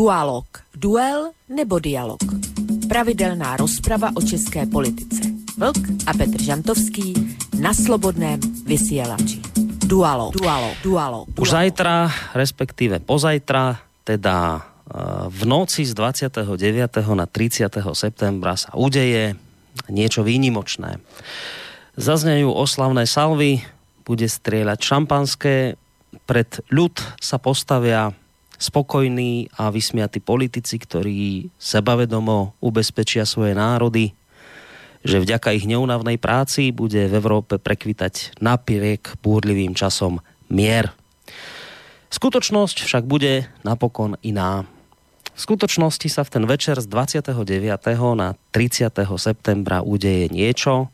Dualog. Duel nebo dialog. Pravidelná rozprava o české politice. Vlk a Petr Žantovský na slobodném vysielači. Dualog. Dualog. Dualog. Už zajtra, respektíve pozajtra, teda eh, v noci z 29. na 30. septembra sa udeje niečo výnimočné. Zaznejú oslavné salvy, bude strieľať šampanské, pred ľud sa postavia spokojní a vysmiatí politici, ktorí sebavedomo ubezpečia svoje národy, že vďaka ich neunavnej práci bude v Európe prekvitať napriek búrlivým časom mier. Skutočnosť však bude napokon iná. V skutočnosti sa v ten večer z 29. na 30. septembra udeje niečo,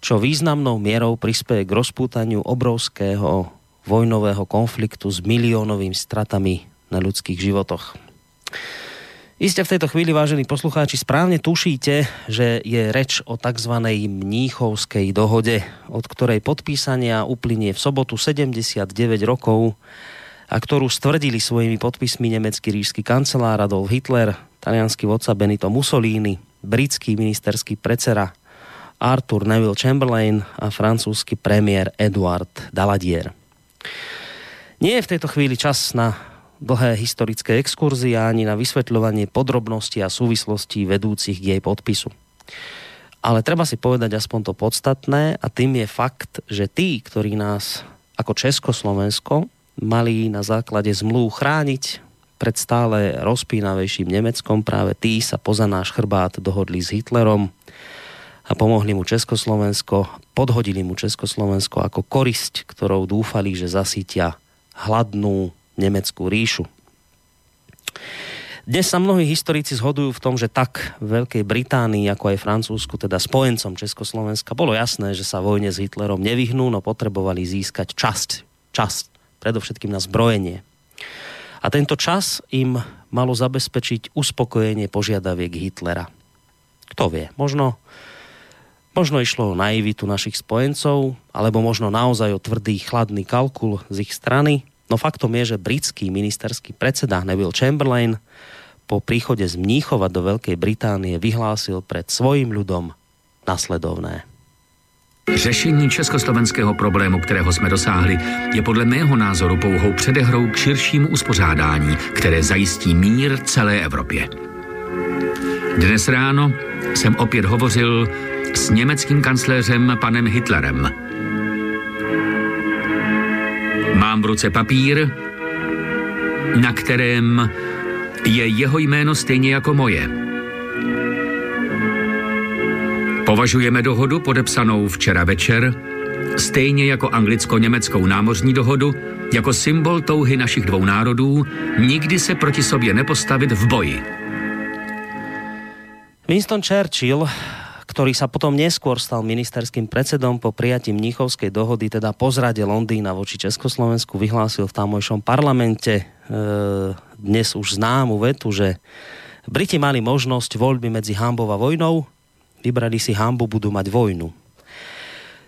čo významnou mierou prispieje k rozpútaniu obrovského vojnového konfliktu s miliónovými stratami na ľudských životoch. Iste v tejto chvíli, vážení poslucháči, správne tušíte, že je reč o tzv. mníchovskej dohode, od ktorej podpísania uplynie v sobotu 79 rokov a ktorú stvrdili svojimi podpismi nemecký ríšsky kancelár Adolf Hitler, talianský vodca Benito Mussolini, britský ministerský predsera Arthur Neville Chamberlain a francúzsky premiér Eduard Daladier. Nie je v tejto chvíli čas na dlhé historické exkurzie ani na vysvetľovanie podrobností a súvislostí vedúcich k jej podpisu. Ale treba si povedať aspoň to podstatné a tým je fakt, že tí, ktorí nás ako Československo mali na základe zmluv chrániť pred stále rozpínavejším Nemeckom, práve tí sa poza náš chrbát dohodli s Hitlerom a pomohli mu Československo, podhodili mu Československo ako korisť, ktorou dúfali, že zasítia hladnú nemeckú ríšu. Dnes sa mnohí historici zhodujú v tom, že tak Veľkej Británii, ako aj Francúzsku, teda spojencom Československa, bolo jasné, že sa vojne s Hitlerom nevyhnú, no potrebovali získať časť, časť, predovšetkým na zbrojenie. A tento čas im malo zabezpečiť uspokojenie požiadaviek Hitlera. Kto vie, možno Možno išlo o naivitu našich spojencov, alebo možno naozaj o tvrdý, chladný kalkul z ich strany. No faktom je, že britský ministerský predseda Neville Chamberlain po príchode z Mníchova do Veľkej Británie vyhlásil pred svojím ľudom nasledovné. Řešení československého problému, kterého jsme dosáhli, je podle mého názoru pouhou předehrou k širšímu uspořádání, které zajistí mír celé Evropě. Dnes ráno jsem opět hovořil s německým kancléřem panem Hitlerem. Mám v ruce papír, na kterém je jeho jméno stejně jako moje. Považujeme dohodu podepsanou včera večer, stejně jako anglicko-německou námořní dohodu, jako symbol touhy našich dvou národů nikdy se proti sobě nepostavit v boji. Winston Churchill ktorý sa potom neskôr stal ministerským predsedom po prijatí Mníchovskej dohody, teda po zrade Londýna voči Československu, vyhlásil v tamojšom parlamente e, dnes už známu vetu, že Briti mali možnosť voľby medzi hambou a vojnou, vybrali si hambu, budú mať vojnu.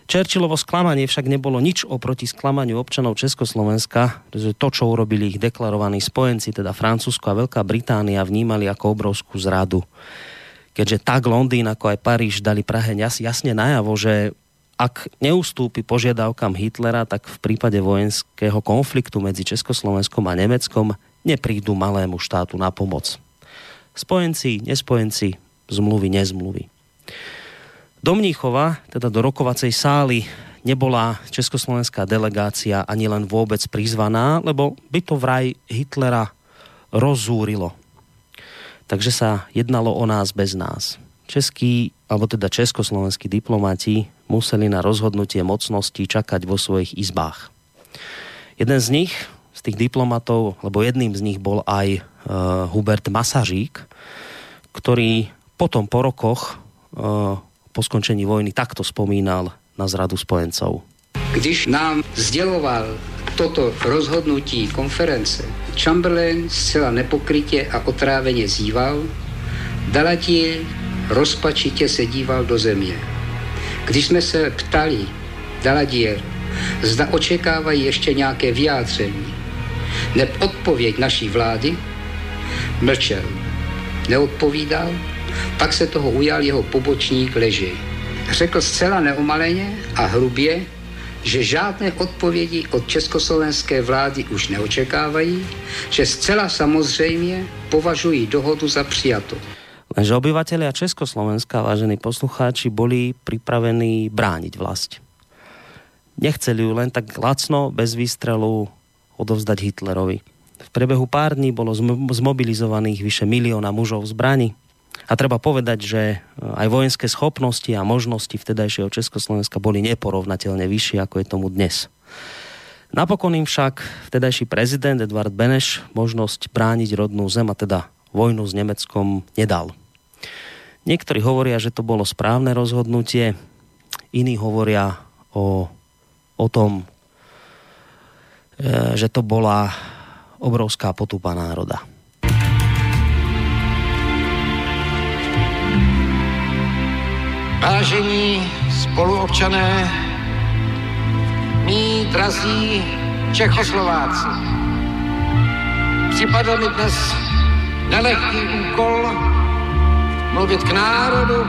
Churchillovo sklamanie však nebolo nič oproti sklamaniu občanov Československa, pretože to, čo urobili ich deklarovaní spojenci, teda Francúzsko a Veľká Británia, vnímali ako obrovskú zradu keďže tak Londýn ako aj Paríž dali Prahe jasne najavo, že ak neustúpi požiadavkám Hitlera, tak v prípade vojenského konfliktu medzi Československom a Nemeckom neprídu malému štátu na pomoc. Spojenci, nespojenci, zmluvy, nezmluvy. Do Mníchova, teda do rokovacej sály, nebola československá delegácia ani len vôbec prizvaná, lebo by to vraj Hitlera rozúrilo takže sa jednalo o nás bez nás. Českí, alebo teda československí diplomati museli na rozhodnutie mocností čakať vo svojich izbách. Jeden z nich, z tých diplomatov, lebo jedným z nich bol aj uh, Hubert Masažík, ktorý potom po rokoch uh, po skončení vojny takto spomínal na zradu spojencov. Když nám sděloval toto rozhodnutí konference Chamberlain zcela nepokrytě a otráveně zýval, Dalatier rozpačitě se díval do země. Když jsme se ptali Daladier, zda očekávají ještě nějaké vyjádření, neb odpověď naší vlády, Mlčel. Neodpovídal, pak se toho ujal jeho pobočník Ležej. Řekl zcela neomaleně a hrubě, že žádné odpovědi od československé vlády už neočekávají, že zcela samozřejmě považují dohodu za přijatou. Lenže obyvatelia Československa, vážení poslucháči, boli pripravení brániť vlast. Nechceli ju len tak lacno, bez výstrelu odovzdať Hitlerovi. V priebehu pár dní bolo zmobilizovaných vyše milióna mužov zbraní. A treba povedať, že e, aj vojenské schopnosti a možnosti vtedajšieho Československa boli neporovnateľne vyššie, ako je tomu dnes. Napokon im však vtedajší prezident Edvard Beneš možnosť brániť rodnú zem, a teda vojnu s Nemeckom nedal. Niektorí hovoria, že to bolo správne rozhodnutie, iní hovoria o, o tom, e, že to bola obrovská potupa národa. Vážení spoluobčané, mý drazí Čechoslováci, připadl mi dnes nelehký úkol mluvit k národu,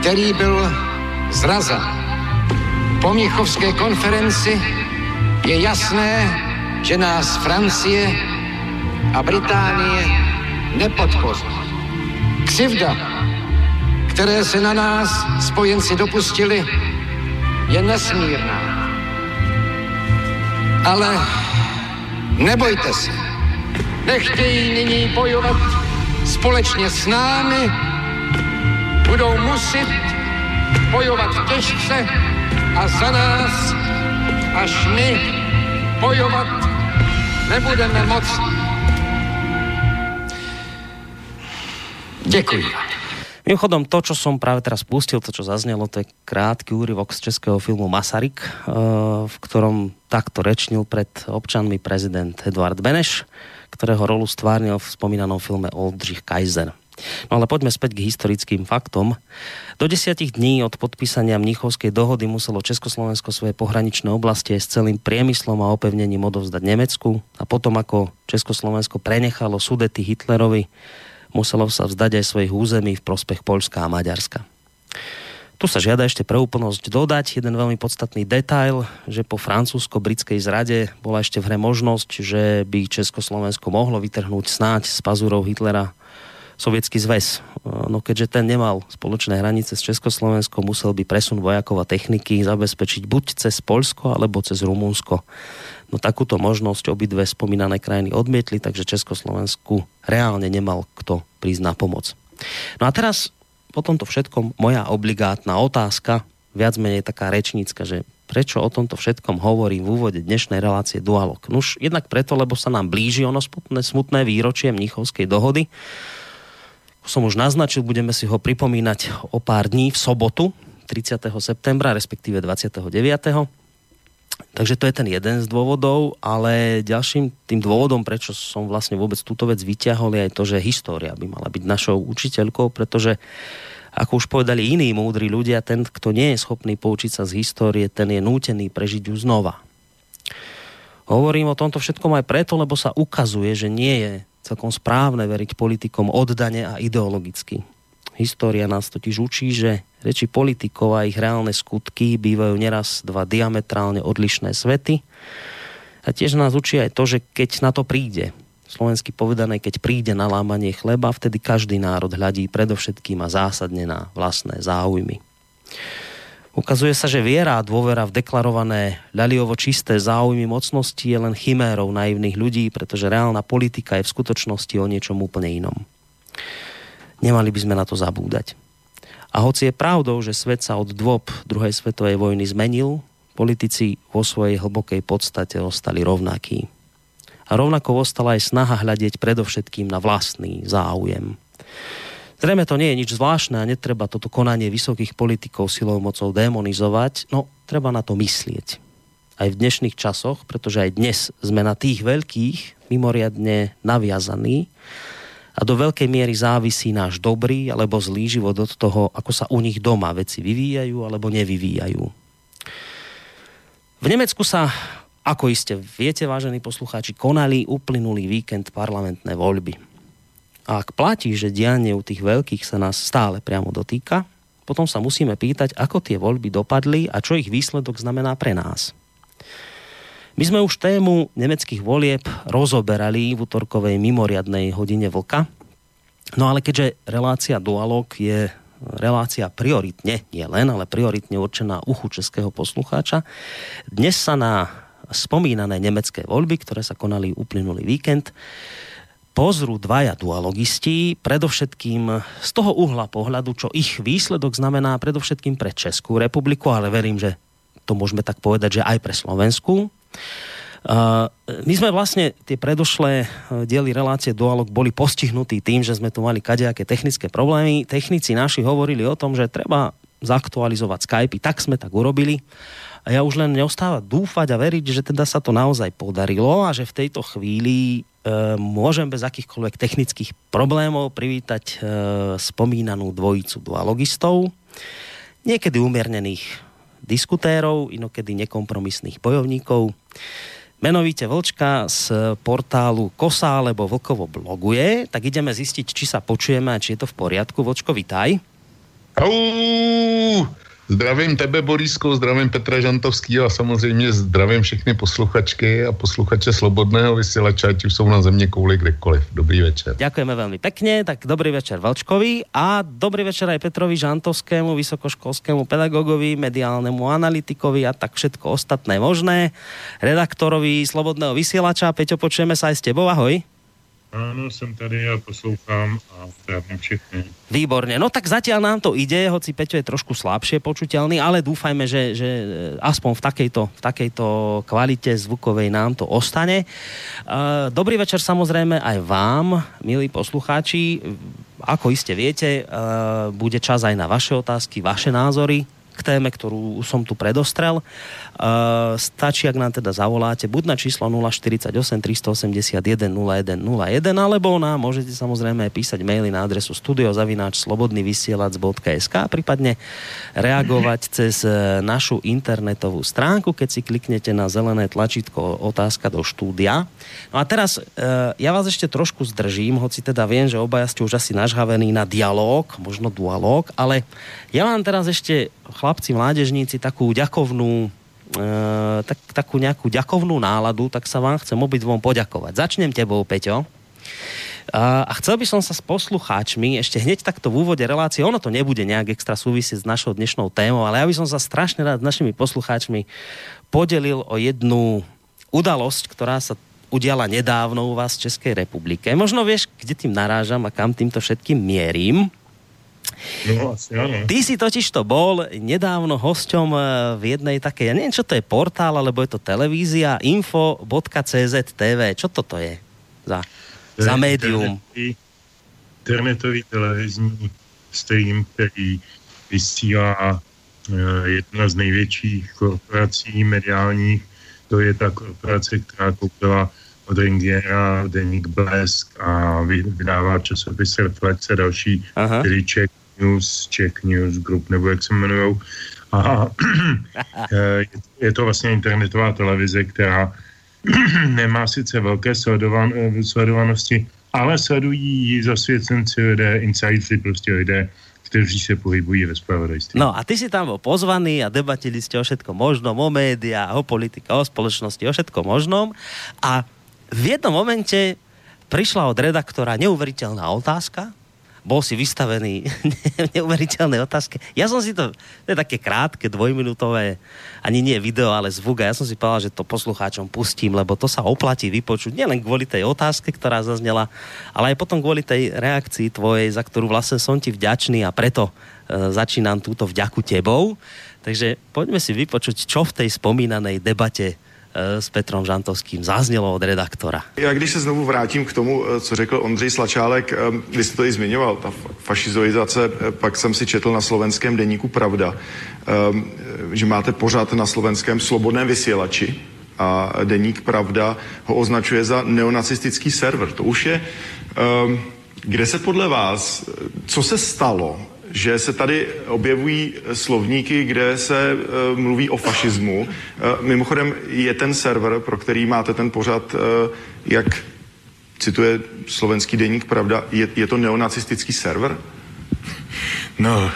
který byl zrazen. Po Míchovské konferenci je jasné, že nás Francie a Británie nepodpoří. Křivda, které se na nás spojenci dopustili, je nesmírná. Ale nebojte se, nechtějí nyní bojovat společně s námi budou muset bojovat těžce a za nás, až my bojovat nebudeme moc. Děkuji. Mimochodom, to, čo som práve teraz pustil, to, čo zaznelo, to je krátky úryvok z českého filmu Masaryk, eh, v ktorom takto rečnil pred občanmi prezident Eduard Beneš ktorého rolu stvárnil v spomínanom filme Oldřich Kaiser. No ale poďme späť k historickým faktom. Do desiatich dní od podpísania Mnichovskej dohody muselo Československo svoje pohraničné oblasti s celým priemyslom a opevnením odovzdať Nemecku a potom ako Československo prenechalo sudety Hitlerovi, muselo sa vzdať aj svojich území v prospech Polska a Maďarska. Tu sa žiada ešte pre úplnosť dodať jeden veľmi podstatný detail, že po francúzsko-britskej zrade bola ešte v hre možnosť, že by Československo mohlo vytrhnúť snáď z pazúrov Hitlera sovětský zväz. No keďže ten nemal spoločné hranice s Československom, musel by presun vojakov a techniky zabezpečiť buď cez Polsko, alebo cez Rumunsko. No takúto možnosť obidve spomínané krajiny odmietli, takže Československu reálne nemal kto prísť na pomoc. No a teraz po tomto všetkom moja obligátna otázka, viac menej taká rečnícka, že prečo o tomto všetkom hovorím v úvode dnešnej relácie Dualog? Nuž, jednak preto, lebo sa nám blíži ono smutné, smutné výročie Mnichovskej dohody. Som už naznačil, budeme si ho pripomínať o pár dní v sobotu, 30. septembra, respektíve 29. Takže to je ten jeden z dôvodov, ale ďalším tým dôvodom, prečo som vlastne vôbec túto vec vyťahol, je aj to, že história by mala byť našou učiteľkou, pretože ako už povedali iní múdri ľudia, ten, kto nie je schopný poučiť sa z histórie, ten je nútený prežiť ju znova. Hovorím o tomto všetkom aj preto, lebo sa ukazuje, že nie je celkom správne veriť politikom oddane a ideologicky. História nás totiž učí, že reči politikov a ich reálne skutky bývajú neraz dva diametrálne odlišné svety. A tiež nás učí aj to, že keď na to príde, slovensky povedané, keď príde na lámanie chleba, vtedy každý národ hľadí predovšetkým a zásadne na vlastné záujmy. Ukazuje sa, že viera a dôvera v deklarované ľaliovo čisté záujmy mocnosti je len chimérou naivných ľudí, pretože reálna politika je v skutočnosti o niečom úplne inom. Nemali by sme na to zabúdať. A hoci je pravdou, že svet sa od dôb druhej svetovej vojny zmenil, politici vo svojej hlbokej podstate ostali rovnakí. A rovnako ostala aj snaha hľadieť predovšetkým na vlastný záujem. Zrejme to nie je nič zvláštne a netreba toto konanie vysokých politikov silou mocou demonizovať, no treba na to myslieť. Aj v dnešných časoch, pretože aj dnes sme na tých veľkých mimoriadne naviazaní a do veľkej miery závisí náš dobrý alebo zlý život od toho, ako sa u nich doma veci vyvíjajú alebo nevyvíjajú. V Nemecku sa, ako iste viete, vážení poslucháči, konali uplynulý víkend parlamentné voľby. A ak platí, že dianie u tých veľkých sa nás stále priamo dotýka, potom sa musíme pýtať, ako tie voľby dopadli a čo ich výsledok znamená pre nás. My sme už tému nemeckých volieb rozoberali v útorkovej mimoriadnej hodine vlka. No ale keďže relácia Dualog je relácia prioritne, nie len, ale prioritne určená uchu českého poslucháča, dnes sa na spomínané nemecké voľby, ktoré sa konali uplynulý víkend, pozrú dvaja dualogisti, predovšetkým z toho uhla pohľadu, čo ich výsledok znamená predovšetkým pre Českú republiku, ale verím, že to môžeme tak povedať, že aj pre Slovensku. My sme vlastne tie predošlé diely relácie Dualog boli postihnutí tým, že sme tu mali kadejaké technické problémy. Technici naši hovorili o tom, že treba zaktualizovať Skype, tak sme tak urobili. A ja už len neostáva dúfať a veriť, že teda sa to naozaj podarilo a že v tejto chvíli e, môžem bez akýchkoľvek technických problémov privítať e, spomínanú dvojicu dualogistov, niekedy umiernených diskutérov, inokedy nekompromisných bojovníkov. Menovite Vlčka z portálu Kosa alebo Vlkovo bloguje, tak ideme zistiť, či sa počujeme a či je to v poriadku. Vlčko, vitaj. Zdravím tebe, Borísko, zdravím Petra Žantovský a samozřejmě zdravím všechny posluchačky a posluchače Slobodného vysielača, ať už jsou na země kouli kdekoliv. Dobrý večer. Ďakujeme veľmi pekne, tak dobrý večer Valčkovi a dobrý večer aj Petrovi Žantovskému, vysokoškolskému pedagogovi, mediálnemu analytikovi a tak všetko ostatné možné, redaktorovi Slobodného vysielača. Peťo, počujeme sa aj s tebou, ahoj. Áno, som tady a poslouchám a zdravím všechny. Výborne, no tak zatiaľ nám to ide, hoci Peťo je trošku slabšie počuteľný, ale dúfajme, že, že aspoň v takejto, v takejto kvalite zvukovej nám to ostane. Dobrý večer samozrejme aj vám, milí poslucháči. Ako iste viete, bude čas aj na vaše otázky, vaše názory k téme, ktorú som tu predostrel. Uh, stačí, ak nám teda zavoláte, buď na číslo 048 381 0101, alebo nám môžete samozrejme písať maily na adresu studiozavináč.slobodnyvysielac.sk prípadne reagovať cez e, našu internetovú stránku, keď si kliknete na zelené tlačítko otázka do štúdia. No a teraz uh, ja vás ešte trošku zdržím, hoci teda viem, že obaja ste už asi nažhavení na dialog, možno dualog, ale ja vám teraz ešte, chlapci, mládežníci, takú ďakovnú tak, takú nejakú ďakovnú náladu, tak sa vám chcem obidvom poďakovať. Začnem tebou, Peťo. A chcel by som sa s poslucháčmi ešte hneď takto v úvode relácie, ono to nebude nejak extra súvisieť s našou dnešnou témou, ale ja by som sa strašne rád s našimi poslucháčmi podelil o jednu udalosť, ktorá sa udiala nedávno u vás v Českej republike. Možno vieš, kde tým narážam a kam týmto všetkým mierim. No, asi áno. Ty si totiž to bol nedávno hosťom eh, v jednej takej, ja neviem, čo to je portál, alebo je to televízia, info.cz TV. Čo toto je za, to za médium? Internetový, internetový televizní stream, který vysílá uh, jedna z největších korporací mediálních. To je ta korporace, která koupila od Ringiera, Deník Blesk a vydává časopis Reflexe, další Ček News, Czech News Group, nebo jak se jmenují. A je to vlastně internetová televize, která nemá sice velké sledovan, sledovanosti, ale sledují ji zasvěcenci lidé, insideri, prostě lidé, kteří se pohybují ve spravodajství. No a ty si tam bol pozvaný a debatili ste o všetkom možnom, o médiá, o politike, o spoločnosti, o všetkom možnom. A v jednom momente prišla od redaktora neuveriteľná otázka, bol si vystavený neuveriteľné otázke. Ja som si to, to je také krátke, dvojminútové, ani nie video, ale zvuk. A ja som si povedal, že to poslucháčom pustím, lebo to sa oplatí vypočuť. Nielen kvôli tej otázke, ktorá zaznela, ale aj potom kvôli tej reakcii tvojej, za ktorú vlastne som ti vďačný a preto e, začínam túto vďaku tebou. Takže poďme si vypočuť, čo v tej spomínanej debate s Petrem Žantovským zaznělo od redaktora. Já když se znovu vrátím k tomu, eh, co řekl Ondřej Slačálek, eh, jste to i zmiňoval, ta fašizoizace, pak jsem si četl na slovenském deníku Pravda, že máte pořád na slovenském slobodném vysílači a deník Pravda ho označuje za neonacistický server. To už je, kde se podle vás, co se stalo, že se tady objevují slovníky, kde se uh, mluví o fašismu. Uh, mimochodem je ten server, pro který máte ten pořad, uh, jak cituje slovenský deník Pravda, je, je to neonacistický server? No,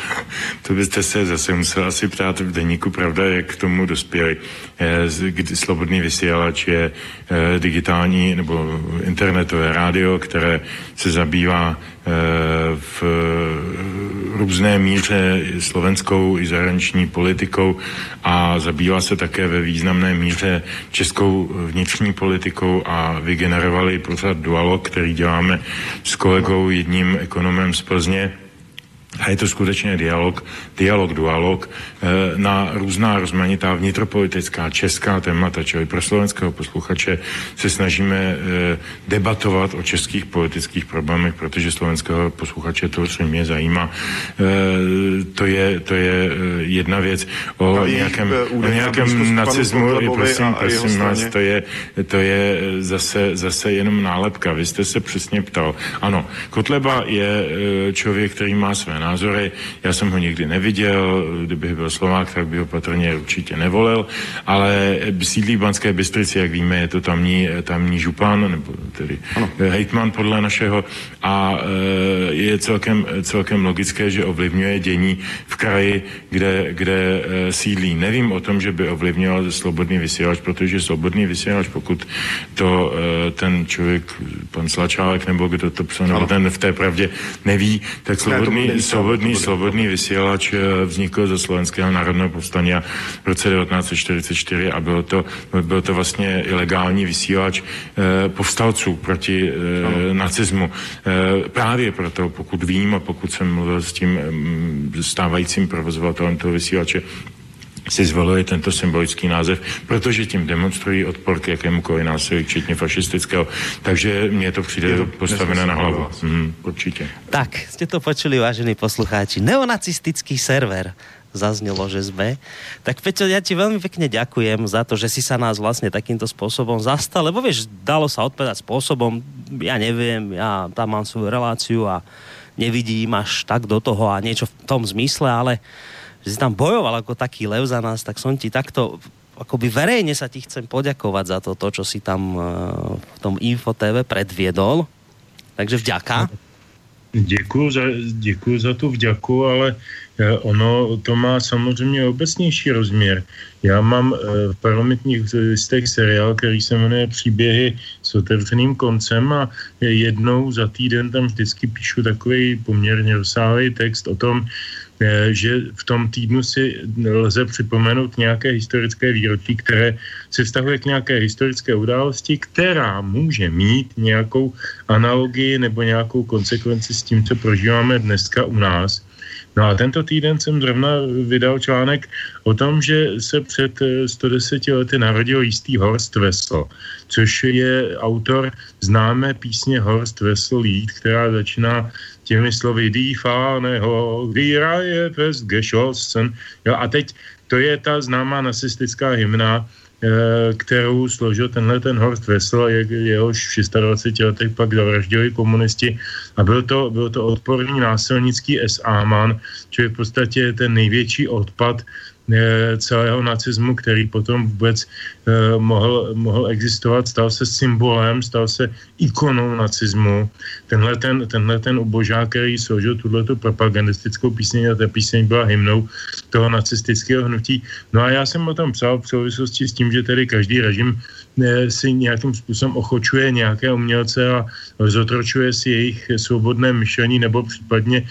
to byste se zase musel asi ptát v deníku, pravda, jak k tomu dospěli. Eh, Slobodný vysílač je eh, digitální nebo internetové rádio, které se zabývá eh, v různé míře slovenskou i zahraniční politikou a zabývá se také ve významné míře českou vnitřní politikou a vygenerovali pořád dualog, který děláme s kolegou, jedním ekonomem z Plzně, a je to skutečně dialog, dialog, dualog eh, na různá rozmanitá vnitropolitická česká témata, čili pro slovenského posluchače se snažíme eh, debatovat o českých politických problémech, protože slovenského posluchače to mě zajímá. Eh, to je, to je jedna věc. O nějakém, o nějakém nacismu, prosím, prosím vás, to je, to je zase, zase jenom nálepka. Vy jste se přesně ptal. Ano, Kotleba je člověk, který má své názory. Já jsem ho nikdy neviděl, kdyby byl Slovák, tak by ho patrně určitě nevolil, ale sídlí v Banské Bystrici, jak víme, je to tamní, tamní župan, nebo tedy ano. hejtman podle našeho a e, je celkem, celkem logické, že ovlivňuje dění v kraji, kde, kde e, sídlí. Nevím o tom, že by ovlivňoval slobodný vysílač, protože slobodný vysílač, pokud to ten člověk, pan Slačálek nebo kdo to psal, nebo ten v té pravdě neví, tak slobodný, ne, Slobodný, slobodný vysílač eh, vznikl ze slovenského národného povstání v roce 1944 a bylo to, byl to vlastně ilegální vysílač eh, povstalců proti eh, nacismu. Eh, právě proto, pokud vím a pokud jsem mluvil s tím mm, stávajícím provozovatelem toho vysílače, si zvolili tento symbolický název, protože tím demonstrují odpor k jakémukoliv násilí, včetně fašistického. Takže mně to přijde to postavené na hlavu. Mm, určitě. Tak, jste to počuli, vážení poslucháči. Neonacistický server zaznelo, že sme. Tak Peťo, ja ti veľmi pekne ďakujem za to, že si sa nás vlastne takýmto spôsobom zastal, lebo vieš, dalo sa odpovedať spôsobom, ja neviem, ja tam mám svoju reláciu a nevidím až tak do toho a niečo v tom zmysle, ale že si tam bojoval ako taký lev za nás, tak som ti takto akoby verejne sa ti chcem poďakovať za to, to čo si tam uh, v tom Info TV predviedol. Takže vďaka. Děkuji za, děkuji za tu vďaku, ale eh, ono to má samozřejmě obecnější rozměr. Já mám eh, v parlamentních listech seriál, který se jmenuje Příběhy s otevřeným koncem a jednou za týden tam vždycky píšu takový poměrně rozsáhlý text o tom, Eh, že v tom týdnu si lze připomenout nějaké historické výročí, které se vztahuje k nějaké historické události, která může mít nějakou analogii nebo nějakou konsekvenci s tím, co prožíváme dneska u nás. No a tento týden jsem zrovna vydal článek o tom, že se před 110 eh, lety narodil jistý Horst Wessel, což je autor známé písně Horst Wessel Lied, která začíná těmi slovy Die Fahneho, die Reihe festgeschossen. Jo, a teď to je ta známá nacistická hymna, eh, kterou složil tenhle ten Horst Wessel, jehož v 26 letech pak zavraždili komunisti a byl to, byl to odporný násilnický SA-man, čili v podstatě ten největší odpad Eh, celého nacismu, který potom vůbec mohl, mohl existovat, stal se symbolem, stal se ikonou nacismu. Tenhle ten, tenhle ten ubožák, který složil tuto propagandistickou píseň a ta píseň byla hymnou toho nacistického hnutí. No a já jsem o tom psal v souvislosti s tím, že tedy každý režim si nějakým způsobem ochočuje nějaké umělce a zotročuje si jejich svobodné myšlení nebo případně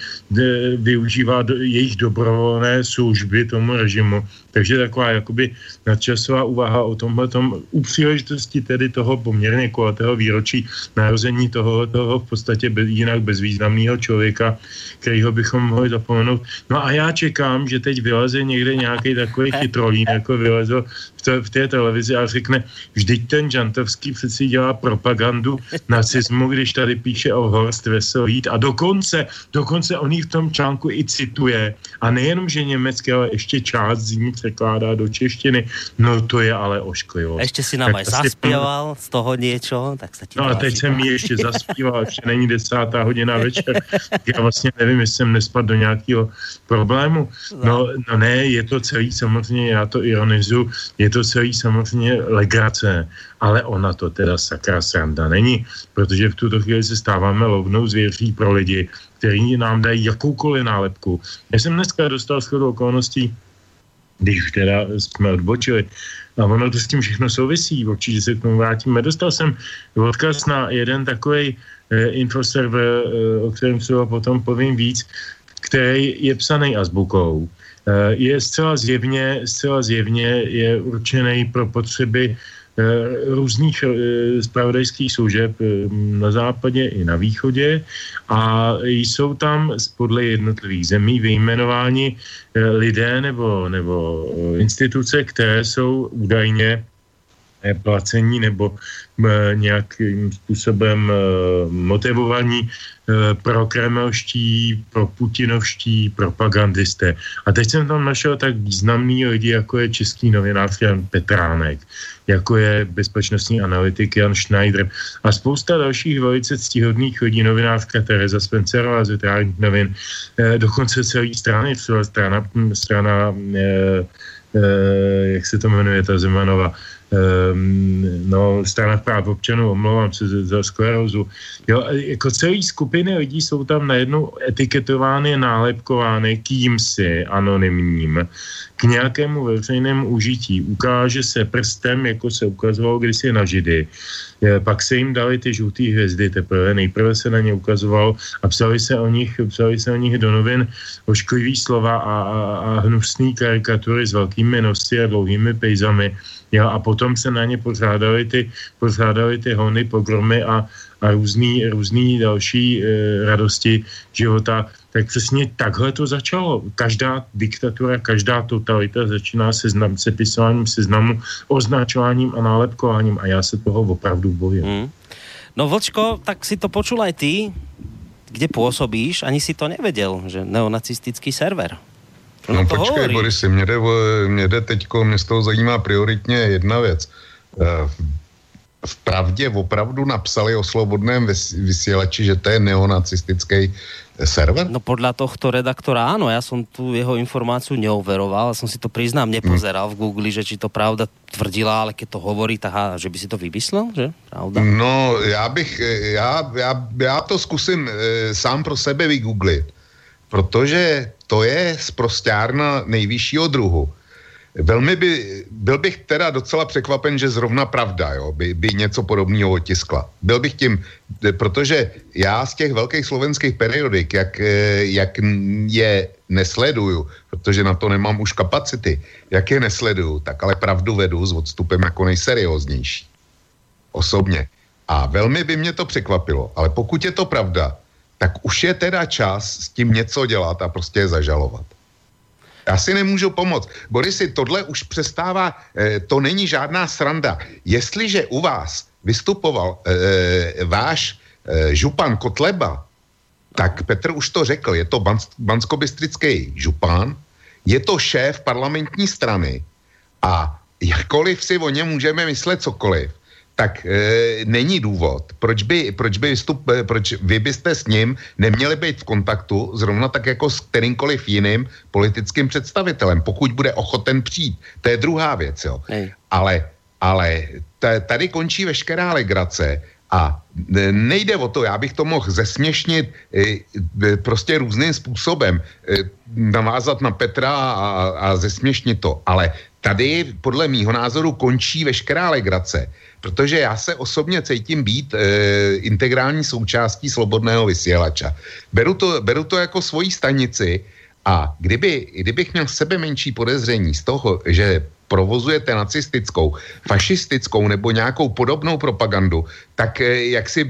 využívá jejich dobrovolné služby tomu režimu. Takže taková jakoby nadčasová úvaha o tomhle tom u příležitosti tedy toho poměrně kulatého výročí narození toho, toho v podstatě bez, jinak bezvýznamného člověka, kterýho bychom mohli zapomenout. No a já čekám, že teď vyleze někde nějaký takový chytrolín, jako vylezl v, té, v té televizi a řekne, vždyť ten Žantovský přeci dělá propagandu nacismu, když tady píše o Horst Veselít a dokonce, dokonce on v tom článku i cituje a nejenom, že německy, ale ještě část z ní překládá do češtiny. No to je ale ošklivo. Ještě si nám aj zaspíval z toho něco, tak se ti No a teď jsem mi ještě zaspíval, ještě není desátá hodina večer. Já vlastně nevím, jestli jsem nespadl do nějakého problému. No, no ne, je to celý samozřejmě, já to ironizu, je to celý samozřejmě legrace, ale ona to teda sakra sranda není, protože v tuto chvíli se stáváme lovnou zvěří pro lidi, který nám dají jakoukoliv nálepku. Já jsem dneska dostal shodou okolností, když teda jsme odbočili, a ono to s tím všechno souvisí, určitě se k tomu vrátíme. Dostal jsem odkaz na jeden takový eh, infoserver, eh, o kterém se potom povím víc, který je psaný azbukou. Eh, je zcela zjevně, zcela zjevně je určený pro potřeby Eh, různých spravodajských eh, služeb na západě i na východě. A jsou tam podle jednotlivých zemí vyjmenováni lidé nebo, nebo instituce, které jsou údajně placení nebo nějakým způsobem motivovaní pro kremelští, pro putinovští propagandisté. A teď jsem tam našel tak významný lidi, jako je český novinář Jan Petránek, jako je bezpečnostní analytik Jan Schneider a spousta dalších velice ctihodných lidí, novinářka Tereza Spencerová z Veteránních novin, eh, dokonce celý strany, strana, strana eh, eh, jak se to jmenuje, ta Zemanova, um, no, strana práv občanů, omlouvám se za, za sklerózu. Jo, jako celý skupiny lidí jsou tam najednou etiketovány, nálepkovány kýmsi anonymním k nějakému veřejnému užití. Ukáže se prstem, jako se ukazovalo kdysi na Židy. Pak se jim dali ty žluté hvězdy teprve. Nejprve se na ně ukazovalo a psali se o nich, psali se o nich do novin ošklivý slova a, a, a hnusný karikatury s velkými nosy a dlouhými pejzami Jo, a potom se na ně pořádali ty, pořádali ty hony, pogromy a, a různý, různý další e, radosti života. Tak přesně takhle to začalo. Každá diktatura, každá totalita začíná seznam, sepisováním seznamu, označováním a nálepkováním a já se toho opravdu bojím. Mm. No Vlčko, tak si to počul aj ty, kde pôsobíš, ani si to nevedel, že neonacistický server. No, no počkej, Borisy, mě jde, mě jde teďko, mě z toho zajímá prioritně jedna věc. Eh, v pravdě opravdu napsali o slobodném vysílači, že to je neonacistický eh, server? No podľa tohto redaktora áno, ja som tu jeho informáciu neoveroval, som si to priznám nepozeral v Google, že či to pravda tvrdila, ale keď to hovorí, tak že by si to vymyslel, že? Pravda? No, já bych, já, já, já to zkusím e, sám pro sebe vygooglit, protože to je zprostárna nejvyššího druhu. Velmi by, byl bych teda docela překvapen, že zrovna pravda jo, by, by něco podobného otiskla. Byl bych tím, protože já z těch velkých slovenských periodik, jak, jak je nesleduju, protože na to nemám už kapacity, jak je nesleduju, tak ale pravdu vedu s odstupem jako nejserióznější. Osobně. A velmi by mě to překvapilo, ale pokud je to pravda, tak už je teda čas s tím něco dělat a prostě je zažalovat. Já si nemůžu pomoct. Borisy, tohle už přestává, eh, to není žádná sranda. Jestliže u vás vystupoval eh, váš eh, župan Kotleba, tak Petr už to řekl, je to banskobystrický župan, je to šéf parlamentní strany a jakkoliv si o něm můžeme myslet cokoliv, tak e, není důvod, proč by, proč by vystup, e, proč vy byste s ním neměli být v kontaktu zrovna tak jako s kterýmkoliv jiným politickým představitelem, pokud bude ochoten přijít. To je druhá věc, jo. Ale, ale tady končí veškerá legrace a nejde o to, já bych to mohl zesměšnit e, e, prostě různým způsobem, e, navázat na Petra a, a zesměšnit to, ale tady podle mýho názoru končí veškerá legrace, protože já se osobně cítím být e, integrální součástí slobodného vysílača. Beru to, beru to jako svoji stanici a kdyby, kdybych měl sebe menší podezření z toho, že provozujete nacistickou, fašistickou nebo nějakou podobnou propagandu, tak e, jak si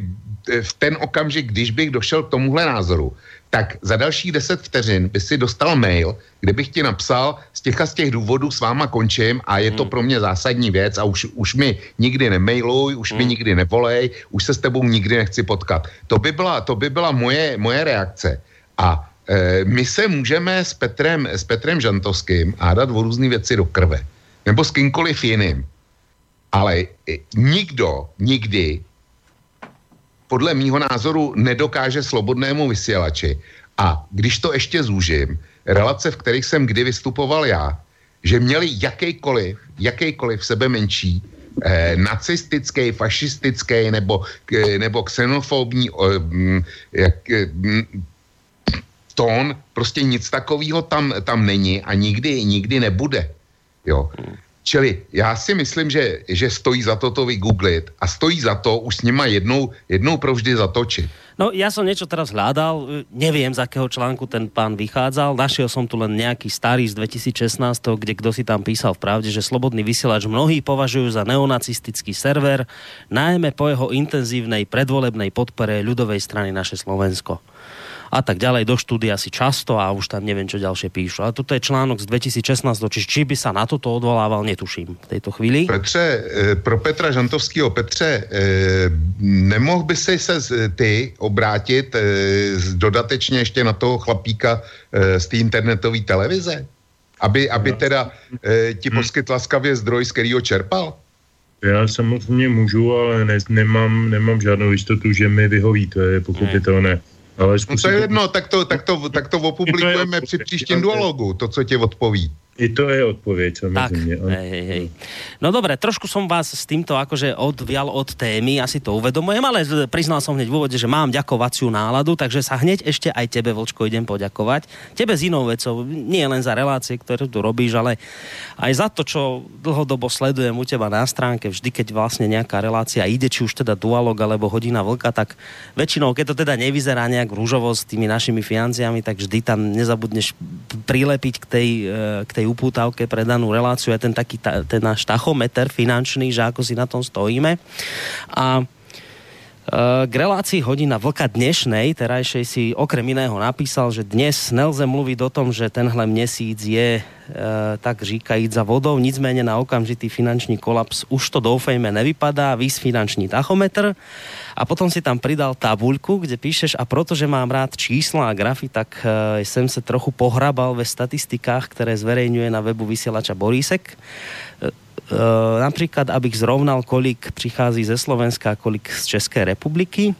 e, v ten okamžik, když bych došel k tomuhle názoru, tak za dalších 10 vteřin by si dostal mail, kde bych ti napsal, z těch a z těch důvodů s váma končím a je to hmm. pro mě zásadní věc a už, už mi nikdy nemailuj, už hmm. mi nikdy nevolej, už se s tebou nikdy nechci potkat. To by byla, to by byla moje, moje reakce. A e, my se můžeme s Petrem, s Petrem Žantovským hádat o různé věci do krve. Nebo s kýmkoliv jiným. Ale e, nikdo nikdy podle mýho názoru nedokáže slobodnému vysílači. A když to ještě zúžím, relace, v kterých jsem kdy vystupoval já, že měli jakýkoliv, jakýkoliv sebe menší eh, nacistický, fašistický nebo, eh, nebo xenofobní eh, jak, eh, tón, prostě nic takového tam, tam není a nikdy, nikdy nebude. Jo. Čili já si myslím, že, že stojí za to to vygooglit a stojí za to už s nima jednou, jednou provždy zatočit. No ja som niečo teraz hľadal, neviem z akého článku ten pán vychádzal, našiel som tu len nejaký starý z 2016, kde kdo si tam písal v pravde, že Slobodný vysielač mnohí považujú za neonacistický server, najmä po jeho intenzívnej predvolebnej podpore ľudovej strany naše Slovensko a tak ďalej do štúdia si často a už tam neviem, čo ďalšie píšu. Ale toto je článok z 2016, či, či by sa na toto odvolával, netuším v tejto chvíli. Petře, eh, pro Petra Žantovského, Petře, eh, nemohl by si se ty obrátit eh, dodatečně ještě na toho chlapíka z té internetové televize? Aby, aby teda ti hm. poskyt laskavě zdroj, z kterého čerpal? Já samozřejmě můžu, ale ne, nemám, nemám žádnou jistotu, že mi vyhoví, to je pochopitelné. Ale no to je jedno, tak to, tak to, tak to opublikujeme při příštím dualogu, to, co tě odpoví. I to je odpověď, samozřejmě. Tak, hej, hej. No dobre, trošku som vás s týmto akože odvial od témy, asi to uvedomujem, ale priznal som hneď v úvode, že mám ďakovaciu náladu, takže sa hneď ešte aj tebe, Vočko, idem poďakovať. Tebe z inou vecou, nie len za relácie, ktoré tu robíš, ale aj za to, čo dlhodobo sledujem u teba na stránke, vždy, keď vlastne nejaká relácia ide, či už teda dualog alebo hodina vlka, tak väčšinou, keď to teda nevyzerá nejak rúžovo s tými našimi financiami, tak vždy tam nezabudneš prilepiť k tej, e, k tej upútavke pre danú reláciu je ten taký ta, ten náš tachometer finančný, že ako si na tom stojíme. A k relácii hodina vlka dnešnej, terajšej si okrem iného napísal, že dnes nelze mluviť o tom, že tenhle měsíc je e, tak říkajíc za vodou, nicméně na okamžitý finančný kolaps už to doufejme nevypadá, vys finančný tachometr. A potom si tam pridal tabuľku, kde píšeš a protože mám rád čísla a grafy, tak e, jsem se trochu pohrabal ve statistikách, které zverejňuje na webu vysielača Borísek. Eh, například, abych zrovnal, kolik přichází ze Slovenska a kolik z České republiky.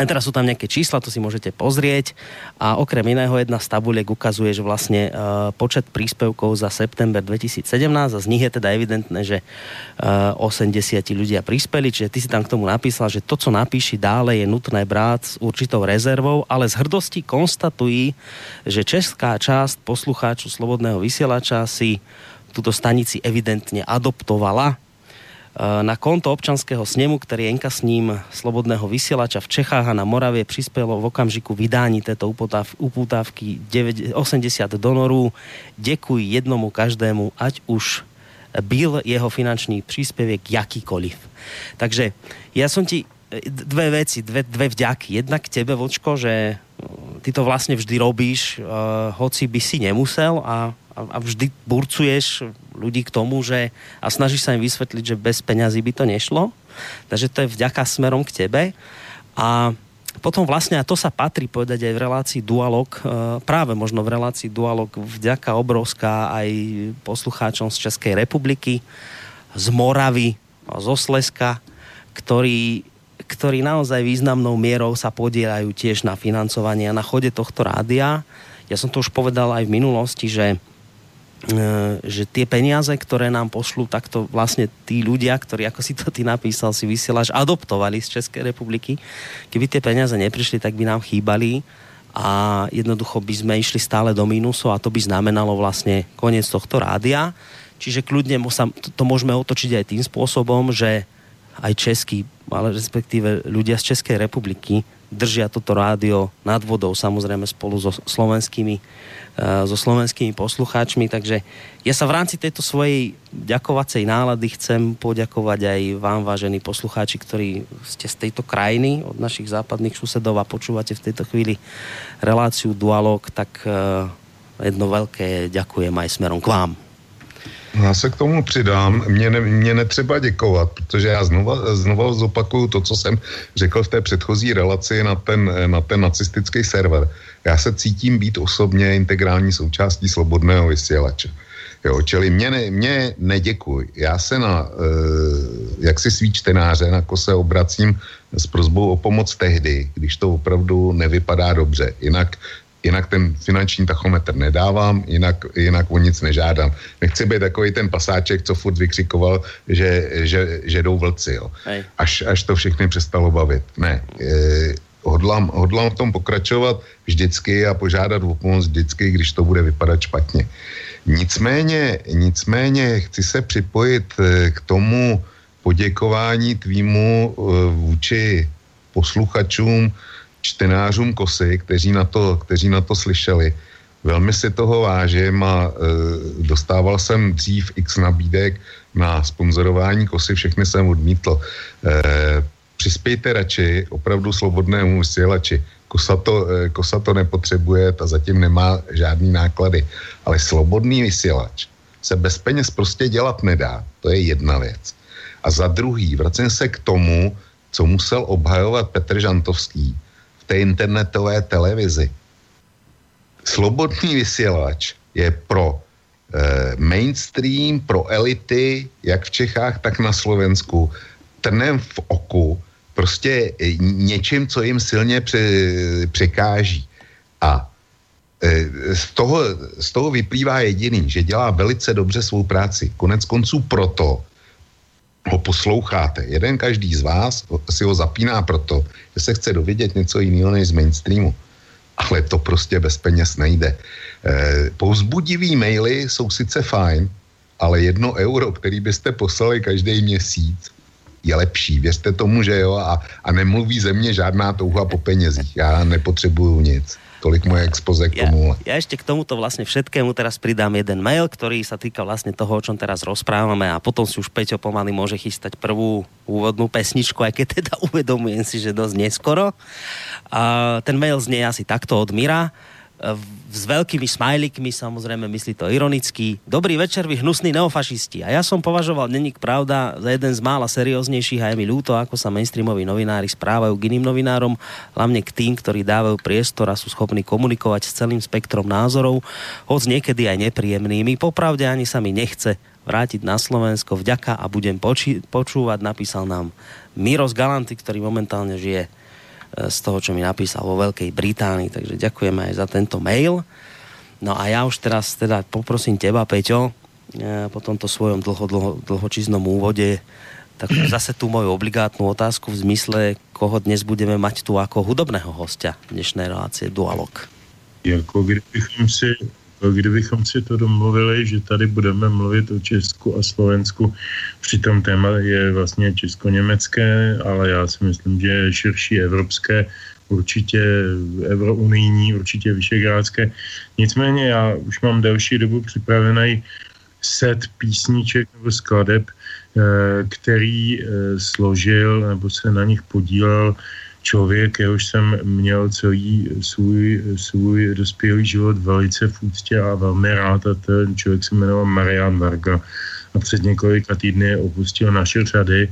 A teraz sú tam nejaké čísla, to si môžete pozrieť. A okrem iného jedna z tabuliek ukazuje, že vlastne uh, počet príspevkov za september 2017 a z nich je teda evidentné, že uh, eh, 80 ľudia prispeli, čiže ty si tam k tomu napísal, že to, co napíši dále, je nutné brát s určitou rezervou, ale z hrdosti konstatují, že česká část poslucháčů Slobodného vysielača si uh, tuto stanici evidentně adoptovala. E, na konto občanského snemu, který je ním slobodného vysielača v Čechách a na Moravě přispělo v okamžiku vydání této uputávky 80 donorů. Děkuji jednomu každému, ať už byl jeho finančný příspěvek jakýkoliv. Takže ja som ti e, dve veci, dve, dve vďaky. Jednak tebe, Vočko, že ty to vlastne vždy robíš, uh, hoci by si nemusel a a vždy burcuješ ľudí k tomu, že a snažíš sa im vysvetliť, že bez peňazí by to nešlo. Takže to je vďaka smerom k tebe. A potom vlastne, a to sa patrí povedať aj v relácii Dualog, e, práve možno v relácii Dualog vďaka obrovská aj poslucháčom z Českej republiky, z Moravy, zo Sleska, ktorí, ktorí naozaj významnou mierou sa podielajú tiež na financovanie a na chode tohto rádia. Ja som to už povedal aj v minulosti, že že tie peniaze, ktoré nám pošlú, takto vlastne tí ľudia, ktorí, ako si to ty napísal, si vysielaš, adoptovali z Českej republiky. Keby tie peniaze neprišli, tak by nám chýbali a jednoducho by sme išli stále do mínusu a to by znamenalo vlastne koniec tohto rádia. Čiže kľudne to, to môžeme otočiť aj tým spôsobom, že aj český, ale respektíve ľudia z Českej republiky držia toto rádio nad vodou, samozrejme spolu so slovenskými Eh, so slovenskými poslucháčmi, takže ja sa v rámci tejto svojej ďakovacej nálady chcem poďakovať aj vám, vážení poslucháči, ktorí ste z tejto krajiny, od našich západných susedov a počúvate v tejto chvíli reláciu Dualog, tak eh, jedno veľké ďakujem aj smerom k vám. Já se k tomu přidám. Mě, ne, mě netřeba děkovat, protože já znova, znova zopakuju to, co jsem řekl v té předchozí relaci na ten, na ten nacistický server. Já se cítím být osobně integrální součástí slobodného vysílače. Jo, čili mě, ne, mě neděkuj. Já se na, e, jak si svý čtenáře, na ko se obracím s prozbou o pomoc tehdy, když to opravdu nevypadá dobře. Jinak jinak ten finanční tachometr nedávám, jinak, jinak o nic nežádám. Nechci být takový ten pasáček, co furt vykřikoval, že, že, že jdou vlci, jo. Až, až to všechny přestalo bavit. Ne, e, hodlám, hodlám v tom pokračovat vždycky a požádat o pomoc vždycky, když to bude vypadat špatně. Nicméně, nicméně chci se připojit e, k tomu poděkování tvýmu e, vůči posluchačům, čtenářům Kosy, kteří na to, kteří na to slyšeli. Velmi si toho vážím a e, dostával jsem dřív x nabídek na sponzorování Kosy, všechny jsem odmítl. E, přispějte radši opravdu svobodnému vysílači. Kosa to, e, Kosa to nepotřebuje, ta zatím nemá žádný náklady. Ale slobodný vysílač se bez peněz prostě dělat nedá. To je jedna věc. A za druhý, vracím se k tomu, co musel obhajovat Petr Žantovský té internetové televizi. Slobodný vysílač je pro eh, mainstream, pro elity, jak v Čechách, tak na Slovensku, trnem v oku, prostě něčím, co jim silně pře, překáží. A eh, z toho, z toho vyplývá jediný, že dělá velice dobře svou práci. Konec konců proto, ho posloucháte. Jeden každý z vás si ho zapíná proto, že se chce dovědět něco jiného než z mainstreamu. Ale to prostě bez peněz nejde. E, pouzbudivý maily jsou sice fajn, ale jedno euro, který byste poslali každý měsíc, je lepší. Věřte tomu, že jo, a, a nemluví ze mě žádná touha po penězích. Já nepotřebuju nic. Tolik moje expoze k tomu. Ja, ja ešte k tomuto vlastne všetkému teraz pridám jeden mail, ktorý sa týka vlastne toho, o čom teraz rozprávame a potom si už Peťo pomaly môže chystať prvú úvodnú pesničku, aj keď teda uvedomujem si, že dosť neskoro. A ten mail znie asi takto od Mira s veľkými smajlikmi, samozrejme myslí to ironicky. Dobrý večer, vy hnusní neofašisti. A ja som považoval Denník Pravda za jeden z mála serióznejších a je mi ľúto, ako sa mainstreamoví novinári správajú k iným novinárom, hlavne k tým, ktorí dávajú priestor a sú schopní komunikovať s celým spektrom názorov, hoď niekedy aj nepríjemnými. Popravde ani sa mi nechce vrátiť na Slovensko. Vďaka a budem počúvať, napísal nám Miros Galanty, ktorý momentálne žije z toho, čo mi napísal vo Veľkej Británii. Takže ďakujeme aj za tento mail. No a ja už teraz teda poprosím teba, Peťo, e, po tomto svojom dlho, dlho, dlhočíznom úvode, tak zase tú moju obligátnu otázku v zmysle, koho dnes budeme mať tu ako hudobného hostia dnešnej relácie Dualog. Jako kdybychom si kdybychom si to domluvili, že tady budeme mluvit o Česku a Slovensku, přitom téma je vlastně česko-německé, ale já si myslím, že je širší evropské, určitě eurounijní, určitě vyšegrádské. Nicméně já už mám delší dobu připravený set písniček nebo skladeb, eh, který eh, složil nebo se na nich podílel člověk, jehož jsem měl celý svůj, svůj dospělý život velice v úctě a velmi rád a ten člověk se jmenoval Marian Varga a před několika týdny opustil naše řady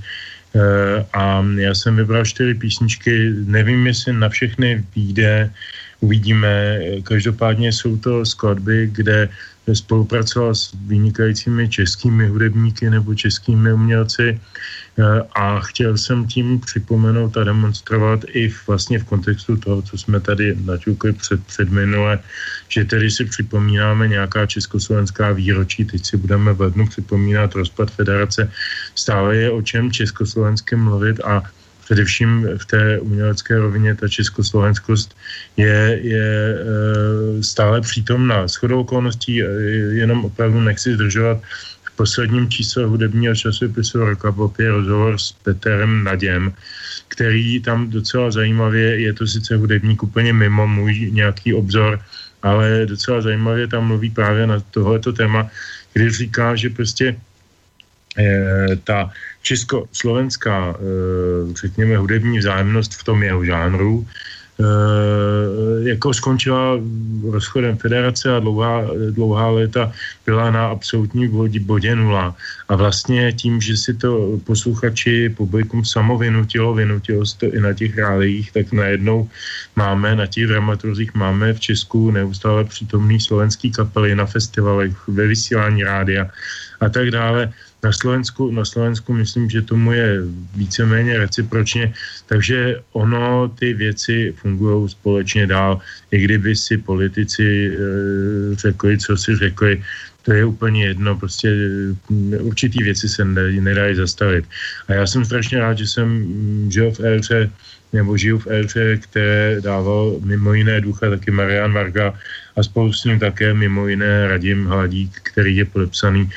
eh, a já jsem vybral čtyři písničky, nevím, jestli na všechny vyjde, uvidíme. Každopádně jsou to skladby, kde spolupracoval s vynikajícími českými hudebníky nebo českými umělci a chtěl jsem tím připomenout a demonstrovat i vlastně v kontextu toho, co jsme tady naťukli před, před minule, že tedy si připomínáme nějaká československá výročí, teď si budeme v lednu připomínat rozpad federace, stále je o čem československy mluvit a především v té umělecké rovině ta československost je, je e, stále přítomná. Shodou okolností e, jenom opravdu nechci zdržovat posledním čísle hudebního časopisu Rockapop je rozhovor s Peterem Naděm, který tam docela zajímavě, je to sice hudebník úplně mimo můj nějaký obzor, ale docela zajímavě tam mluví právě na tohleto téma, kdy říká, že prostě eh, ta československá, eh, řekněme, hudební vzájemnost v tom jeho žánru jako skončila rozchodem federace a dlouhá, dlouhá léta byla na absolutní bodě, bodě nula. A vlastně tím, že si to posluchači, publikum samo vynutilo, vynutilo si to i na těch rádiích, tak najednou máme na těch dramaturgích, máme v Česku neustále přítomný slovenský kapely na festivalech, ve vysílání rádia a tak dále. Na Slovensku, na Slovensku myslím, že tomu je víceméně recipročně, takže ono ty věci fungují společně dál. I kdyby si politici e, řekli, co si řekli, to je úplně jedno, prostě mm, určitý věci se nedají zastavit. A já jsem strašně rád, že jsem mm, žil v éře, nebo žiju v éře, které dával mimo jiné ducha taky Marian Varga a spolu s ním také mimo jiné Radim Hladík, který je podepsaný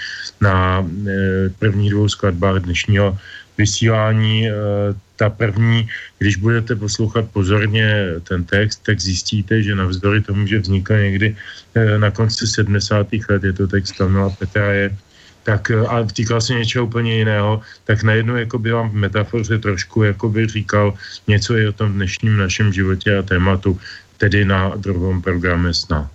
na e, prvních dvou skladbách dnešního vysílání. E, ta první, když budete poslouchat pozorně ten text, tak zjistíte, že navzdory tomu, že vznikl někdy eh, na konci 70. let, je to text Kamila Petra, je tak eh, a týkal se něčeho úplně jiného, tak najednou jako by vám v metafoře trošku jako by říkal něco i o tom dnešním našem životě a tématu, tedy na druhém programe sna.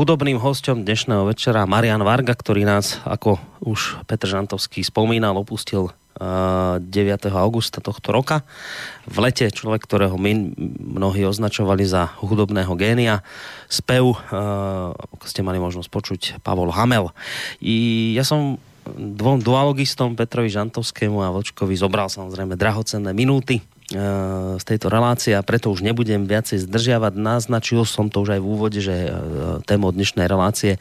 Hudobným hostem dnešného večera Marian Varga, ktorý nás, ako už Petr Žantovský spomínal, opustil 9. augusta tohto roka. V lete človek, ktorého my mnohí označovali za hudobného génia. Spev, ako ste mali možnosť počuť, Pavol Hamel. I ja som dvom dualogistom Petrovi Žantovskému a Vlčkovi zobral samozrejme drahocenné minúty z tejto relácie a preto už nebudem viacej zdržiavať. Naznačil som to už aj v úvode, že témou dnešnej relácie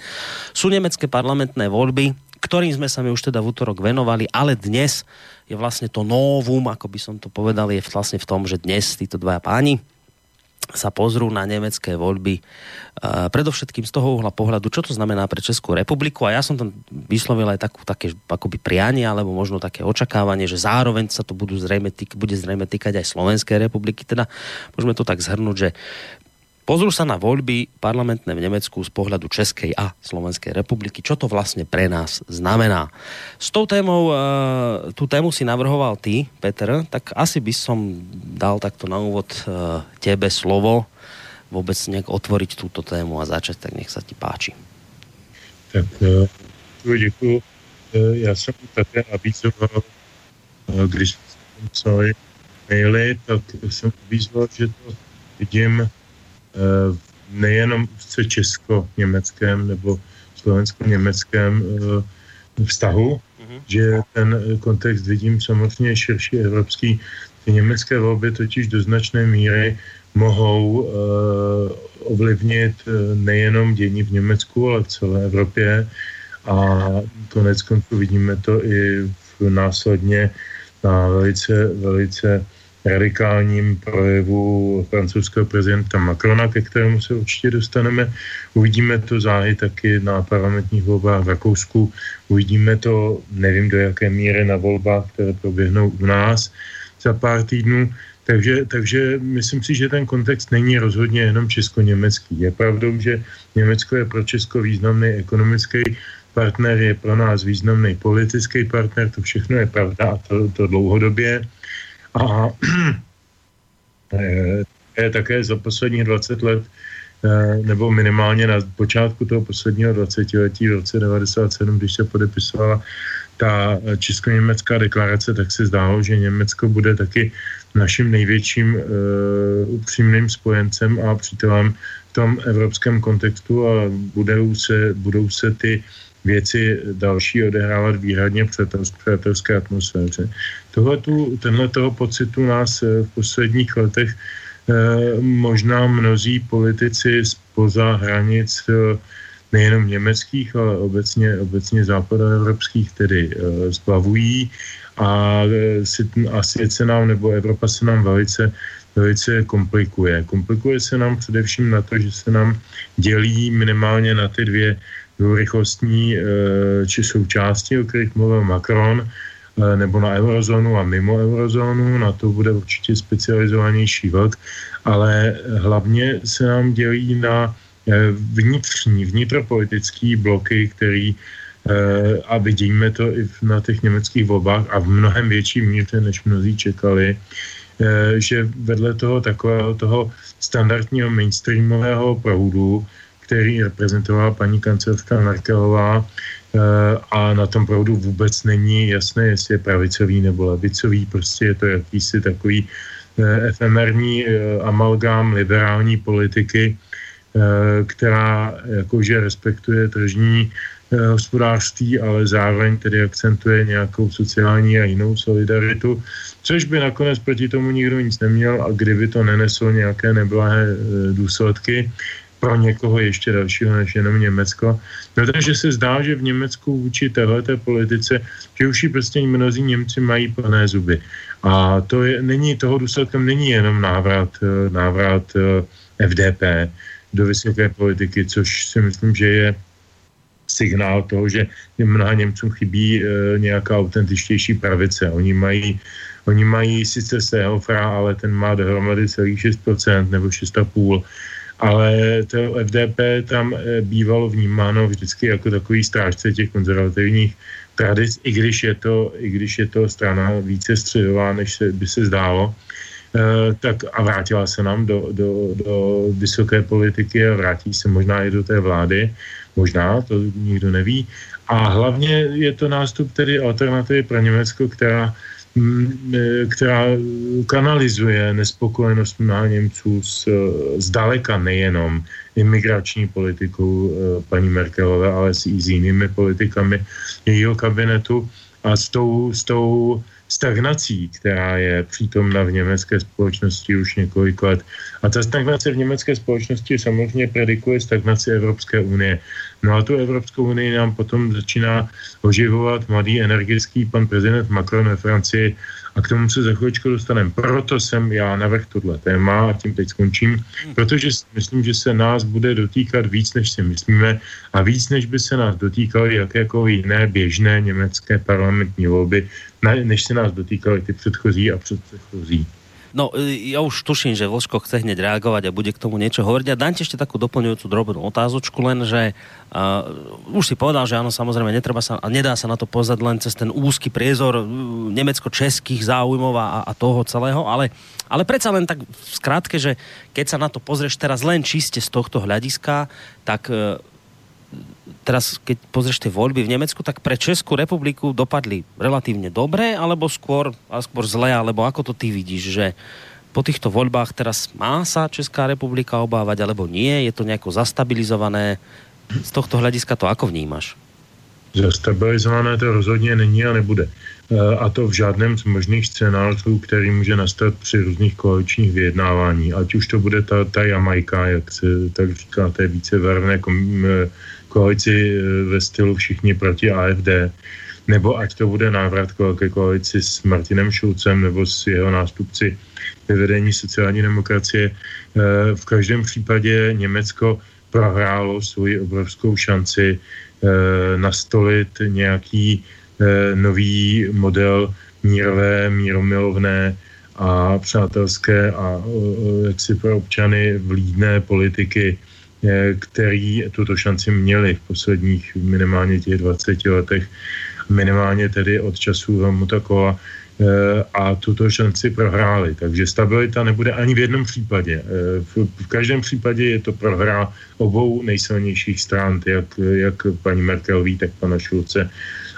sú nemecké parlamentné voľby, ktorým sme sa mi už teda v útorok venovali, ale dnes je vlastne to novum, ako by som to povedal, je vlastne v tom, že dnes títo dvaja páni sa pozrú na nemecké voľby uh, predovšetkým z toho uhla pohľadu, čo to znamená pre Českú republiku. A ja som tam vyslovil aj takú, také akoby prianie alebo možno také očakávanie, že zároveň sa to budú zrejme týk, bude zrejme týkať aj Slovenskej republiky, teda môžeme to tak zhrnúť, že Pozrú sa na voľby parlamentné v Nemecku z pohľadu Českej a Slovenskej republiky. Čo to vlastne pre nás znamená? S tou témou, uh, tú tému si navrhoval ty, Petr, tak asi by som dal takto na úvod uh, tebe slovo vôbec nejak otvoriť túto tému a začať, tak nech sa ti páči. Tak uh, děkuji. Já jsem také avizoval, když jsem psali maily, tak jsem avizoval, že to vidím nejenom v česko-německém nebo slovensko-německém eh, vztahu, mm-hmm. že ten kontext vidím samozřejmě širší evropský. Ty německé volby totiž do značné míry mohou uh, ovlivnit nejenom dění v Německu, ale v celé Evropě. A konec konců vidíme to i v následně na velice, velice radikálním projevu francouzského prezidenta Macrona, ke kterému se určitě dostaneme. Uvidíme to záhy taky na parlamentních volbách v Rakousku. Uvidíme to, nevím do jaké míry, na volbách, které proběhnou u nás za pár týdnů. Takže, takže myslím si, že ten kontext není rozhodně jenom česko-německý. Je pravdou, že Německo je pro Česko významný ekonomický partner, je pro nás významný politický partner, to všechno je pravda a to, to dlouhodobě. A eh, je také za posledních 20 let eh, nebo minimálně na počátku toho posledního 20 letí v roce 97, když se podepisovala ta česko-německá deklarace, tak se zdálo, že Německo bude taky naším největším uh, upřímným spojencem a přítelem v tom evropském kontextu a budou se, budou se ty věci další odehrávat výhradně v přátelské atmosféře. Tohletu, tenhle toho pocitu nás eh, v posledních letech eh, možná mnozí politici spoza hranic eh, nejenom německých, ale obecně, obecně západoevropských tedy zbavují a, a svět se nám, nebo Evropa se nám velice, velice komplikuje. Komplikuje se nám především na to, že se nám dělí minimálně na ty dvě dvourychlostní či součásti, o kterých mluvil Macron, Eh, nebo na eurozónu a mimo eurozónu, na to bude určitě specializovanější vlk, ale hlavně se nám dělí na eh, vnitřní, vnitropolitický bloky, který eh, a vidíme to i na těch německých volbách a v mnohem větší míře, než mnozí čekali, že vedle toho takového toho standardního mainstreamového proudu, který reprezentovala paní kancelářka Merkelová, Eh, a na tom proudu vůbec není jasné, jestli je pravicový nebo levicový, prostě je to jakýsi takový eh, efemerní eh, amalgám liberální politiky, která jakože respektuje tržní hospodářství, ale zároveň tedy akcentuje nějakou sociální a jinou solidaritu, což by nakonec proti tomu nikdo nic neměl a kdyby to neneslo nějaké neblahé důsledky, pro někoho ještě dalšího než jenom Německo. No takže se zdá, že v Německu vůči téhleté politice, že už ji prostě mnozí Němci mají plné zuby. A to je, není, toho důsledkem není jenom návrat, eh, návrat eh, FDP do vysoké politiky, což si myslím, že je signál toho, že mnoha Němcům chybí e, nějaká autentičtější pravice. Oni mají, oni mají sice svého fra, ale ten má dohromady celých 6% nebo 6,5% ale to FDP tam eh, bývalo vnímáno vždycky jako takový strážce těch konzervativních tradic, i když je to, i když je to strana více středová, než se, by se zdálo, e, tak a vrátila se nám do, do, do vysoké politiky a vrátí se možná i do té vlády, možná, to nikdo neví. A hlavně je to nástup tedy alternativy pro Německo, která která kanalizuje nespokojenost mnoha Němců s, zdaleka nejenom imigrační politikou e, paní Merkelové, ale i s jinými politikami jejího kabinetu a s tou, s tou stagnací, která je přítomna v německé společnosti už několik let. A ta stagnace v německé společnosti samozřejmě predikuje stagnaci Evropské unie. No a tu Evropskou unii nám potom začíná oživovat mladý energický pan prezident Macron ve Francii a k tomu se za chvíličku dostaneme. Proto jsem já navrh tohle téma a tím teď skončím, protože si myslím, že se nás bude dotýkat víc, než si myslíme a víc, než by se nás dotýkaly jakékoliv jiné běžné německé parlamentní volby, než se nás dotýkaly ty předchozí a předchozí. No, e, ja už tuším, že Vlško chce hneď reagovať a bude k tomu niečo hovoriť. A dám ti ešte takú doplňujúcu drobnú otázočku, len že uh, už si povedal, že áno, samozrejme, netreba sa, a nedá sa na to pozrieť len cez ten úzky priezor uh, nemecko-českých záujmov a, a toho celého, ale, ale predsa len tak v skrátke, že keď sa na to pozrieš teraz len čiste z tohto hľadiska, tak uh, teraz, keď pozrieš tie voľby v Nemecku, tak pre Českú republiku dopadli relatívne dobre, alebo skôr, ale skôr zle, alebo ako to ty vidíš, že po týchto voľbách teraz má sa Česká republika obávať, alebo nie? Je to nejako zastabilizované? Z tohto hľadiska to ako vnímaš? Zastabilizované to rozhodně není a nebude. E, a to v žádném z možných scénářů, který může nastat při různých koaličních vyjednávání. Ať už to bude ta, ta Jamajka, jak se tak říká, té vícevarné koalici eh, ve stylu všichni proti AFD, nebo ať to bude návrat ke koalici s Martinem Šulcem nebo s jeho nástupci ve vedení sociální demokracie. Eh, v každém případě Německo prohrálo svoji obrovskou šanci eh, nastolit nějaký nový model mírové, míromilovné a přátelské a jaksi pro občany vlídné politiky který tuto šanci měli v posledních minimálně těch 20 letech, minimálně tedy od času Helmuta Kola eh, a tuto šanci prohráli. Takže stabilita nebude ani v jednom případě. Eh, v, každém případě je to prohra obou nejsilnějších stran, jak, jak paní Merkel ví, tak pana Šulce.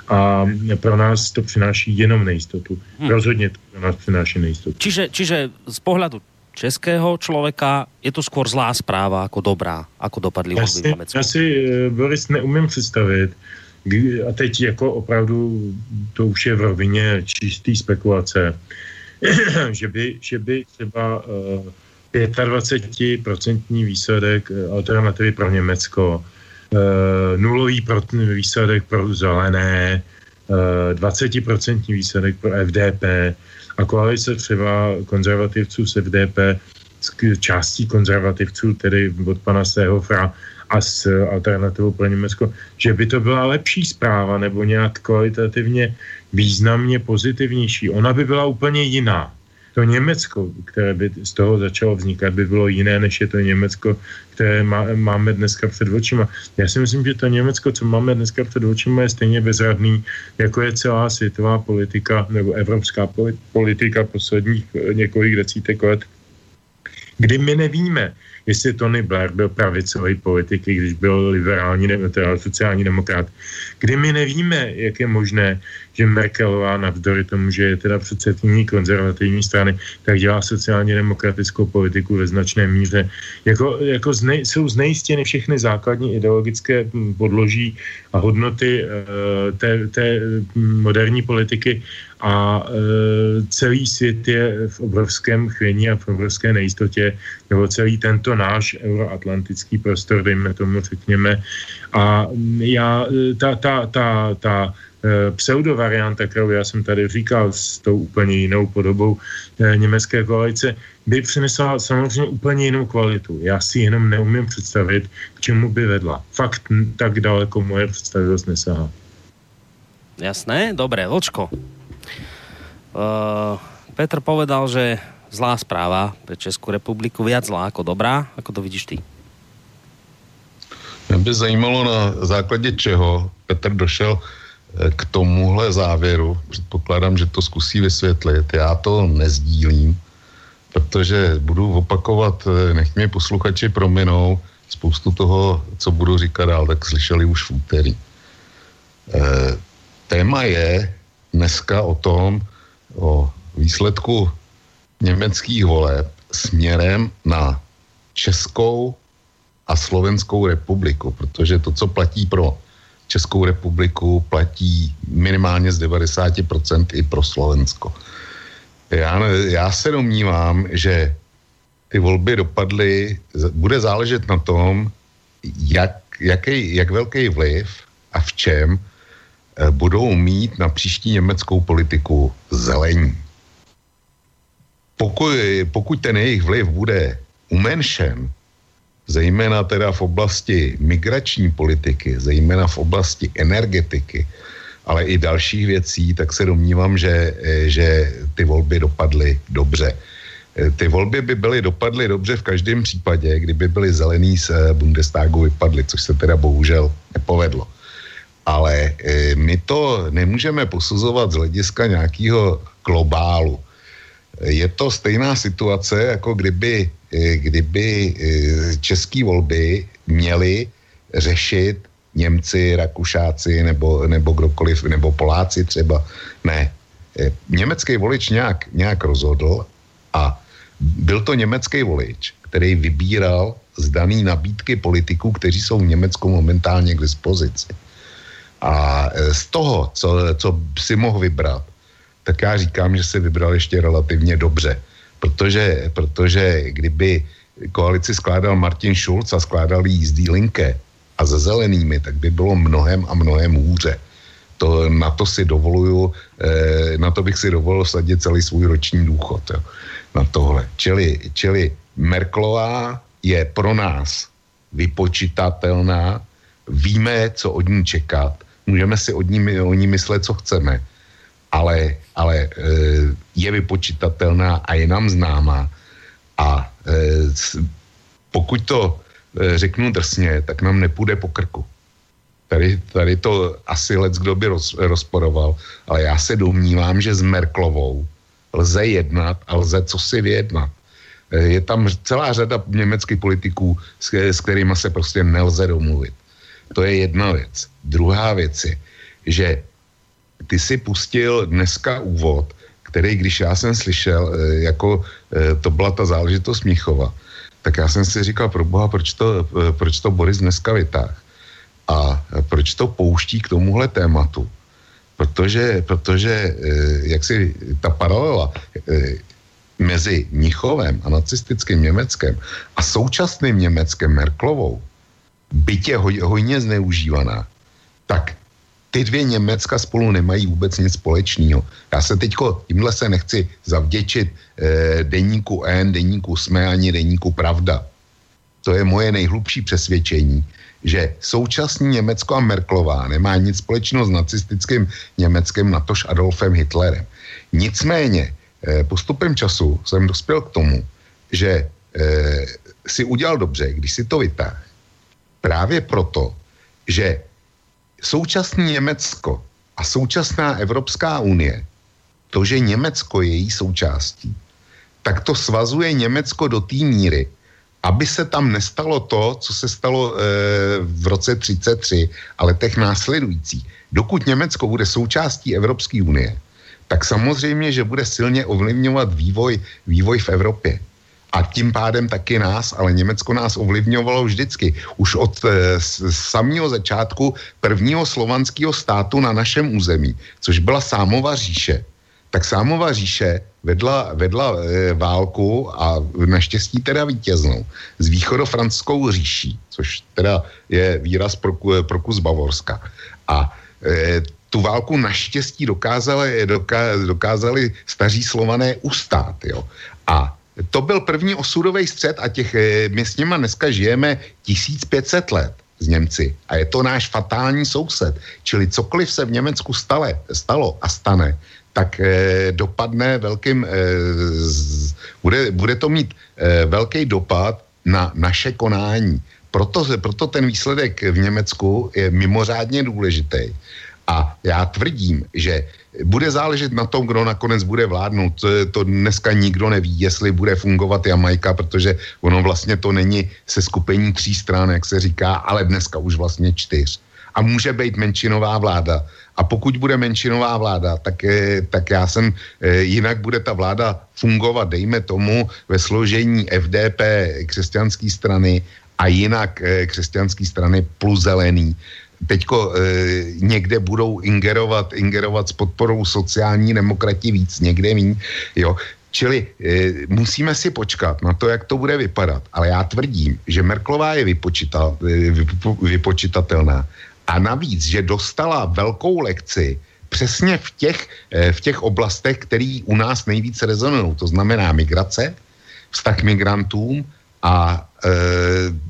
A pro nás to přináší jenom nejistotu. Hmm. Rozhodně to pro nás přináší nejistotu. Čiže, čiže z pohledu českého člověka je to skôr zlá zpráva jako dobrá, jako Německu. Já si, eh, Boris, neumím představit, a teď jako opravdu to už je v rovině čistý spekulace, že by, že by třeba uh, eh, 25% výsledek eh, alternativy pro Německo, uh, nulový výsledek pro zelené, uh, 20% výsledek pro FDP, a koalice třeba konzervativců z FDP, s částí konzervativců, tedy od pana Sehofra a s alternativou pro Německo, že by to byla lepší zpráva nebo nějak kvalitativně významně pozitivnější. Ona by byla úplně jiná to Německo, které by z toho začalo vznikat, by bylo jiné, než je to Německo, které má, máme dneska před očima. Já si myslím, že to Německo, co máme dneska před očima, je stejně bezradný, jako je celá světová politika nebo evropská politika posledních eh, několik desítek let, kdy my nevíme, jestli Tony Blair byl pravicový politik, když byl liberální, teda sociální demokrat, kdy my nevíme, jak je možné, že Merkelová navzdory tomu, že je teda předsedkyní konzervativní strany, tak dělá sociálně demokratickou politiku ve značné míře. Jako, jako znej, jsou znejistěny všechny základní ideologické podloží a hodnoty uh, té, té moderní politiky a e, celý svět je v obrovském chvění a v obrovské nejistotě, nebo celý tento náš euroatlantický prostor, dejme tomu, řekněme. A já, e, ta, ta, ta, ta pseudovarianta, kterou já jsem tady říkal s tou úplně jinou podobou e, německé koalice, by přinesla samozřejmě úplně jinou kvalitu. Já si jenom neumím představit, k čemu by vedla. Fakt tak daleko moje představivost nesahá. Jasné, dobré, Vlčko, Uh, Petr povedal, že zlá správa pre Českou republiku, viac zlá ako dobrá. Ako to vidíš ty? Mě by zajímalo, na základě čeho Petr došel eh, k tomuhle závěru. Předpokládám, že to zkusí vysvětlit. Já to nezdílím, protože budu opakovat, eh, nech mě posluchači prominou, spoustu toho, co budu říkat dál, tak slyšeli už v úterý. E, téma je dneska o tom, o výsledku německých voleb směrem na Českou a Slovenskou republiku, protože to, co platí pro Českou republiku, platí minimálně z 90% i pro Slovensko. Já, já se domnívám, že ty volby dopadly, bude záležet na tom, jak, jaký, jak velký vliv a v čem eh, budou mít na příští německou politiku zelení. Pokud, pokud ten jejich vliv bude umenšen, zejména teda v oblasti migrační politiky, zejména v oblasti energetiky, ale i dalších věcí, tak se domnívám, že, eh, že ty volby dopadly dobře. Eh, ty volby by byly dopadly dobře v každém případě, kdyby byly zelený z eh, Bundestagu vypadly, což se teda bohužel nepovedlo. Ale my to nemůžeme posuzovat z hlediska nějakého globálu. Je to stejná situace, jako kdyby, kdyby české volby měly řešit Němci, Rakušáci nebo, nebo kdokoliv, nebo Poláci třeba. Ne. Eh, německý volič nějak, nějak rozhodl a byl to německý volič, který vybíral z daný nabídky politiků, kteří jsou v Německu momentálně k dispozici. A eh, z toho, co, co si mohl vybrat, tak já říkám, že si vybral ještě relativně dobře. Protože, protože kdyby koalici skládal Martin Schulz a skládal jí z Linke, a se zelenými, tak by bylo mnohem a mnohem hůře. To, na to si dovoluju, eh, na to bych si dovolil sadit celý svůj roční důchod. Jo, na tohle. Čili, čili Merklová je pro nás vypočitatelná, víme, co od ní čekat, můžeme si od ní, o ní myslet, co chceme, ale, ale e, je vypočitatelná a je nám známá. A e, pokud to Eh, řeknu drsně, tak nám nepůjde po krku. Tady, tady to asi lec, kdo by roz, rozporoval, ale já se domnívám, že s Merklovou lze jednat a lze co si vyjednat. Je tam celá řada německých politiků, s, s kterými se prostě nelze domluvit. To je jedna věc. Druhá věc je, že ty si pustil dneska úvod, který, když já jsem slyšel, eh, jako to byla ta záležitost Míchova, tak já jsem si říkal, pro boha, proč to, eh, proč to Boris dneska vytáh? A proč to pouští k tomuhle tématu? Protože, protože eh, jak si ta paralela eh, mezi Mnichovem a nacistickým Německem a současným Německem Merklovou, bytě hoj, hojně zneužívaná, tak ty dvě Německa spolu nemají vůbec nic společného. Já se teďko, tímhle se nechci zavděčit eh, deníku N, deníku SME ani deníku Pravda. To je moje nejhlubší přesvědčení, že současný Německo a Merklová nemá nic společného s nacistickým Německem, natož Adolfem Hitlerem. Nicméně, eh, postupem času jsem dospěl k tomu, že eh, si udělal dobře, když si to vytáhl. Právě proto, že současné Německo a současná Evropská unie, to, že Německo je její součástí, tak to svazuje Německo do té míry, aby se tam nestalo to, co se stalo e, v roce 33 a letech následující. Dokud Německo bude součástí Evropské unie, tak samozřejmě, že bude silně ovlivňovat vývoj, vývoj v Evropě a tím pádem taky nás, ale Německo nás ovlivňovalo vždycky. Už od e, samého začátku prvního slovanského státu na našem území, což byla Sámova říše. Tak Sámova říše vedla, vedla e, válku a naštěstí teda vítěznou s východofranskou říší, což teda je výraz pro, pro kus Bavorska. A e, tu válku naštěstí dokázali, doká, dokázali staří slované ustát. Jo. A to byl první osudový střed a těch, eh, my s nima dneska žijeme 1500 let z Němci a je to náš fatální soused. Čili cokoliv se v Německu stale, stalo a stane, tak eh, dopadne velkým, eh, z, bude, bude to mít eh, velký dopad na naše konání. Proto, proto ten výsledek v Německu je mimořádně důležitý. A já tvrdím, že bude záležet na tom, kdo nakonec bude vládnout. To, dneska nikdo neví, jestli bude fungovat Jamajka, protože ono vlastně to není se skupení tří stran, jak se říká, ale dneska už vlastně čtyř. A může být menšinová vláda. A pokud bude menšinová vláda, tak, eh, tak já jsem, eh, jinak bude ta vláda fungovat, dejme tomu, ve složení FDP křesťanské strany a jinak eh, křesťanské strany plus zelený teďko e, někde budou ingerovat, ingerovat s podporou sociální demokrati víc, někde míň, jo. Čili e, musíme si počkat na to, jak to bude vypadat. Ale já tvrdím, že Merklová je vypočita, e, vypo, vypočitatelná. A navíc, že dostala velkou lekci přesně v těch, e, v těch oblastech, které u nás nejvíce rezonují. To znamená migrace, vztah migrantům a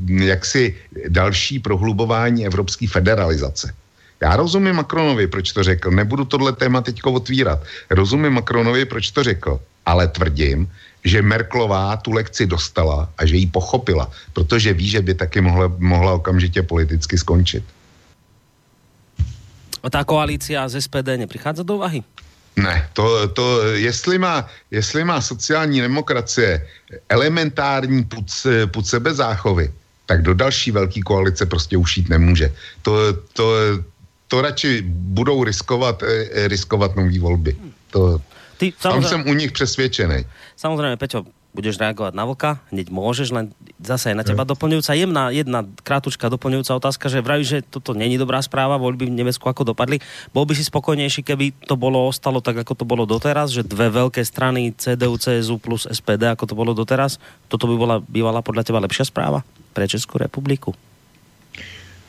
jaksi další prohlubování evropské federalizace. Já rozumím Macronovi, proč to řekl. Nebudu tohle téma teď otvírat. Rozumím Macronovi, proč to řekl. Ale tvrdím, že Merklová tu lekci dostala a že ji pochopila, protože ví, že by taky mohla, mohla okamžitě politicky skončit. A ta koalícia z SPD neprichádza do úvahy? Ne, to, to jestli, má, jestli má sociální demokracie elementární put, put sebezáchovy, tak do další velké koalice prostě ušít nemůže. To, to, to radši budou riskovat, eh, riskovat nový volby. To, Ty, tam jsem u nich přesvědčený. Samozřejmě, Peťo, budeš reagovať na vlka, hneď môžeš, len zase aj na teba doplňujúca. Jemná jedna krátučka doplňujúca otázka, že vraví, že toto není dobrá správa, voľby v Nemecku ako dopadli. Bol by si spokojnejší, keby to bolo ostalo tak, ako to bolo doteraz, že dve veľké strany CDU, CSU plus SPD, ako to bolo doteraz, toto by bola bývala podľa teba lepšia správa pre Českou republiku?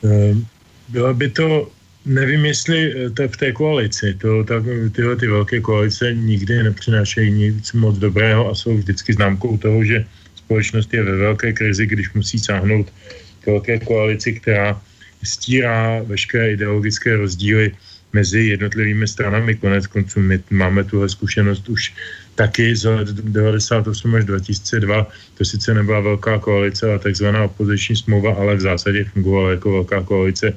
Um, byla by to Nevím, jestli eh, to v té koalici, to, tak, tyhle ty velké koalice nikdy nepřinášejí nic moc dobrého a jsou vždycky známkou toho, že společnost je ve velké krizi, když musí sáhnout k velké koalici, která stírá veškeré ideologické rozdíly mezi jednotlivými stranami. Konec konců my máme tuhle zkušenost už taky z let 98 až 2002. To sice nebyla velká koalice, ale takzvaná opoziční smlouva, ale v zásadě fungovala jako velká koalice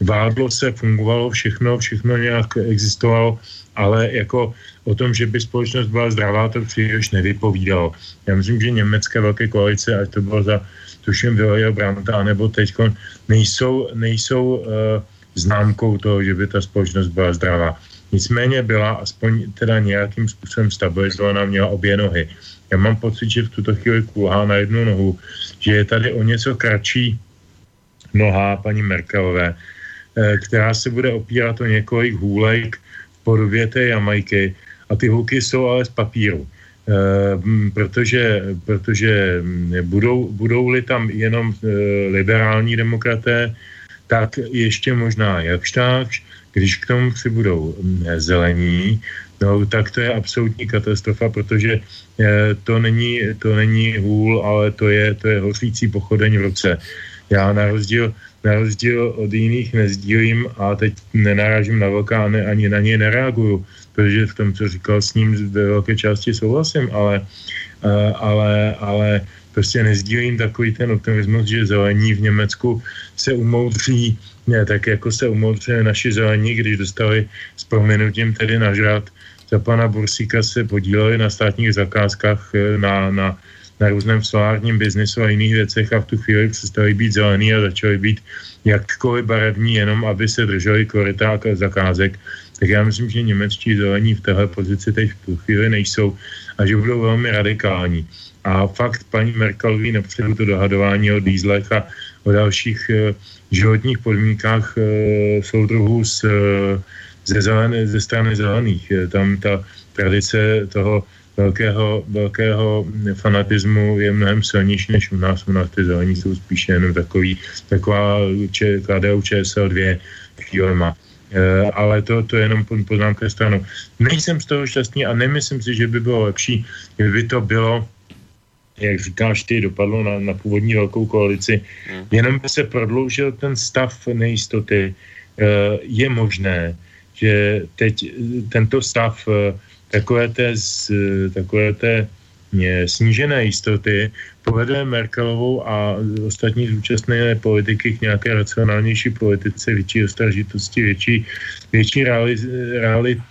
vládlo se, fungovalo všechno, všechno nějak existovalo, ale jako o tom, že by společnost byla zdravá, to příliš nevypovídalo. Já myslím, že německé velké koalice, ať to bylo za tuším Vilého Branta, nebo teď nejsou, nejsou uh, známkou toho, že by ta společnost byla zdravá. Nicméně byla aspoň teda nějakým způsobem stabilizovaná, měla obě nohy. Já mám pocit, že v tuto chvíli kulhá na jednu nohu, že je tady o něco kratší noha paní Merkelové, která se bude opírat o několik hůlek v podobě té Jamajky a ty hůlky jsou ale z papíru. Eh, protože, protože budou, budou-li tam jenom eh, liberální demokraté, tak ještě možná jakž když k tomu si budou zelení, no, tak to je absolutní katastrofa, protože to není, to není hůl, ale to je, to je hořící pochodeň v roce. Já na rozdíl na rozdíl od jiných nezdílím a teď nenarážím na velká ani, ani na ně nereaguju, protože v tom, co říkal s ním, ve velké části souhlasím, ale, ale, ale prostě nezdílím takový ten optimismus, že zelení v Německu se umoudří, ne, tak jako se umoudřili naši zelení, když dostali s proměnutím tedy nažrat za pana Bursíka se podíleli na státních zakázkách e, na, na na různém solárním biznesu a jiných věcech a v tu chvíli přestali být zelený a začali být jakkoliv barevní, jenom aby se drželi koryta a zakázek, tak já myslím, že němečtí zelení v téhle pozici teď v tu chvíli nejsou a že budou velmi radikální. A fakt paní Merkelový například to dohadování o dýzlech a o dalších e, životních podmínkách e, soudruhů z, e, ze, zelené, ze strany zelených. Tam ta tradice toho velkého, velkého fanatismu je mnohem silnější než u nás. U nás ty zelení jsou spíše jenom takový, taková KDU ČSL 2 chvílema. E, ale to, to je jenom poznámka stranou. Nejsem z toho šťastný a nemyslím si, že by bylo lepší, kdyby to bylo jak říkáš ty, dopadlo na, na původní velkou koalici, hmm. jenom by se prodloužil ten stav nejistoty. E, je možné, že teď tento stav e, takové té, takové té snížené jistoty povede Merkelovou a ostatní zúčastněné politiky k nějaké racionálnější politice, větší ostražitosti, větší, větší reali, reali,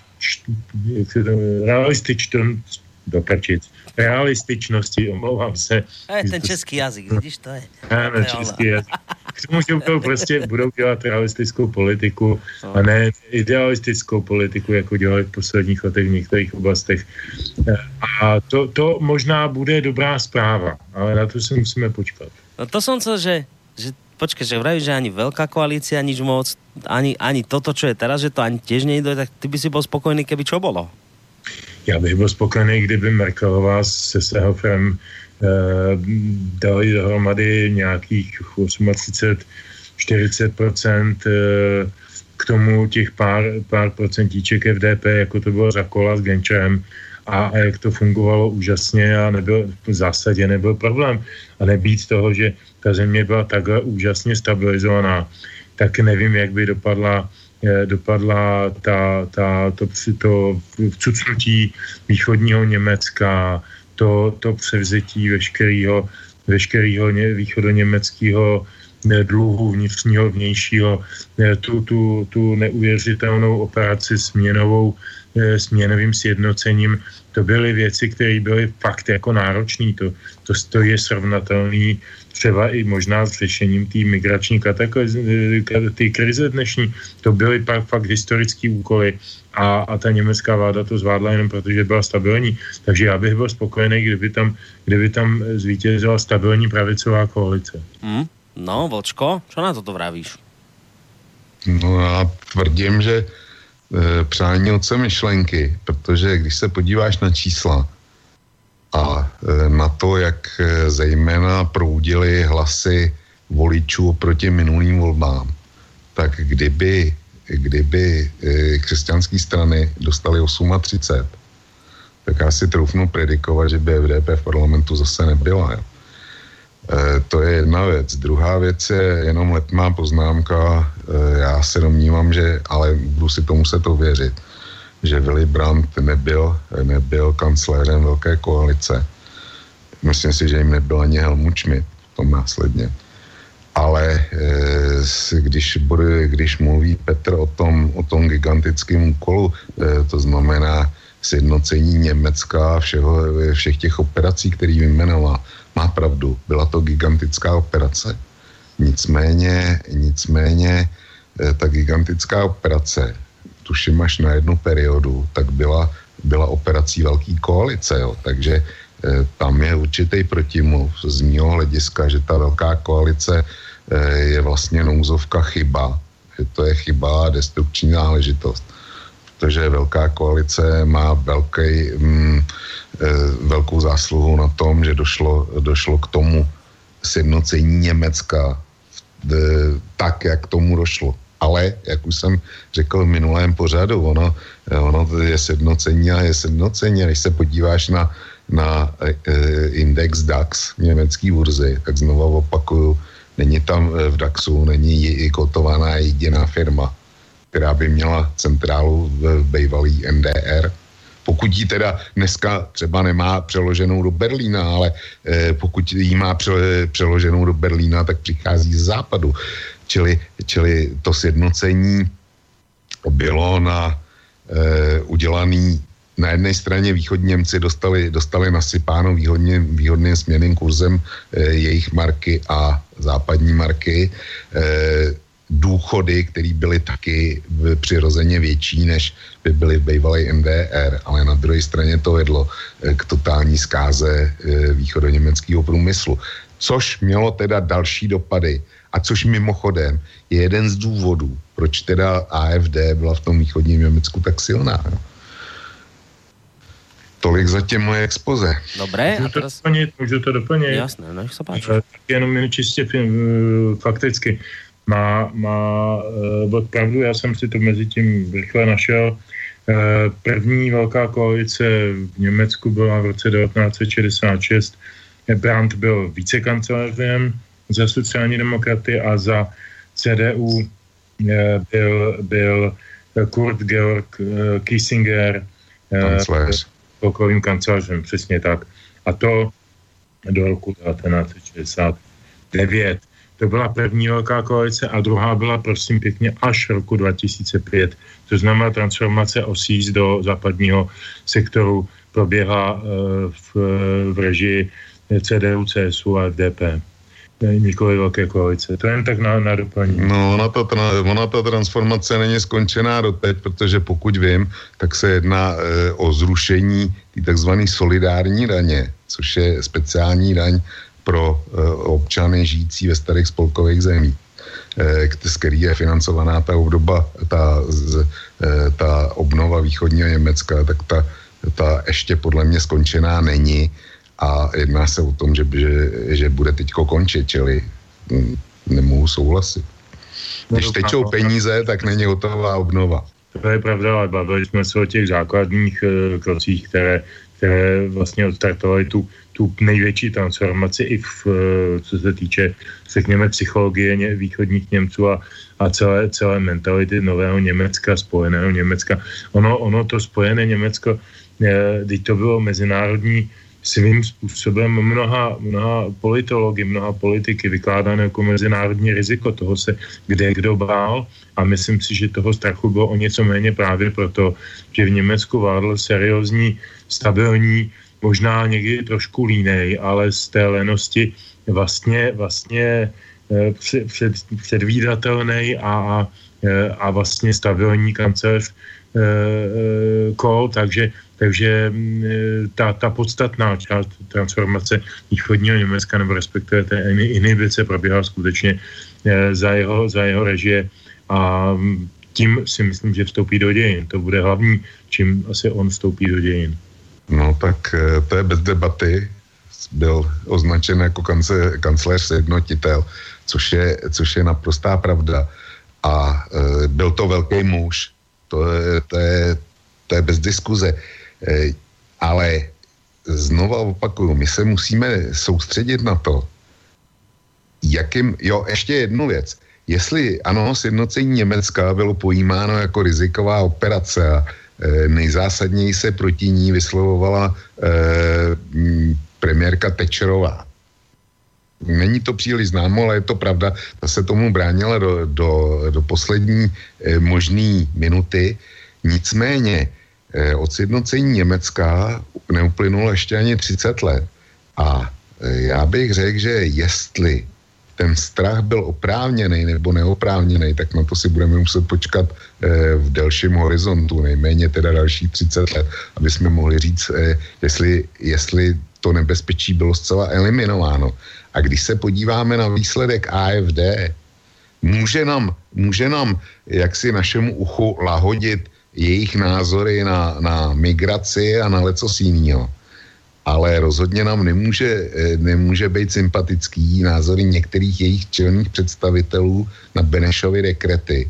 realističnost, dokačit, realističnosti, omlouvám se. To je ten český jazyk, vidíš, to je. Ano, český jazyk. K tomu, že budou prostě budou dělat realistickou politiku a ne idealistickou politiku, jako dělali v posledních letech v některých oblastech. A to, to možná bude dobrá zpráva, ale na to si musíme počkat. No to jsem co, že, že počkej, že vravíš, že ani veľká koalícia, nič moc, ani, ani toto, čo je teraz, že to ani tiež nejde, tak ty by si bol spokojný, keby čo bolo? Já bych byl spokojený, kdyby Merkelová se Sehofrem eh, dali dohromady nějakých 38, 40 eh, k tomu těch pár, pár procentíček FDP, jako to bylo za kola s Genčem a, a jak to fungovalo úžasně a nebyl, v zásadě nebyl problém. A nebýt toho, že ta země byla takhle úžasně stabilizovaná, tak nevím, jak by dopadla dopadla ta, ta, to, to vcucnutí východního Německa, to, to převzetí veškerého, veškerého východoněmeckého dluhu vnitřního, vnějšího, tu, tu, tu neuvěřitelnou operaci směnovou, směnovým sjednocením, to byly věci, které byly fakt jako náročné. To, to, to je srovnatelný třeba i možná s řešením té migrační ty krize dnešní, to byly pak fakt historické úkoly a, a ta německá vláda to zvládla jenom protože byla stabilní. Takže já bych byl spokojený, kdyby tam, kdyby tam zvítězila stabilní pravicová koalice. Mm, no, Vočko, co na toto vravíš? No já tvrdím, že e, přání otce myšlenky, protože když se podíváš na čísla, a e, na to, jak e, zejména proudily hlasy voličů proti minulým volbám, tak kdyby, kdyby e, křesťanské strany dostali 38, tak já si troufnu predikovat, že by FDP v parlamentu zase nebyla. Jo. To je jedna věc. Druhá věc je jenom letná poznámka. Já se domnívám, že, ale budu si to muset ověřit, že Willy Brandt nebyl, nebyl kancléřem velké koalice. Myslím si, že jim nebyl ani Helmut Schmidt v tom následně. Ale e, když, bude, když mluví Petr o tom, o tom gigantickém úkolu, e, to znamená sjednocení Německa a všeho, všech těch operací, který vymenoval, má pravdu, byla to gigantická operace. Nicméně, nicméně e, ta gigantická operace tuším až na jednu periodu, tak byla, byla operací velký koalice, jo. takže eh, tam je určitý protimluv z mého hlediska, že ta velká koalice eh, je vlastně nouzovka chyba, že to je chyba a destrukční záležitost. Protože velká koalice má velký, mm, eh, velkou zásluhu na tom, že došlo, došlo k tomu sjednocení Německa eh, tak, jak tomu došlo ale, jak už jsem řekl v minulém pořadu, ono, ono je sednocení a je sednocení. Když se podíváš na, na e, index DAX německý burzy, tak znovu opakuju, není tam e, v DAXu, není i kotovaná jediná firma, která by měla centrálu v bývalý NDR. Pokud ji teda dneska třeba nemá přeloženou do Berlína, ale e, pokud ji má pře, přeloženou do Berlína, tak přichází z západu. Čili, čili to sjednocení bylo na e, udělaný na jedné straně východní Němci dostali, dostali nasypáno výhodně, výhodným směrným kurzem e, jejich marky a západní marky. E, důchody, které byly taky přirozeně větší, než by byly v bývalé NDR, ale na druhé straně to vedlo k totální zkáze východoněmeckého průmyslu. Což mělo teda další dopady a což mimochodem je jeden z důvodů, proč teda AFD byla v tom východním Německu tak silná. Jo. Tolik zatím moje expoze. Dobré. Můžu to teraz... doplnit? Můžu to doplnit? Jasné, nech se páči. Tak jenom jen čistě eh, fakticky. Má, má uh, pravdu, já jsem si to mezi tím rychle našel. Uh, první velká koalice v Německu byla v roce 1966. Brandt byl vicekancléřem, za sociální demokraty a za CDU eh, byl, byl Kurt Georg eh, Kissinger spolkovým kancelářem, přesně tak. A to do roku 1969. To byla první velká koalice a druhá byla, prosím pěkně, až roku 2005. To znamená transformace osíz do západního sektoru proběhla v, v režii CDU, CSU a FDP nikoli velké koalice. To jen tak na, na doplnění. No, ona ta, ona ta transformace není skončená doteď, protože pokud vím, tak se jedná e, o zrušení takzvané solidární daně, což je speciální daň pro občany žijící ve starých spolkových zemích z který je financovaná ta obdoba, ta, ta obnova východního Německa, tak ta, ta ještě podle mě skončená není a jedná se o tom, že, že, že bude teďko končit, čili hm, nemohu souhlasit. Když tečou peníze, tak není hotová obnova. To je pravda, ale bavili jsme se o těch základních uh, krocích, které, které vlastně odstartovaly tu, tu největší transformaci i v, uh, co se týče, řekněme, psychologie ně, východních Němců a, a celé, celé mentality nového Německa, spojeného Německa. Ono, ono to spojené Německo, uh, to bylo mezinárodní svým způsobem mnoha, mnoha politology, mnoha politiky vykládáno jako mezinárodní riziko. Toho se kde kdo bál a myslím si, že toho strachu bylo o něco méně právě proto, že v Německu vládl seriózní, stabilní, možná někdy trošku línej, ale z té lenosti vlastně, vlastně eh, před, před, předvídatelný a, a, eh, a vlastně stabilní kancelář kol, takže, takže mm, eh, ta, ta podstatná část transformace východního Německa nebo respektive té inhibice probíhala skutečně eh, za jeho, za jeho režie a mm, tím si myslím, že vstoupí do dějin. To bude hlavní, čím asi on vstoupí do dějin. No tak to je bez debaty. Byl označen jako kance, kancléř sjednotitel, což je, což je naprostá pravda. A e, byl to velký muž, to je, to je, to je bez diskuze. E, ale znova opakuju, my se musíme soustředit na to, jakým, jo, ještě jednu věc. Jestli ano, sjednocení Německa bylo pojímáno jako riziková operace a e, nejzásadněji se proti ní vyslovovala e, premiérka Tečerová. Není to příliš známo, ale je to pravda. Ta se tomu bránila do, do, do poslední eh, možné minuty. Nicméně eh, od sjednocení Německa neuplynulo ještě ani 30 let. A eh, já bych řekl, že jestli ten strach byl oprávněný nebo neoprávněný, tak na to si budeme muset počkat eh, v delším horizontu, nejméně teda další 30 let, aby jsme mohli říct, eh, jestli, jestli to nebezpečí bylo zcela eliminováno. A když se podíváme na výsledek AFD, může nám, může nám jaksi našemu uchu lahodit jejich názory na, na migraci a na leco jiného. Ale rozhodně nám nemůže, eh, nemůže být sympatický názory některých jejich čelných představitelů na Benešovy dekrety,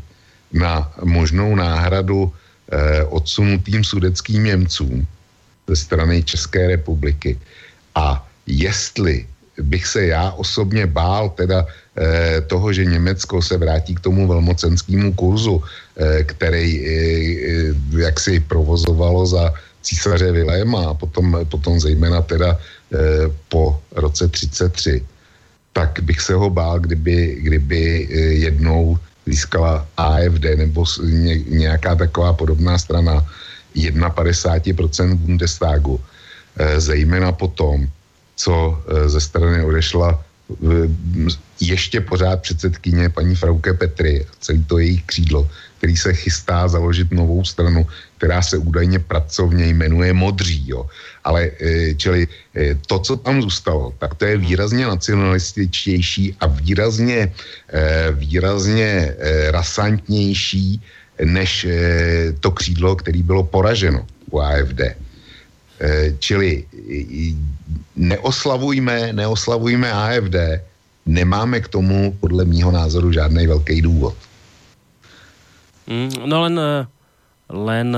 na možnou náhradu eh, odsunutým sudeckým Němcům ze strany České republiky. A jestli bych se já osobně bál teda eh, toho, že Německo se vrátí k tomu velmocenskému kurzu, eh, který eh, eh, jak si provozovalo za císaře Viléma a potom, potom zejména teda eh, po roce 33, tak bych se ho bál, kdyby, kdyby eh, jednou získala AFD nebo ně, nějaká taková podobná strana. 51% Bundestagu, zejména potom, co eh, ze strany odešla ještě pořád předsedkyně paní Frauke Petry, celý to její křídlo, který se chystá založit novou stranu, která se údajně pracovně jmenuje Modří, jo. Ale eh, čili eh, to, co tam zůstalo, tak to je výrazně nacionalističtější a výrazně, výrazně rasantnější než to křídlo, který bylo poraženo u AFD. Eh, čili neoslavujme, neoslavujme AFD, nemáme k tomu podle mýho názoru žádný velký důvod. Mm, no len, eh, len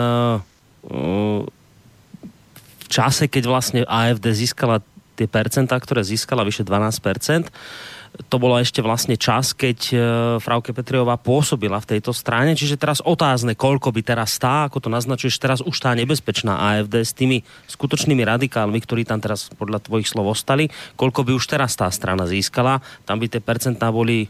v čase, keď vlastne AFD získala tie percentá, ktoré získala vyše 12%, to bolo ešte vlastne čas, keď uh, Frauke Petriová pôsobila v tejto strane, čiže teraz otázne, koľko by teraz tá, ako to naznačuješ, teraz už tá nebezpečná AFD s tými skutočnými radikálmi, ktorí tam teraz podľa tvojich slov ostali, koľko by už teraz tá strana získala, tam by tie percentá boli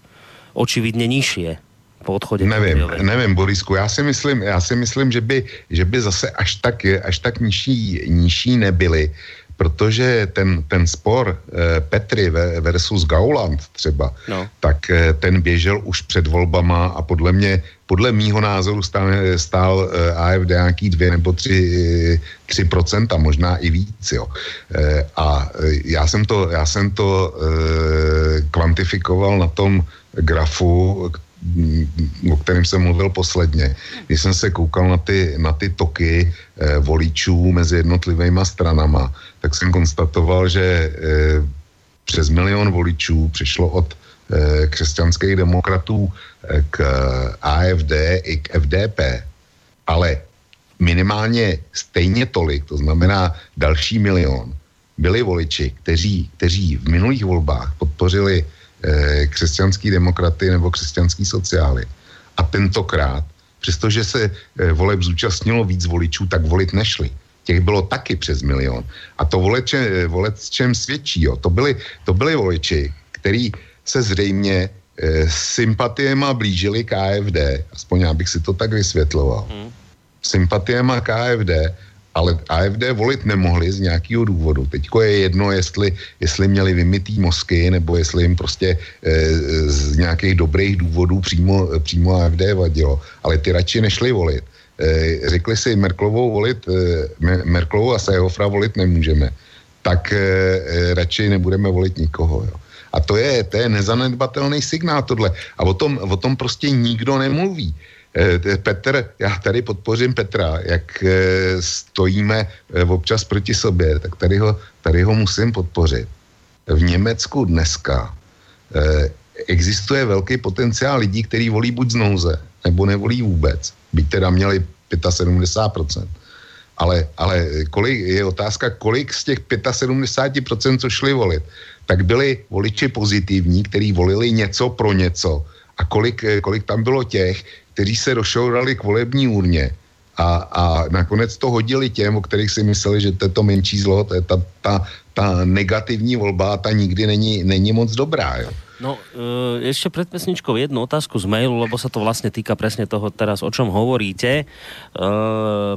očividne nižšie po odchodě. Nevím, Petriové. nevím, Borisku, já si myslím, já si myslím, že by, že by zase až tak, až tak nižší, nižší nebyly, protože ten, ten spor eh, Petry versus Gauland třeba, no. tak eh, ten běžel už před volbama a podle mě, podle mýho názoru stál, stál eh, AFD nějaký dvě nebo tři, tři procenta, možná i víc, jo. A já jsem to, já jsem to kvantifikoval na tom grafu, o kterém jsem mluvil posledně. Když jsem se koukal na ty, na ty toky e, voličů mezi jednotlivými stranama, tak jsem konstatoval, že e, přes milion voličů přišlo od e, křesťanských demokratů e, k AFD i k FDP. Ale minimálně stejně tolik, to znamená další milion, byli voliči, kteří, kteří v minulých volbách podpořili eh, křesťanský demokraty nebo křesťanský sociály. A tentokrát, přestože se eh, voleb zúčastnilo víc voličů, tak volit nešli. Těch bylo taky přes milion. A to voleče, eh, volec čem svědčí. Jo. To, byli, to byli voliči, který se zřejmě eh, sympatiema blížili k AFD, aspoň já bych si to tak vysvětloval. Hmm sympatiema KFD, ale AFD volit nemohli z nějakého důvodu. Teďko je jedno, jestli, jestli měli vymitý mozky, nebo jestli jim prostě e, z nějakých dobrých důvodů přímo, přímo AFD vadilo. Ale ty radši nešli volit. E, řekli si, Merklovou volit, e, Merklovou a Sehofra volit nemůžeme. Tak e, radši nebudeme volit nikoho. Jo. A to je, to je nezanedbatelný signál tohle. A o tom, o tom prostě nikdo nemluví. Eh, Petr, já tady podpořím Petra, jak eh, stojíme eh, občas proti sobě, tak tady ho, tady ho musím podpořit. V Německu dneska existuje velký potenciál lidí, kteří volí buď z nouze, nebo nevolí vůbec. Byť teda měli 75%. Ale, ale kolik, je otázka, kolik z těch 75%, co šli volit, tak byli voliči pozitivní, kteří volili něco pro něco. A kolik, kolik tam bylo těch, kteří se došourali k volební urně a, a nakonec to hodili těm, o kterých si mysleli, že to je to menší zlo, to je ta, ta, ta negativní volba, ta nikdy není, není moc dobrá. Jo. No, e, ešte pred pesničkou jednu otázku z mailu, lebo sa to vlastne týka presne toho teraz, o čom hovoríte. E,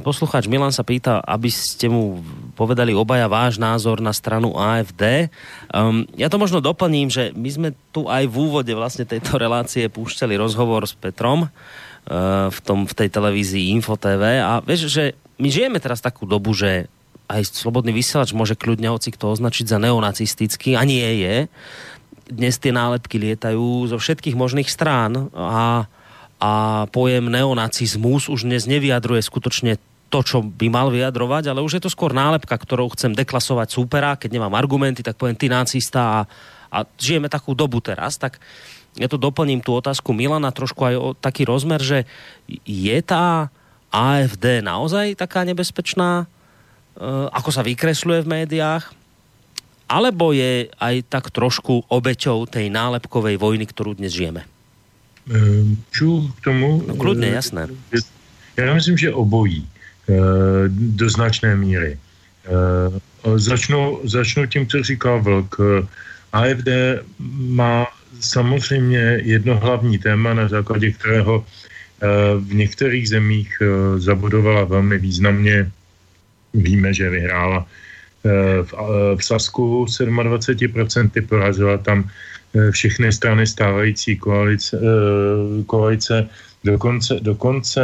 poslucháč Milan sa pýta, aby ste mu povedali obaja váš názor na stranu AFD. Um, ja to možno doplním, že my sme tu aj v úvode vlastne tejto relácie púšťali rozhovor s Petrom, v, tom, v tej televízii Info TV a vieš, že my žijeme teraz takú dobu, že aj slobodný vysielač môže kľudne hoci kto označiť za neonacistický a nie je. Dnes tie nálepky lietajú zo všetkých možných strán a, a pojem neonacizmus už dnes nevyjadruje skutočne to, čo by mal vyjadrovať, ale už je to skôr nálepka, ktorou chcem deklasovať súpera, keď nemám argumenty, tak poviem ty nacista a, a žijeme takú dobu teraz, tak ja to doplním tú otázku Milana trošku aj o taký rozmer, že je tá AFD naozaj taká nebezpečná, e, ako sa vykresluje v médiách, alebo je aj tak trošku obeťou tej nálepkovej vojny, ktorú dnes žijeme? Můžu k tomu? No, kludně, jasné. Já myslím, že obojí e, do značné míry. Začnu, začnu tím, co říkal Vlk. AFD má samozřejmě jedno hlavní téma, na základě kterého v některých zemích zabudovala velmi významně. Víme, že vyhrála eh, v Sasku 27%, porazila tam všechny strany stávající koalice, koalice Dokonce, dokonce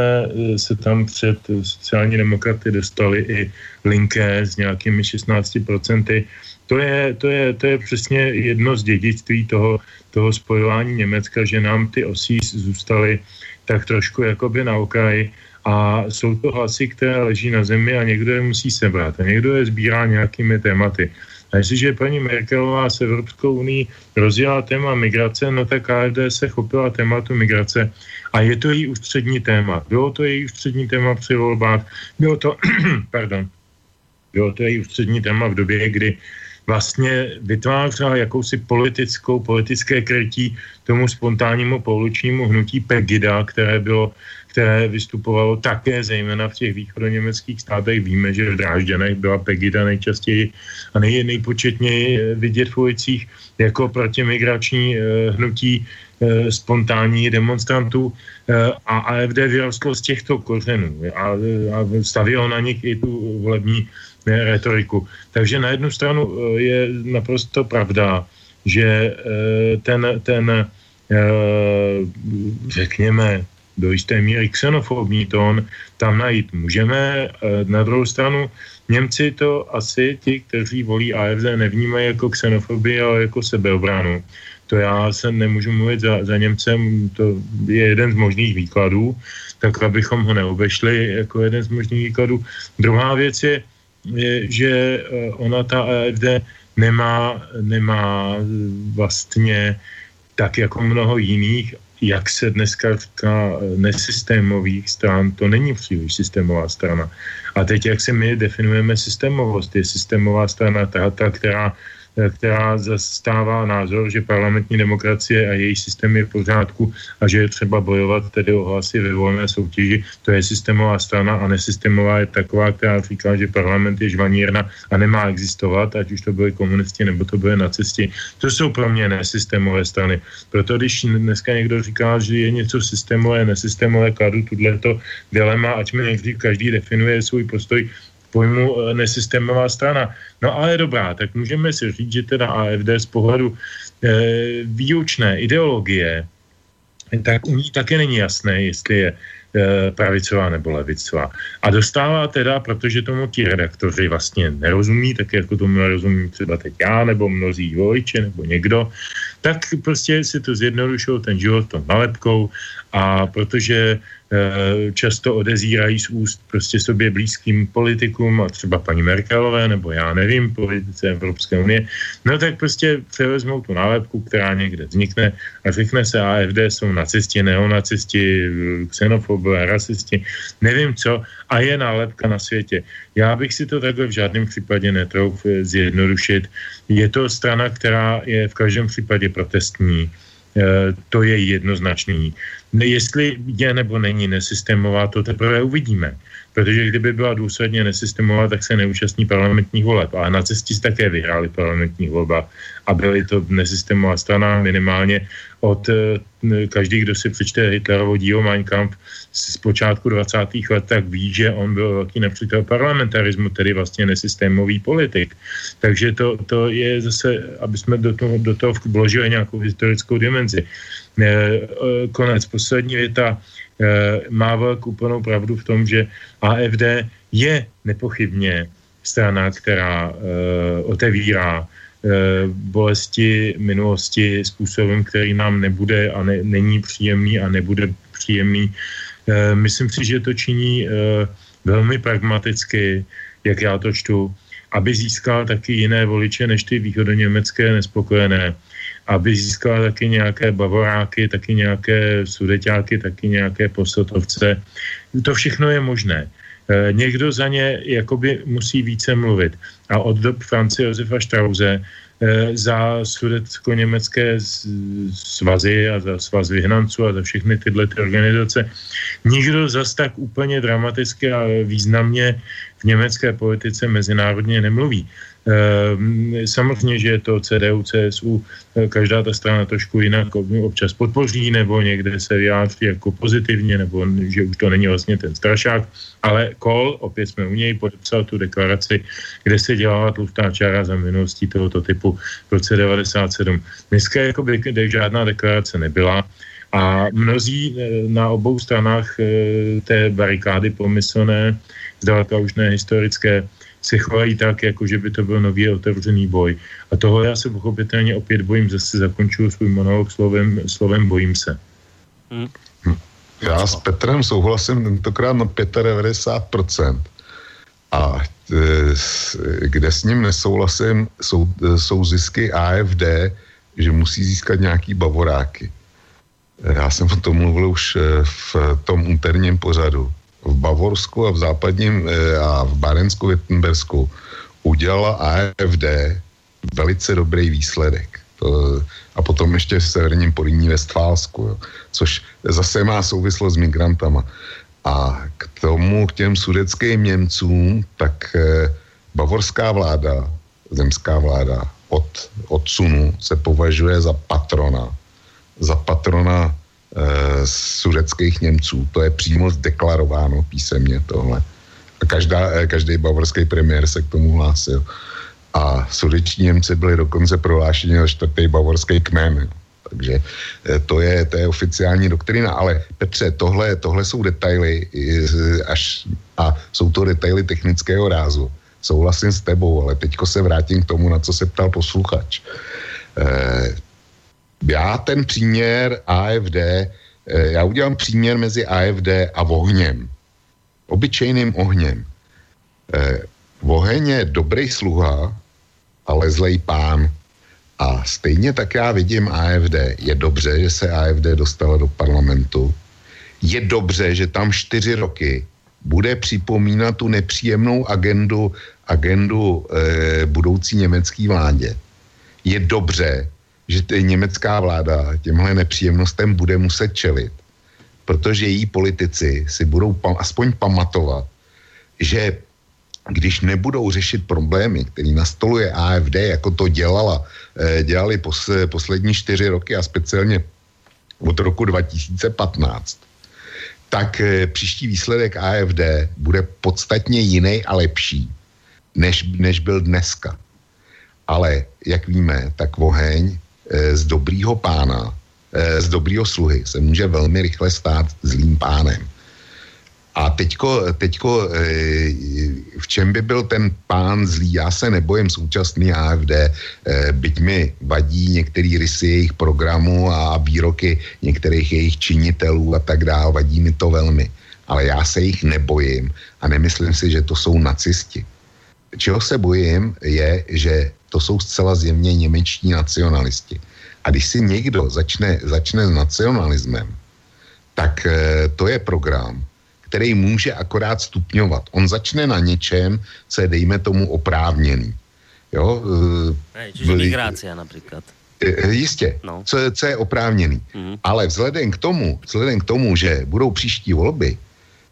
se tam před sociální demokraty dostali i linké s nějakými 16%. To je, to je, to je přesně jedno z dědictví toho, toho spojování Německa, že nám ty osí zůstaly tak trošku jakoby na okraji a jsou to hlasy, které leží na zemi a někdo je musí sebrat a někdo je sbírá nějakými tématy. A jestliže paní Merkelová s Evropskou unii rozjela téma migrace, no tak KFD se chopila tématu migrace a je to její ústřední téma. Bylo to její ústřední téma při volbách, bylo to, pardon, bylo to její ústřední téma v době, kdy vlastně vytvářela jakousi politickou, politické krytí tomu spontánnímu pouličnímu hnutí Pegida, které bylo které vystupovalo také zejména v těch východoněmeckých státech. Víme, že v Drážďanech byla Pegida nejčastěji a nej, nejpočetněji vidět v ulicích jako protimigrační eh, hnutí eh, spontánní demonstrantů eh, a AFD vyrostlo z těchto kořenů a, a stavilo na nich i tu volební retoriku. Takže na jednu stranu eh, je naprosto pravda, že eh, ten, ten eh, řekněme, do jisté míry xenofobní tón tam najít můžeme. Na druhou stranu Němci to asi ti, kteří volí AFD, nevnímají jako xenofobii, ale jako sebeobranu. To já se nemůžu mluvit za, za Němcem, to je jeden z možných výkladů, tak abychom ho neobešli jako jeden z možných výkladů. Druhá věc je, je že eh, ona ta AFD nemá, nemá vlastně tak jako mnoho jiných jak se dneska říká, nesystémových stran, to není příliš systémová strana. A teď, jak se my definujeme systémovost, je systémová strana ta, ta která která zastává názor, že parlamentní demokracie a její systém je v pořádku a že je třeba bojovat tedy o hlasy ve volné soutěži. To je systémová strana a nesystémová je taková, která říká, že parlament je žvanírna a nemá existovat, ať už to byly komunisti nebo to byly nacisti. To jsou pro mě nesystémové strany. Proto když dneska někdo říká, že je něco systémové, nesystémové, kladu tuto dilema, ať mi každý definuje svůj postoj pojmu eh, nesystémová strana. No ale dobrá, tak můžeme si říct, že teda AFD z pohledu e, výučné ideologie, tak u ní také není jasné, jestli je e, pravicová nebo levicová. A dostává teda, protože tomu ti redaktoři vlastně nerozumí, tak jako tomu nerozumí třeba teď já, nebo mnozí voliči, nebo někdo, tak prostě si to zjednodušil ten život tom nalepkou a protože Eh, často odezírají z úst prostě sobě blízkým politikům a třeba paní Merkelové nebo já nevím, politice Evropské unie, no tak prostě převezmou tu nálepku, která někde vznikne a řekne se AFD jsou nacisti, neonacisti, xenofobové, rasisti, nevím co a je nálepka na světě. Já bych si to takhle v žádném případě netrouf zjednodušit. Je to strana, která je v každém případě protestní, eh, to je jednoznačný. Jestli je nebo není nesystémová, to teprve uvidíme. Protože kdyby byla důsledně nesystémová, tak se neúčastní parlamentních voleb. A nacisti také vyhráli parlamentní volba a byly to nesystémová strana minimálně od eh, každý, kdo si přečte Hitlerovo dílo Mein Kampf z počátku 20. let, tak ví, že on byl velký nepřítel parlamentarismu, tedy vlastně nesystémový politik. Takže to, to je zase, aby jsme do toho, do toho vložili nějakou historickou dimenzi. Eh, eh, konec, poslední věta má velkou úplnou pravdu v tom, že AFD je nepochybně strana, která otevírá Eh, bolesti minulosti způsobem, který nám nebude a ne, není příjemný a nebude příjemný. Eh, myslím si, že to činí eh, velmi pragmaticky, jak já to čtu, aby získal taky jiné voliče než ty východoněmecké nespokojené, aby získal taky nějaké bavoráky, taky nějaké sudeťáky, taky nějaké posotovce. To všechno je možné. Eh, někdo za ně jakoby musí více mluvit. A od dob Francie Josefa Strauze za sudecko-německé svazy a za svaz vyhnanců a za všechny tyhle ty organizace nikdo zas tak úplně dramaticky a významně v německé politice mezinárodně nemluví. Ehm, samozřejmě, že je to CDU, CSU, eh, každá ta strana trošku jinak občas podpoří, nebo někde se vyjádří jako pozitivně, nebo že už to není vlastně ten strašák, ale Kohl, opět jsme u něj, podepsal tu deklaraci, kde se dělala tlustá čára za minulostí tohoto typu v roce 97. Dneska jakoby, kde žádná deklarace nebyla, a mnozí eh, na obou stranách eh, té barikády pomyslné, zdaleka už ne historické, se chovají tak, jako že by to byl nový otevřený boj. A toho já se pochopitelně opět bojím, zase zakončuju svůj monolog slovem, slovem bojím se. Hmm. Já s Petrem souhlasím tentokrát na 95%. A e, kde s ním nesouhlasím, jsou, jsou zisky AFD, že musí získat nějaký bavoráky. Já jsem o tom mluvil už e, v tom úterním pořadu v Bavorsku a v západním eh, a v Barensku, Wittenbersku udělala AFD velice dobrý výsledek. To, a potom ještě v severním Poríní Westfálsku, jo, což zase má souvislost s migrantama. A k tomu, k těm sudeckým Němcům, tak eh, bavorská vláda, zemská vláda od odsunu se považuje za patrona, za patrona sudeckých Němců. To je přímo zdeklarováno písemně tohle. A každá, eh, každý bavorský premiér se k tomu hlásil. A sudeční Němci byli dokonce prohlášeni za čtvrtý bavorský kmen. Takže eh, to je, to je oficiální doktrina. Ale Petře, tohle, tohle jsou detaily až, a jsou to detaily technického rázu. souhlasím s tebou, ale teďko se vrátím k tomu, na co se ptal posluchač. Eh, já ten příměr AFD, eh, já udělám příměr mezi AFD a ohněm. Obyčejným ohněm. Eh, oheň je dobrý sluha, ale zlej pán. A stejně tak já vidím AFD. Je dobře, že se AFD dostala do parlamentu. Je dobře, že tam čtyři roky bude připomínat tu nepříjemnou agendu, agendu e, budoucí německé vládě. Je dobře, že ty německá vláda těmhle nepříjemnostem bude muset čelit, protože její politici si budou pa, aspoň pamatovat, že když nebudou řešit problémy, který nastoluje AFD, jako to dělala, eh, dělali pos, poslední čtyři roky a speciálně od roku 2015, tak eh, příští výsledek AFD bude podstatně jiný a lepší, než, než byl dneska. Ale, jak víme, tak oheň z dobrýho pána, e, z dobrýho sluhy se může velmi rychle stát zlým pánem. A teďko, teďko e, v čem by byl ten pán zlý? Já se nebojím současný AFD, byť mi vadí některý rysy jejich programu a výroky některých jejich činitelů a tak dále, vadí mi to velmi. Ale já se jich nebojím a nemyslím si, že to jsou nacisti. Čeho se bojím, je, že to jsou zcela zjevně němečtí nacionalisti. A když si někdo začne, začne s nacionalismem, tak e, to je program, který může akorát stupňovat. On začne na něčem, co je, dejme tomu, oprávněný. Jo? Hej, čiže migrácia například. Jistě, no. co, co je oprávněný. Mm-hmm. Ale vzhledem k tomu, vzhledem k tomu, že budou příští volby,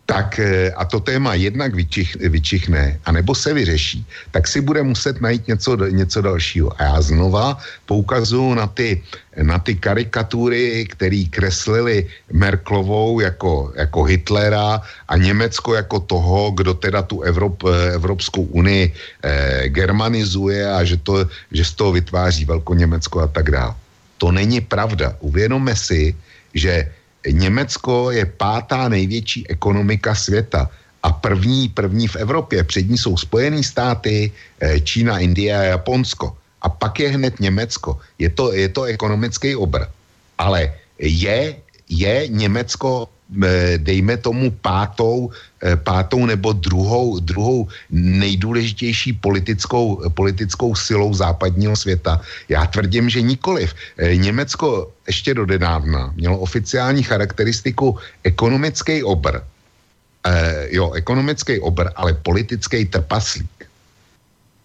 tak eh, a to téma jednak vyčich, vyčichne, anebo se vyřeší, tak si bude muset najít něco, něco dalšího. A já znova poukazuju na ty, na ty karikatury, které kreslili Merklovou jako, jako Hitlera a Německo jako toho, kdo teda tu Evrop, Evropskou unii eh, germanizuje a že, to, že z toho vytváří Velko Německo a tak dále. To není pravda. Uvědomme si, že Německo je pátá největší ekonomika světa a první, první v Evropě. Před ní jsou Spojené státy, eh, Čína, Indie a Japonsko. A pak je hned Německo. Je to, je to ekonomický obr. Ale je, je Německo dejme tomu pátou, eh, pátou nebo druhou, druhou nejdůležitější politickou, politickou silou západního světa. Já tvrdím, že nikoliv. Eh, Německo ještě do nedávna mělo oficiální charakteristiku ekonomický obr. Jo, ekonomický obr, ale politický trpaslík.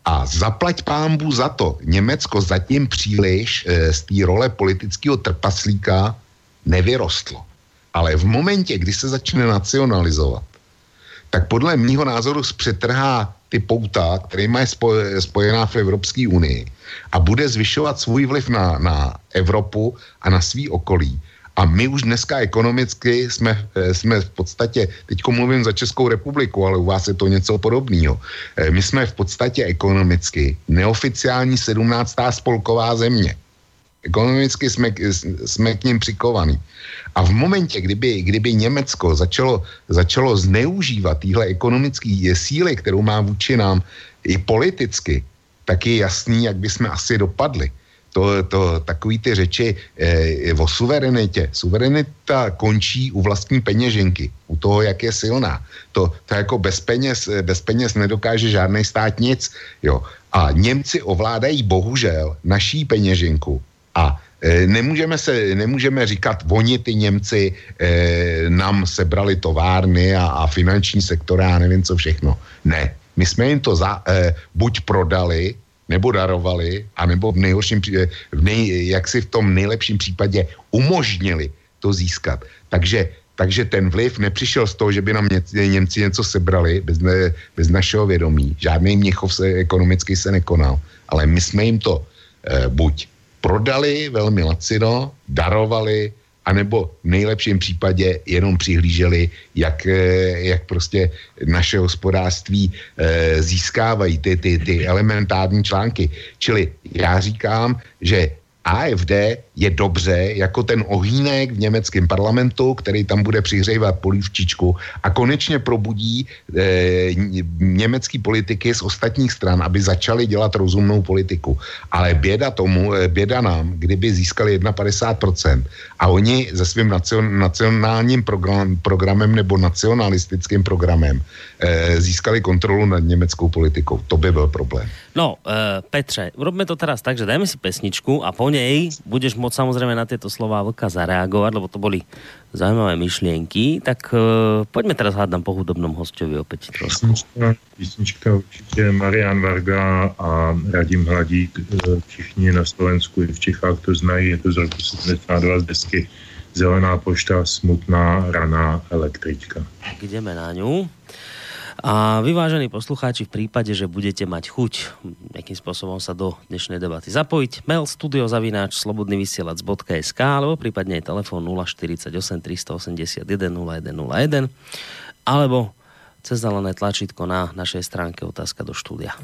A zaplať pámbu za to. Německo zatím příliš e, z té role politického trpaslíka nevyrostlo. Ale v momentě, kdy se začne nacionalizovat, tak podle mýho názoru zpřetrhá ty pouta, které má spojená v Evropské unii a bude zvyšovat svůj vliv na, na Evropu a na svý okolí. A my už dneska ekonomicky jsme, eh, jsme v podstatě, teď mluvím za Českou republiku, ale u vás je to něco podobného. Eh, my jsme v podstatě ekonomicky neoficiální 17. spolková země. Ekonomicky jsme, jsme k ním přikovaní. A v momentě, kdyby, kdyby Německo začalo, začalo zneužívat týhle ekonomické síly, kterou má vůči nám i politicky, tak je jasný, jak by jsme asi dopadli. To, to, takový ty řeči eh, o suverenitě. Suverenita končí u vlastní peněženky, u toho, jak je silná. To, to jako bez peněz, bez peněz nedokáže žádný stát nic. Jo. A Němci ovládají bohužel naší peněženku a e, nemůžeme, se, nemůžeme říkat, oni ty Němci e, nám sebrali továrny a, a finanční sektor a nevím co všechno. Ne, my jsme jim to za, e, buď prodali, nebo darovali, anebo v nejhorším, v nej, jak si v tom nejlepším případě umožnili to získat. Takže, takže ten vliv nepřišel z toho, že by nám Němci, Němci něco sebrali bez, ne, bez našeho vědomí. Žádný Měchov se ekonomicky se nekonal. Ale my jsme jim to e, buď prodali velmi lacino, darovali, anebo v nejlepším případě jenom přihlíželi, jak, eh, jak prostě naše hospodářství eh, získávají ty, ty, ty elementární články. Čili já říkám, že AFD je dobře jako ten ohýnek v německém parlamentu, který tam bude přihřejvat polívčičku a konečně probudí e, německý politiky z ostatních stran, aby začali dělat rozumnou politiku. Ale běda tomu, e, běda nám, kdyby získali 51% a oni se svým nacion, nacionálním program, programem nebo nacionalistickým programem e, získali kontrolu nad německou politikou. To by byl problém. No, e, Petře, urobme to teraz tak, že dajme si pesničku a po nej budeš môcť samozrejme na tieto slova Vlka zareagovať, lebo to boli zaujímavé myšlienky. Tak uh, poďme teraz hádam po hudobnom hostovi opäť trošku. Písnička, písnička určitě Marian Varga a Radim Hladík. E, všichni na Slovensku i v Čechách to znají. Je to z roku 72 z desky Zelená pošta, smutná, raná električka. Tak ideme na ňu. A vyvážení poslucháči, v prípade, že budete mať chuť nejakým spôsobom sa do dnešnej debaty zapojiť, mail studiozavináč slobodnyvysielac.sk alebo prípadne aj telefón 048 381 0101 alebo cez zelené tlačítko na našej stránke otázka do štúdia.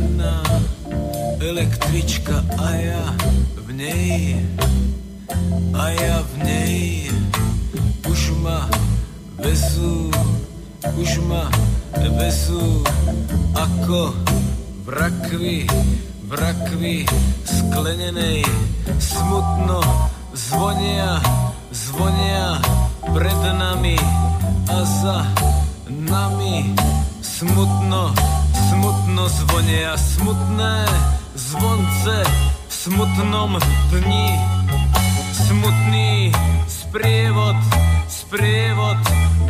Ranná električka a ja v nej, a ja v nej už ma vezú, už ma vezú ako v rakvi, v rakvi sklenenej smutno zvonia, zvonia pred nami a za nami smutno smutno zvonia smutné zvonce v smutnom dni. Smutný sprievod, sprievod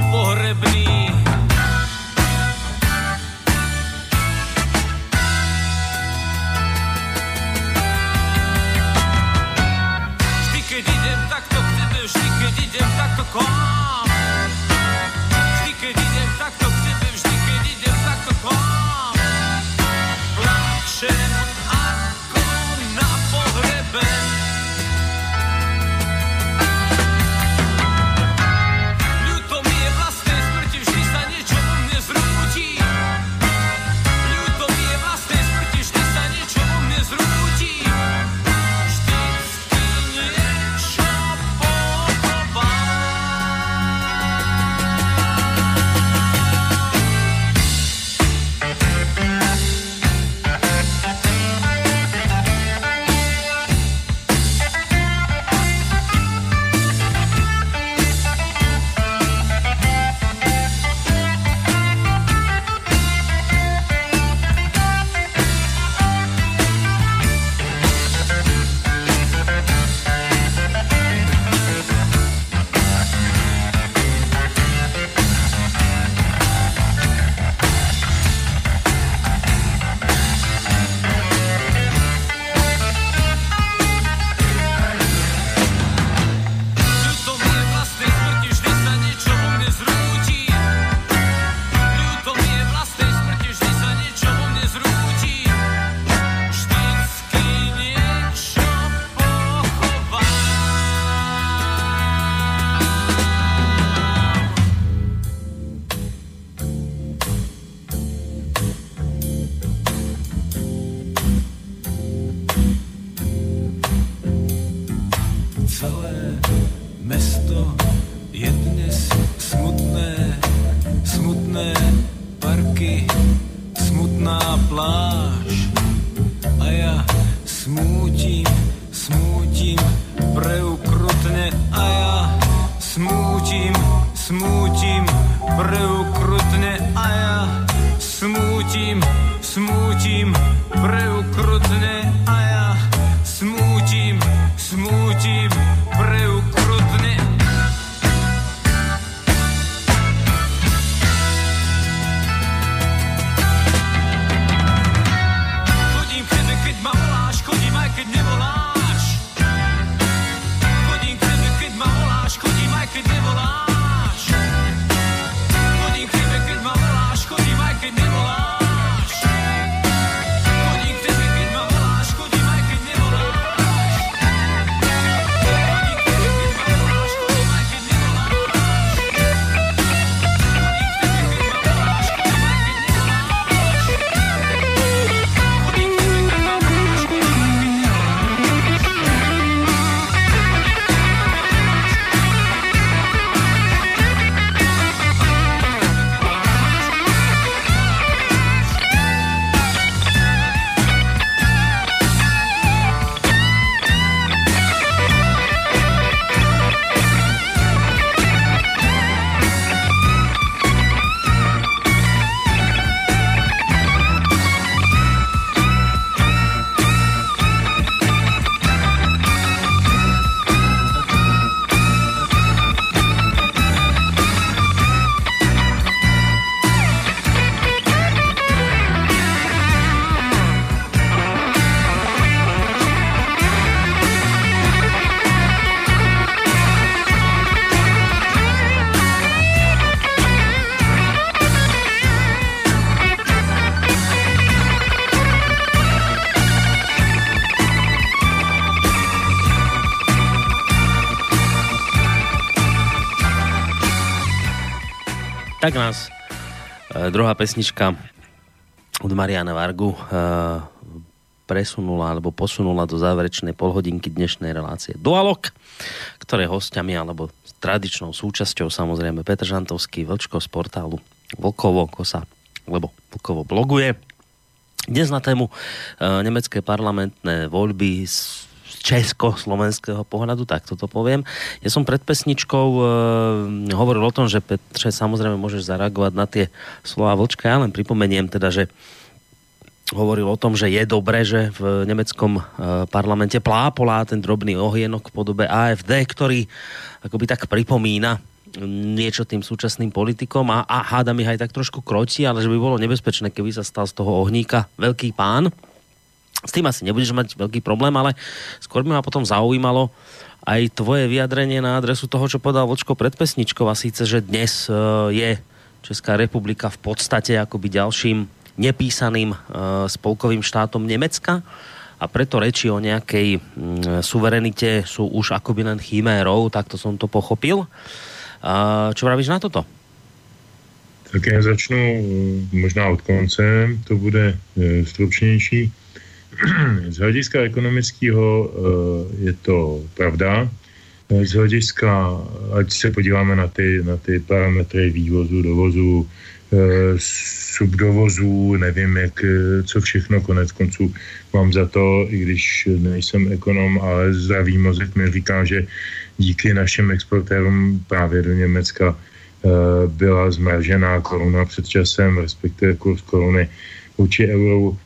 pohrebný. Vždy, keď idem takto k tebe, vždy, keď idem takto k vám, Tak nás e, druhá pesnička od Mariana Vargu e, presunula alebo posunula do záverečnej polhodinky dnešnej relácie Dualog, ktoré hostiami alebo tradičnou súčasťou samozrejme Petr Žantovský, Vlčko z portálu Vlkovo, Kosa, lebo Vlkovo bloguje. Dnes na tému e, nemecké parlamentné voľby z československého pohľadu, tak toto poviem. Ja som pred pesničkou e, hovoril o tom, že Petře, samozrejme môžeš zareagovať na tie slova Vlčka. Ja len pripomeniem teda, že hovoril o tom, že je dobré, že v nemeckom e, parlamente plápolá ten drobný ohienok v podobe AFD, ktorý akoby tak pripomína niečo tým súčasným politikom a, a hádam ich aj tak trošku kroti, ale že by bolo nebezpečné, keby sa stal z toho ohníka veľký pán. S tým asi nebudeš mať veľký problém, ale skôr by ma potom zaujímalo aj tvoje vyjadrenie na adresu toho, čo povedal Vočko pred pesničkou a síce, že dnes e, je Česká republika v podstate akoby ďalším nepísaným e, spolkovým štátom Nemecka a preto reči o nejakej suverenite sú už akoby len chimérou, takto som to pochopil. A čo vravíš na toto? Tak já začnu možná od konce, to bude stručnější. Z hlediska ekonomického eh, je to pravda. Z hlediska, ať se podíváme na ty, na ty parametry vývozu, dovozu, subdovozů, nevím, jak, co všechno, konec konců mám za to, i když nejsem ekonom, ale zdravý mozek mi říká, že díky našim exportérům právě do Německa byla zmražená koruna před časem, respektive kurz koruny vůči euru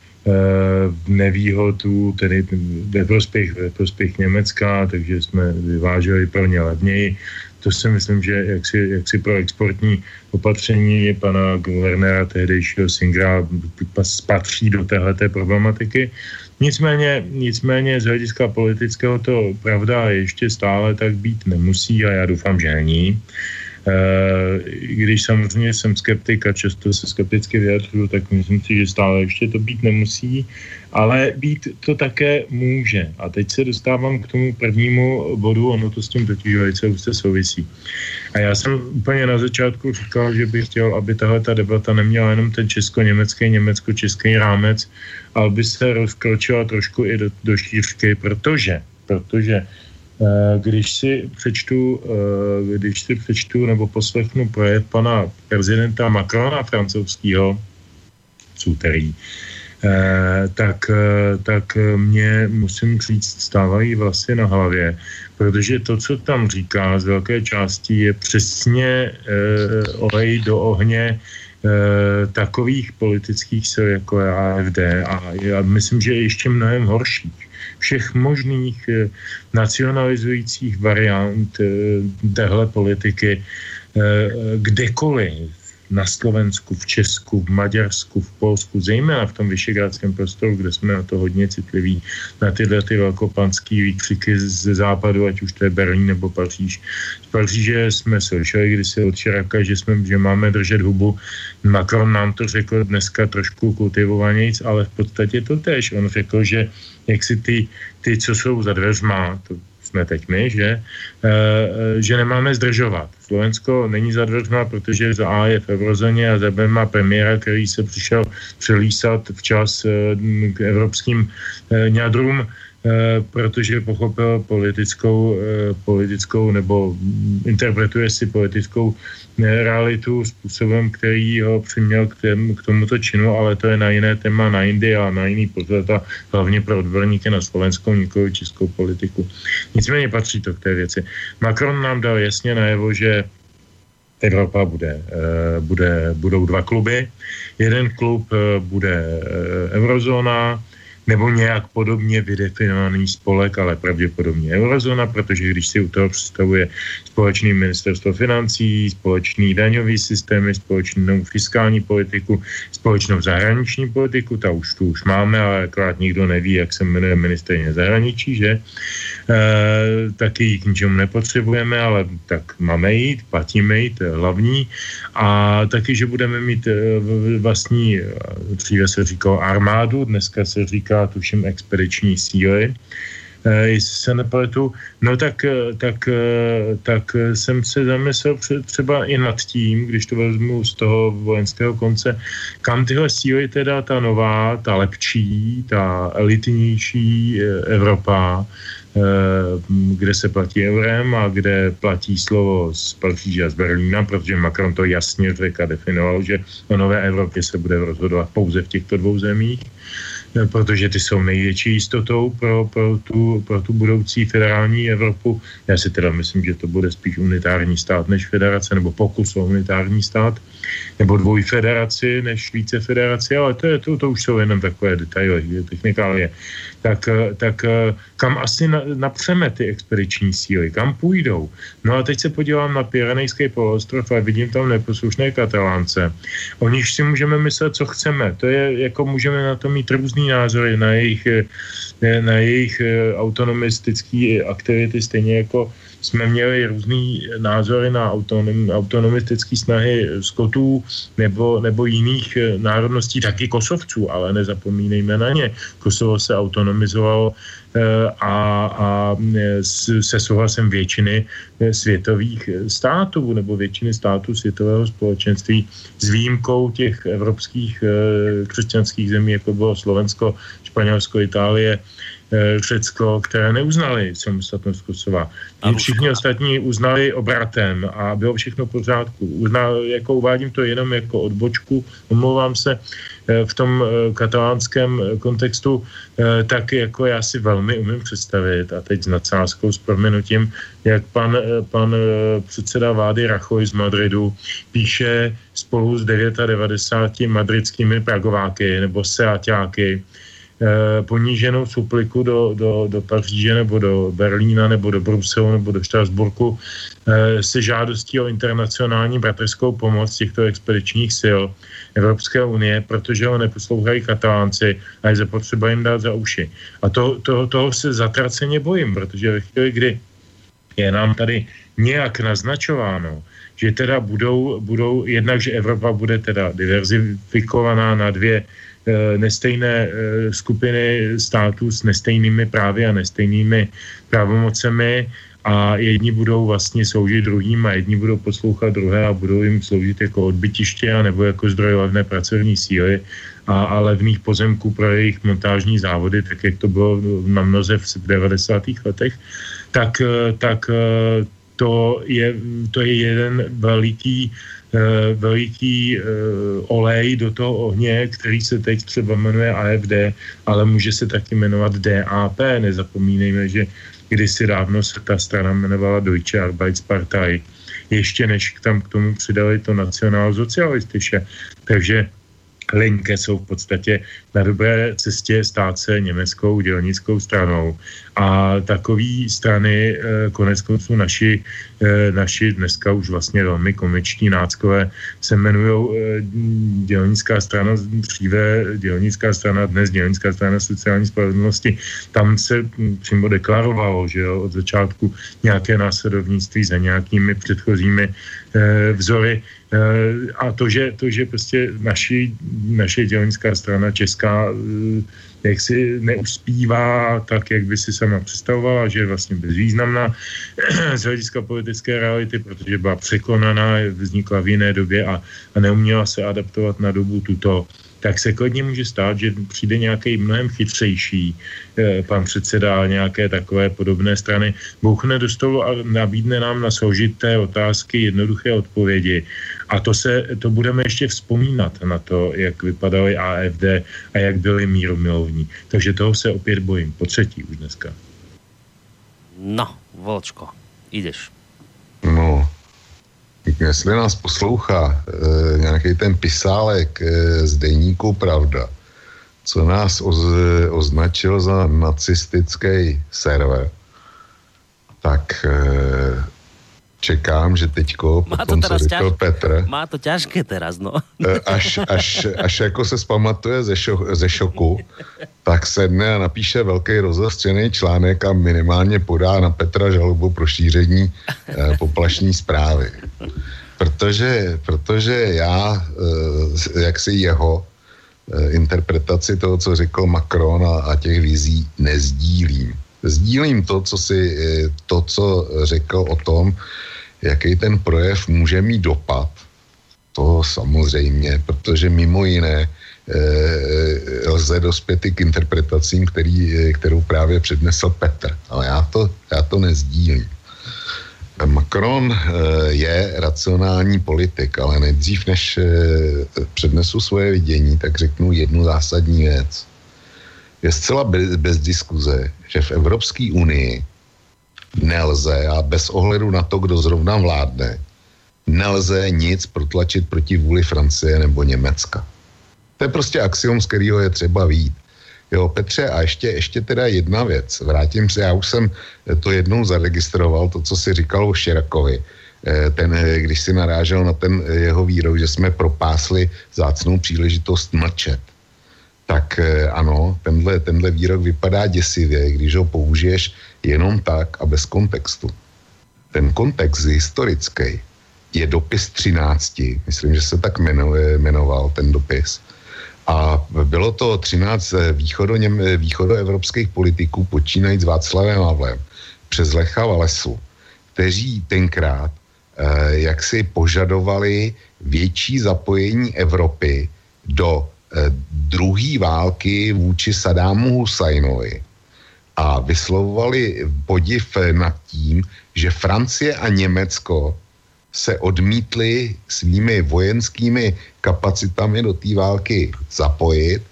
nevýhodu, tedy ve prospěch, ve prospěch Německa, takže jsme vyváželi pro ně levněji. To si myslím, že jaksi, jaksi pro exportní opatření pana guvernéra tehdejšího Singra patří do téhleté problematiky. Nicméně, nicméně z hlediska politického to pravda ještě stále tak být nemusí a já doufám, že není. I když samozřejmě jsem skeptik a často se skepticky vyjadřuju, tak myslím si, že stále ještě to být nemusí, ale být to také může. A teď se dostávám k tomu prvnímu bodu, ono to s tím totiž velice se souvisí. A já jsem úplně na začátku říkal, že bych chtěl, aby tahle ta debata neměla jenom ten česko-německý, německo-český rámec, ale by se rozkročila trošku i do, do šířky, protože, protože Eh, když si přečtu, eh, když si přečtu nebo poslechnu projev pana prezidenta Macrona francouzského z úterý, eh, tak, tak mě, musím říct, stávají vlasy na hlavě, protože to, co tam říká z velké části, je přesně olej do ohně takových politických sil, jako AFD a já myslím, že je ještě mnohem horších všech možných eh, nacionalizujících variant eh, téhle politiky eh, kdekoliv na Slovensku, v Česku, v Maďarsku, v Polsku, zejména v tom vyšegrádském prostoru, kde jsme na to hodně citliví, na tyhle ty velkopanský výkřiky ze západu, ať už to je Berlín nebo Paříž. Z Paříže jsme slyšeli kdysi od Širaka, že, jsme, že máme držet hubu. Macron nám to řekl dneska trošku kultivovanějc, ale v podstatě to tež. On řekl, že jak si ty, ty co jsou za dveřma, to jsme teď my, že, e, že nemáme zdržovat. Slovensko není za dveřma, protože za A je v eurozóně a za B má premiéra, který se přišel přelísat včas e, k evropským ňadrům Eh, protože pochopil politickou, eh, politickou nebo interpretuje si politickou eh, realitu způsobem, který ho přiměl k, tém, k tomuto činu, ale to je na jiné téma, na Indii a na jiný pohled a hlavně pro odborníky na slovenskou, nikoli českou politiku. Nicméně patří to k té věci. Macron nám dal jasně najevo, že Evropa bude, bude, budou dva kluby. Jeden klub bude eurozóna, nebo nějak podobně vydefinovaný spolek, ale pravděpodobně eurozóna, protože když si u toho představuje společný ministerstvo financí, společný daňový systémy, společnou fiskální politiku, společnou zahraniční politiku, ta už tu už máme, ale akorát nikdo neví, jak se jmenuje ministerně zahraničí, že? E, taky ji k ničemu nepotřebujeme, ale tak máme jít, platíme jít, hlavní. A taky, že budeme mít e, vlastní, dříve se říkalo armádu, dneska se říká říká, tuším, expediční síly. eh, jestli se nepletu, no tak, eh, tak, eh, tak jsem se zamyslel třeba i nad tím, když to vezmu z toho vojenského konce, kam tyhle síly teda ta nová, ta lepší, ta elitnější Evropa, kde se platí eurem a kde platí slovo z Paříže a z Berlína, protože Macron to jasně řekl a definoval, že o nové Evropě se bude rozhodovat pouze v těchto dvou zemích, protože ty jsou největší jistotou pro, pro, tu, pro tu budoucí federální Evropu. Já si teda myslím, že to bude spíš unitární stát než federace, nebo pokus o unitární stát, nebo dvojfederaci než více federaci, ale to, je, to, to už jsou jenom takové detaily, technikálie. Tak, eh, tak eh, kam asi na, napřeme ty expediční síly, kam půjdou? No a teď se podívám na Pyrenejský poloostrov a vidím tam neposlušné katalánce. O nich si můžeme myslet, co chceme. To je, jako můžeme na to mít různý názory, na jejich, eh, na jejich autonomistické aktivity, stejně jako jsme měli různý názory na autonom, autonomistické snahy skotů nebo, nebo jiných eh, národností, taky kosovců, ale nezapomínejme na ně. Kosovo se autonomizovalo eh, a, a se souhlasem většiny eh, světových států nebo většiny států světového společenství s výjimkou těch evropských křesťanských zemí, jako bylo Slovensko, Španělsko, Itálie, Řecko, které neuznali samostatnost Kosova. A. Všichni ostatní uznali obratem a bylo všechno v pořádku. Uznal, jako uvádím to jenom jako odbočku, omlouvám se, eh, v tom eh, katalánském eh, kontextu, eh, tak jako já si velmi umím představit, a teď s nadsázkou s proměnutím, jak pan, eh, pan eh, předseda vlády Rachoj z Madridu píše spolu s 99 madridskými pragováky nebo seaťáky, eh, poníženou supliku do, do, do Paříže nebo do Berlína nebo do Bruselu nebo do Štrasburku eh, se žádostí o internacionální bratrskou pomoc těchto expedičních sil Evropské unie, protože ho neposlouchají katalánci a je zapotřeba jim dát za uši. A to, to, toho se zatraceně bojím, protože ve chvíli, kdy je nám tady nějak naznačováno, že teda budou, budou jednak, že Evropa bude teda diverzifikovaná na dvě eh, nestejné eh, skupiny států s nestejnými právy a nestejnými pravomocemi a jedni budou vlastně sloužit druhým a jedni budou poslouchat druhé a budou jim sloužit jako odbytiště a nebo jako zdroj levné pracovní síly a, a levných pozemků pro jejich montážní závody, tak jak to bylo na mnoze v 90. letech, tak, eh, tak eh, to je, to je jeden veliký, eh, veliký eh, olej do toho ohně, který se teď třeba jmenuje AFD, ale může se taky jmenovat DAP. Nezapomínejme, že kdysi dávno se ta strana jmenovala Deutsche Arbeitspartei, ještě než tam k tomu přidali to nacionálsocialistische. Takže Linke jsou v podstatě na dobré cestě stát se německou dělnickou stranou. A takové strany, eh, konec konců naši, eh, naši dneska už vlastně velmi komiční náckové se jmenují dělnická strana, dříve dělnická strana, dnes dělnická strana sociální spravedlnosti. Tam se přímo deklarovalo, že jo, od začátku nějaké následovnictví za nějakými předchozími eh, vzory. Eh, a to, že, to, že prostě naši, naše dělnická strana česká eh, jak si neuspívá tak, jak by si sama představovala, že je vlastně bezvýznamná z hlediska politické reality, protože byla překonaná, vznikla v jiné době a, a neuměla se adaptovat na dobu tuto tak se klidně může stát, že přijde nějaký mnohem chytřejší eh, pan předseda nějaké takové podobné strany, bouchne do stolu a nabídne nám na složité otázky jednoduché odpovědi. A to, se, to budeme ještě vzpomínat na to, jak vypadaly AFD a jak byli míromilovní. Takže toho se opět bojím. Po třetí už dneska. No, Volčko, ideš. Jestli nás poslouchá e, nějaký ten pisálek e, z deníku Pravda, co nás oz, označil za nacistický server, tak e, čekám, že teďko, Má to potom, co teraz řekl ťaž- Petr, Má to ťažké teraz, no. e, až, až, až jako se zpamatuje ze, šo, ze šoku, tak sedne a napíše velký rozostřený článek a minimálně podá na Petra žalobu pro šíření e, poplašní zprávy. Protože, protože já, e, jak si jeho e, interpretaci toho, co řekl Macron a, a těch vizí nezdílím. Sdílím to, co, si, eh, to, co řekl o tom, jaký ten projev může mít dopad. To samozřejmě, protože mimo jiné eh, lze dospět i k interpretacím, který, eh, kterou právě přednesl Petr. Ale já to, já to nezdílím. Macron eh, je racionální politik, ale nejdřív, než přednesu svoje vidění, tak řeknu jednu zásadní věc. Je zcela bez diskuze, že v Evropské unii nelze, a bez ohledu na to, kdo zrovna vládne, nelze nic protlačit proti vůli Francie nebo Německa. To je prostě axiom, z kterého je třeba vít. Jo, Petře, a ještě, ještě teda jedna věc. Vrátím se, já už jsem to jednou zaregistroval, to, co si říkal o Širakovi. Eh, ten, eh, když si narážel na ten eh, jeho výrok, že jsme propásli zácnou příležitost mlčet. Tak ano, tenhle, tenhle výrok vypadá děsivě, když ho použiješ jenom tak a bez kontextu. Ten kontext historický je dopis 13, myslím, že se tak jmenuje, jmenoval ten dopis. A bylo to 13 východoněm, východoevropských politiků, počínajíc Václavem Havlem, přes Lecha Valesu, kteří tenkrát eh, jak si požadovali větší zapojení Evropy do eh, druhé války vůči Sadámu Husajnovi a vyslovovali podiv nad tím, že Francie a Německo se odmítli svými vojenskými kapacitami do té války zapojit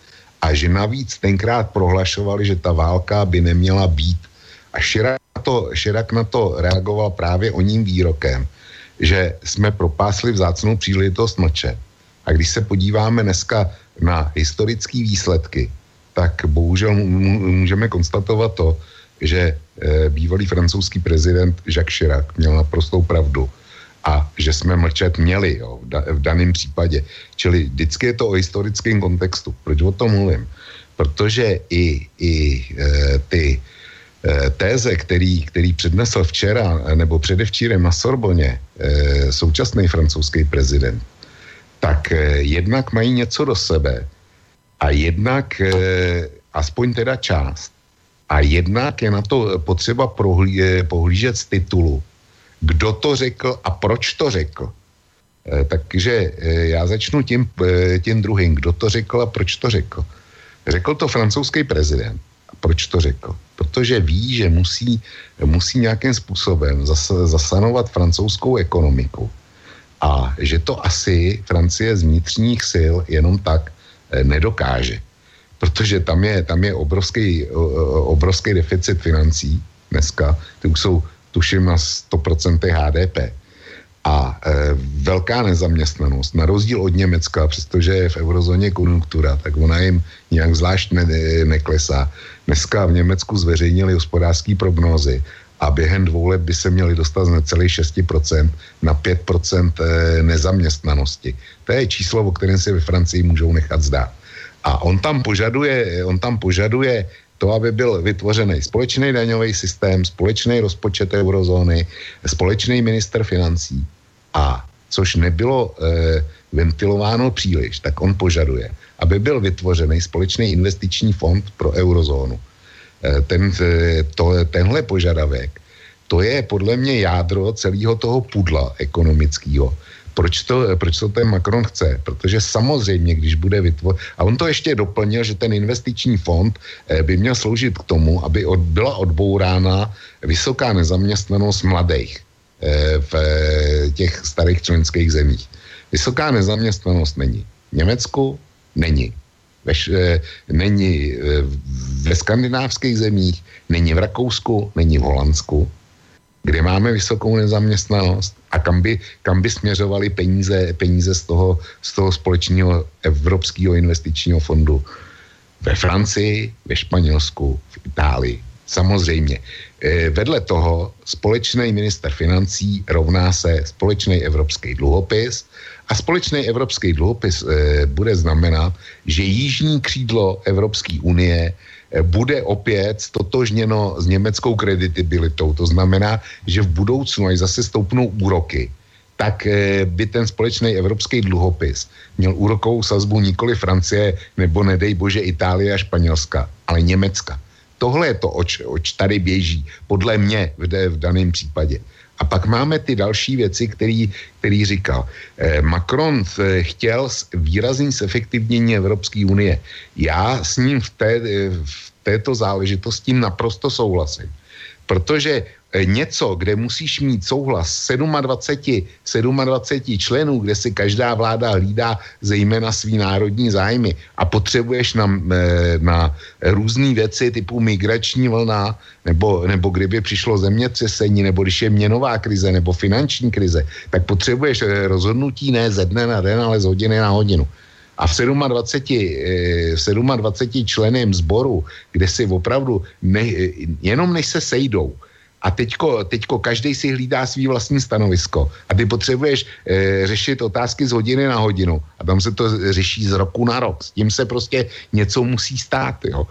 a že navíc tenkrát prohlašovali, že ta válka by neměla být. A Širak na to, Širak na to reagoval právě o ním výrokem, že jsme propásli vzácnou příležitost mlčet. A když se podíváme dneska na historické výsledky, tak bohužel můžeme konstatovat to, že e, bývalý francouzský prezident Jacques Chirac měl naprostou pravdu a že jsme mlčet měli jo, v, da, v daném případě. Čili vždycky je to o historickém kontextu. Proč o tom mluvím? Protože i, i e, ty e, téze, který, který přednesl včera nebo předevčírem na Sorboně e, současný francouzský prezident, tak e, jednak mají něco do sebe a jednak e, aspoň teda část a jednak je na to potřeba prohlí, e, pohlížet z titulu, kdo to řekl a proč to řekl. Takže já začnu tím, tím druhým. Kdo to řekl a proč to řekl. Řekl to francouzský prezident. A proč to řekl? Protože ví, že musí, musí nějakým způsobem zas, zasanovat francouzskou ekonomiku. A že to asi Francie z vnitřních sil jenom tak nedokáže. Protože tam je, tam je obrovský, obrovský deficit financí dneska. Ty už jsou tuším na 100% HDP. A e, velká nezaměstnanost, na rozdíl od Německa, přestože je v eurozóně konjunktura, tak ona jim nějak zvlášť ne, neklesá. Dneska v Německu zveřejnili hospodářské prognózy a během dvou let by se měli dostat z necelých 6% na 5% e, nezaměstnanosti. To je číslo, o kterém si ve Francii můžou nechat zdát. A on tam požaduje, on tam požaduje to, aby byl vytvořený společný daňový systém, společný rozpočet eurozóny, společný minister financí. A což nebylo e, ventilováno příliš, tak on požaduje, aby byl vytvořený společný investiční fond pro eurozónu. E, ten, e, to, tenhle požadavek, to je podle mě jádro celého toho pudla ekonomického proč to, proč to ten Macron chce? Protože samozřejmě, když bude vytvořit, a on to ještě doplnil, že ten investiční fond eh, by měl sloužit k tomu, aby od, byla odbourána vysoká nezaměstnanost mladých eh, v eh, těch starých členských zemích. Vysoká nezaměstnanost není. V Německu není. Ve, není ve skandinávských zemích, není v Rakousku, není v Holandsku, kde máme vysokou nezaměstnanost a kam by, kam by směřovaly peníze, peníze z, toho, z toho společného Evropského investičního fondu. Ve Francii, ve Španělsku, v Itálii. Samozřejmě. E, vedle toho společný minister financí rovná se společný evropský dluhopis a společný evropský dluhopis e, bude znamenat, že jižní křídlo Evropské unie bude opět stotožněno s německou kreditibilitou. To znamená, že v budoucnu, až zase stoupnou úroky, tak eh, by ten společný evropský dluhopis měl úrokovou sazbu nikoli Francie nebo nedej bože Itálie a Španělska, ale Německa. tohle je to, oč, oč tady běží, podle mě v, v daném případě. A pak máme ty další věci, který, který říkal. Eh, Macron eh, chtěl výrazný zefektivnění Evropské unie. Já s ním v, té, eh, v této záležitosti naprosto souhlasím. Protože něco, kde musíš mít souhlas 27, 27 členů, kde si každá vláda hlídá zejména svý národní zájmy a potřebuješ na, eh, na různé věci typu migrační vlna, nebo, nebo kdyby přišlo zemětřesení, nebo když je měnová krize, nebo finanční krize, tak potřebuješ eh, rozhodnutí ne ze dne na den, ale z hodiny na hodinu. A v 27, eh, v 27 členém sboru, kde si opravdu, ne, jenom než se sejdou, a teďko, teďko každý si hlídá svý vlastní stanovisko a ty potřebuješ e, řešit otázky z hodiny na hodinu a tam se to řeší z roku na rok. S tím se prostě něco musí stát. Jo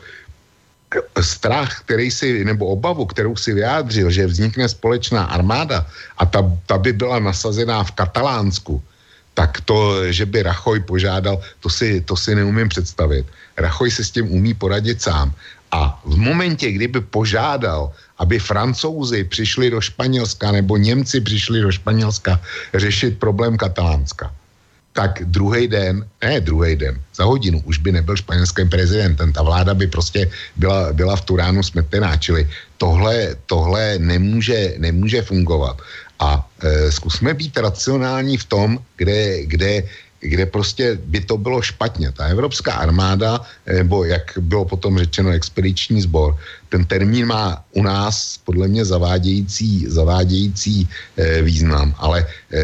strach, který si, nebo obavu, kterou si vyjádřil, že vznikne společná armáda a ta, ta by byla nasazená v Katalánsku, tak to, že by Rachoj požádal, to si, to si neumím představit. Rachoj se s tím umí poradit sám. A v momentě, kdyby požádal, aby francouzi přišli do Španělska nebo Němci přišli do Španělska řešit problém Katalánska, tak druhý den, ne druhý den, za hodinu už by nebyl španělským prezidentem. Ta vláda by prostě byla, byla v Turánu smetená, čili tohle, tohle nemůže, nemůže fungovat. A e, zkusme být racionální v tom, kde, kde, kde prostě by to bylo špatně. Ta evropská armáda, nebo jak bylo potom řečeno expediční sbor, ten termín má u nás podle mě zavádějící, zavádějící e, význam, ale e,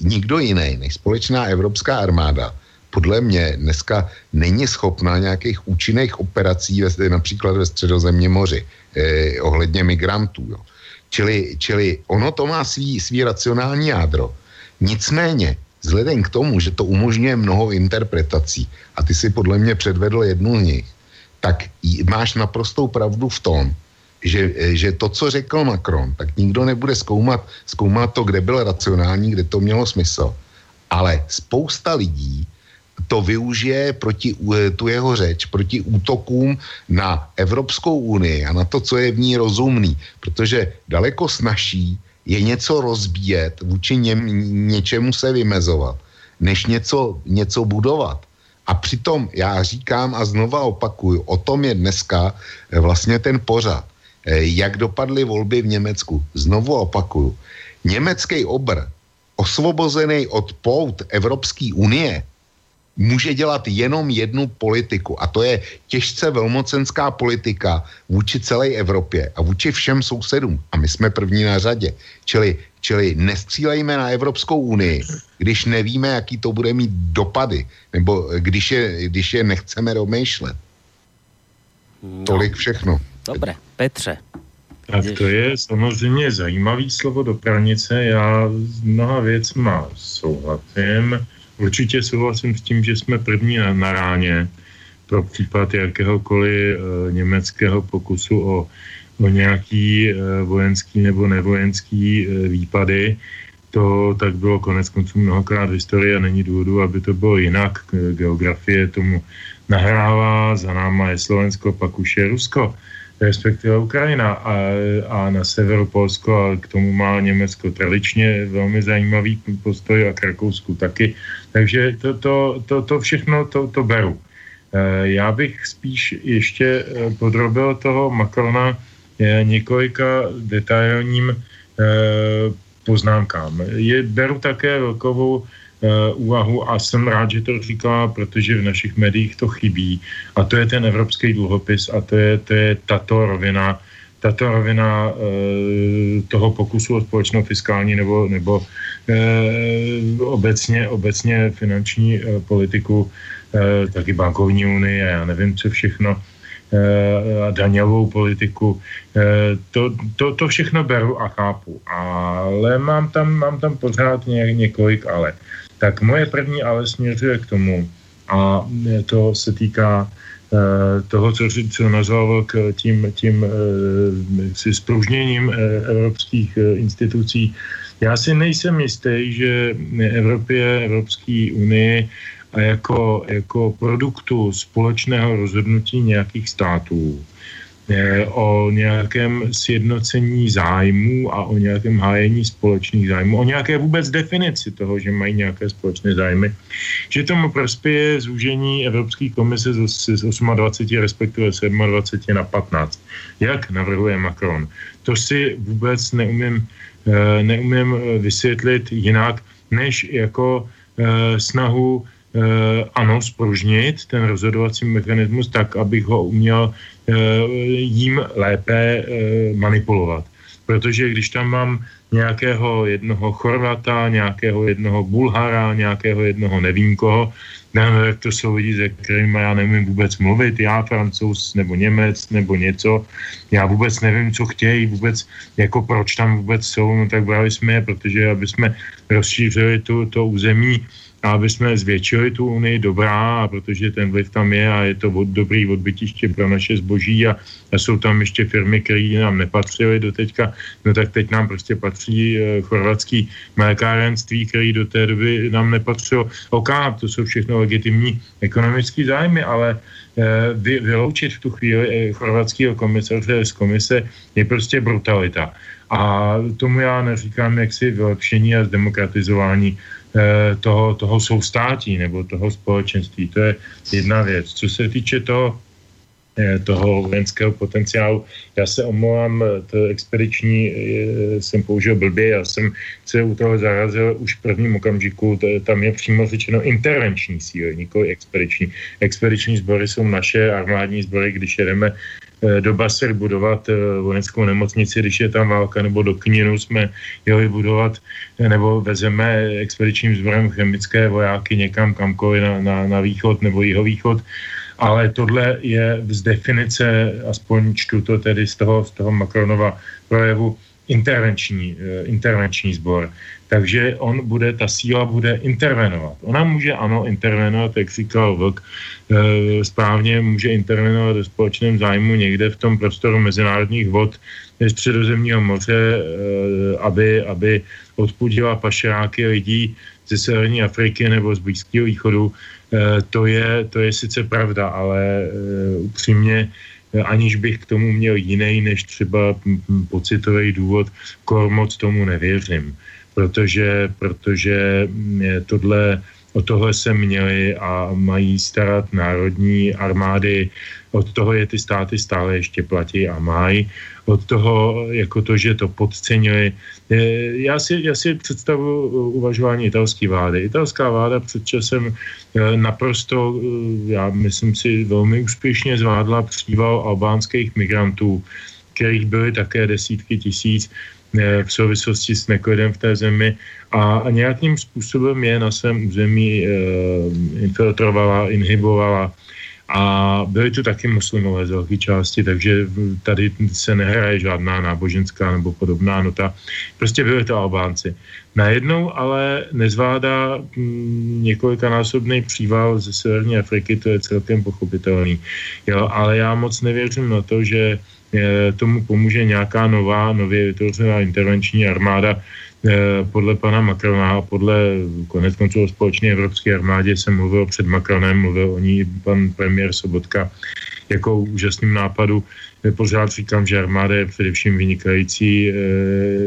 nikdo jiný než společná evropská armáda podle mě dneska není schopná nějakých účinných operací například ve středozemním moři eh, ohledně migrantů. Jo. Čili, čili ono to má svý, svý racionální jádro. Nicméně, vzhledem k tomu, že to umožňuje mnoho interpretací, a ty si podle mě předvedl jednu z nich, tak máš naprostou pravdu v tom, že, že to, co řekl Macron, tak nikdo nebude zkoumat, zkoumat to, kde byl racionální, kde to mělo smysl. Ale spousta lidí to využije proti u- tu jeho řeč, proti útokům na Evropskou unii a na to, co je v ní rozumný, protože daleko snaží je něco rozbíjet, vůči něm, něčemu se vymezovat, než něco, něco budovat. A přitom já říkám a znova opakuju, o tom je dneska eh, vlastně ten pořad. Eh, Jak dopadly volby v Německu? Znovu opakuju. Německý obr, osvobozený od pout Evropské unie, může dělat jenom jednu politiku a to je těžce velmocenská politika vůči celé Evropě a vůči všem sousedům. A my jsme první na řadě. Čili, čili nestřílejme na Evropskou unii, když nevíme, jaký to bude mít dopady, nebo když je, když je nechceme domýšlet. Tolik všechno. Dobre, Petře. Tak to je samozřejmě zajímavý slovo do pranice. Já s mnoha věcma souhlasím. Určitě souhlasím s tím, že jsme první na, na ráně pro případ jakéhokoliv e, německého pokusu o, o nějaký e, vojenský nebo nevojenský e, výpady. To tak bylo konec konců mnohokrát v historii a není důvodu, aby to bylo jinak. Geografie tomu nahrává, za náma je Slovensko, pak už je Rusko respektive Ukrajina a, a na severu Polsko a k tomu má Německo tradičně velmi zajímavý postoj a k Rakousku taky. Takže to, to, to, to všechno to, to beru. Eh, Já bych spíš ještě eh, podrobil toho Macrona eh, několika detailním poznámkám. Je, beru také velkovou úvahu a jsem rád, že to říká, protože v našich médiích to chybí. A to je ten evropský dluhopis a to je, to je tato rovina, tato rovina eh, toho pokusu o společnou fiskální nebo, nebo eh, obecně, obecně finanční eh, politiku, eh, taky bankovní unii a já nevím, co všechno eh, a daňovou politiku. Eh, To, to, to všechno beru a chápu, ale mám tam, mám tam pořád ně, několik ale. Tak moje první ale směřuje k tomu, a to se týká eh, toho, co, co nazval k tím, tím eh, si spružněním eh, evropských institucí. Já si nejsem jistý, že Evropě, Evropské unii a jako, jako produktu společného rozhodnutí nějakých států o nějakém sjednocení zájmů a o nějakém hájení společných zájmů, o nějaké vůbec definici toho, že mají nějaké společné zájmy, že tomu prospěje zúžení Evropské komise z z 28, respektive 27 na 15. Jak navrhuje Macron? To si vůbec neumím, eh, neumím eh, vysvětlit jinak, než jako eh, snahu eh, ano, spružnit ten rozhodovací mechanismus tak, abych ho uměl eh, jím lépe eh, manipulovat. Protože když tam mám nějakého jednoho Chorvata, nějakého jednoho Bulhara, nějakého jednoho nevím koho, nevím, jak to jsou lidi, se kterými já nevím vůbec mluvit, já francouz nebo Němec nebo něco, já vůbec nevím, co chtějí, vůbec, jako proč tam vůbec jsou, no tak brali jsme je, protože aby jsme rozšířili tu, to území, aby jsme zvětšili tu unii dobrá, protože ten vliv tam je a je to od, dobrý odbytiště pro naše zboží a, a jsou tam ještě firmy, které nám nepatřily do teďka, no tak teď nám prostě patří e, chorvatský mlékárenství, který do té doby nám nepatřilo. OK, to jsou všechno legitimní ekonomické zájmy, ale e, vy, vyloučit v tu chvíli e, chorvatského komisaře z komise je prostě brutalita. A tomu já neříkám jaksi vylepšení a zdemokratizování toho, toho soustátí nebo toho společenství. To je jedna věc. Co se týče toho, eh, toho vojenského potenciálu. Já se omlouvám, eh, to expediční eh, jsem použil blbě, já jsem se u toho zarazil už v prvním okamžiku, tam je přímo řečeno intervenční síly, nikoli expediční. Expediční sbory jsou naše armádní sbory, když jedeme eh, do Basel budovat eh, vojenskou nemocnici, když je tam válka, nebo do Kninu jsme jeli budovat, eh, nebo vezeme expedičním sborem chemické vojáky někam kamkoliv na, na, na východ nebo jihovýchod. Ale tohle je z definice, aspoň čtu to tedy z toho, z toho Macronova projevu, intervenční, eh, intervenční sbor. Takže on bude, ta síla bude intervenovat. Ona může, ano, intervenovat, jak říkal Vlk, e, správně může intervenovat ve společném zájmu někde v tom prostoru mezinárodních vod středozemního moře, e, aby, aby odpudila pašeráky lidí ze severní Afriky nebo z Blízkého východu. E, to, je, to je sice pravda, ale e, upřímně aniž bych k tomu měl jiný než třeba pocitový důvod, kor moc tomu nevěřím. Protože, protože tohle, o tohle se měli a mají starat národní armády, od toho je ty státy stále ještě platí a mají, od toho, jako to, že to podcenili. Já si, já si představu uvažování italské vlády. Italská vláda před časem eh, naprosto, eh, já myslím si, velmi úspěšně zvládla příval albánských migrantů, kterých byly také desítky tisíc v souvislosti s neklidem v té zemi a, a nějakým způsobem je na svém území e, infiltrovala, inhibovala a byly to taky muslimové z velké části, takže tady se nehraje žádná náboženská nebo podobná nota. Prostě byly to Albánci. Najednou ale nezvládá několikanásobný příval ze Severní Afriky, to je celkem pochopitelný. Jo, ale já moc nevěřím na to, že tomu pomůže nějaká nová, nově vytvořená intervenční armáda. Eh, podle pana Macrona a podle konec konců společné evropské armádě jsem mluvil před Macronem, mluvil o ní pan premiér Sobotka jako úžasným nápadu. Eh, pořád říkám, že armáda je především vynikající, eh,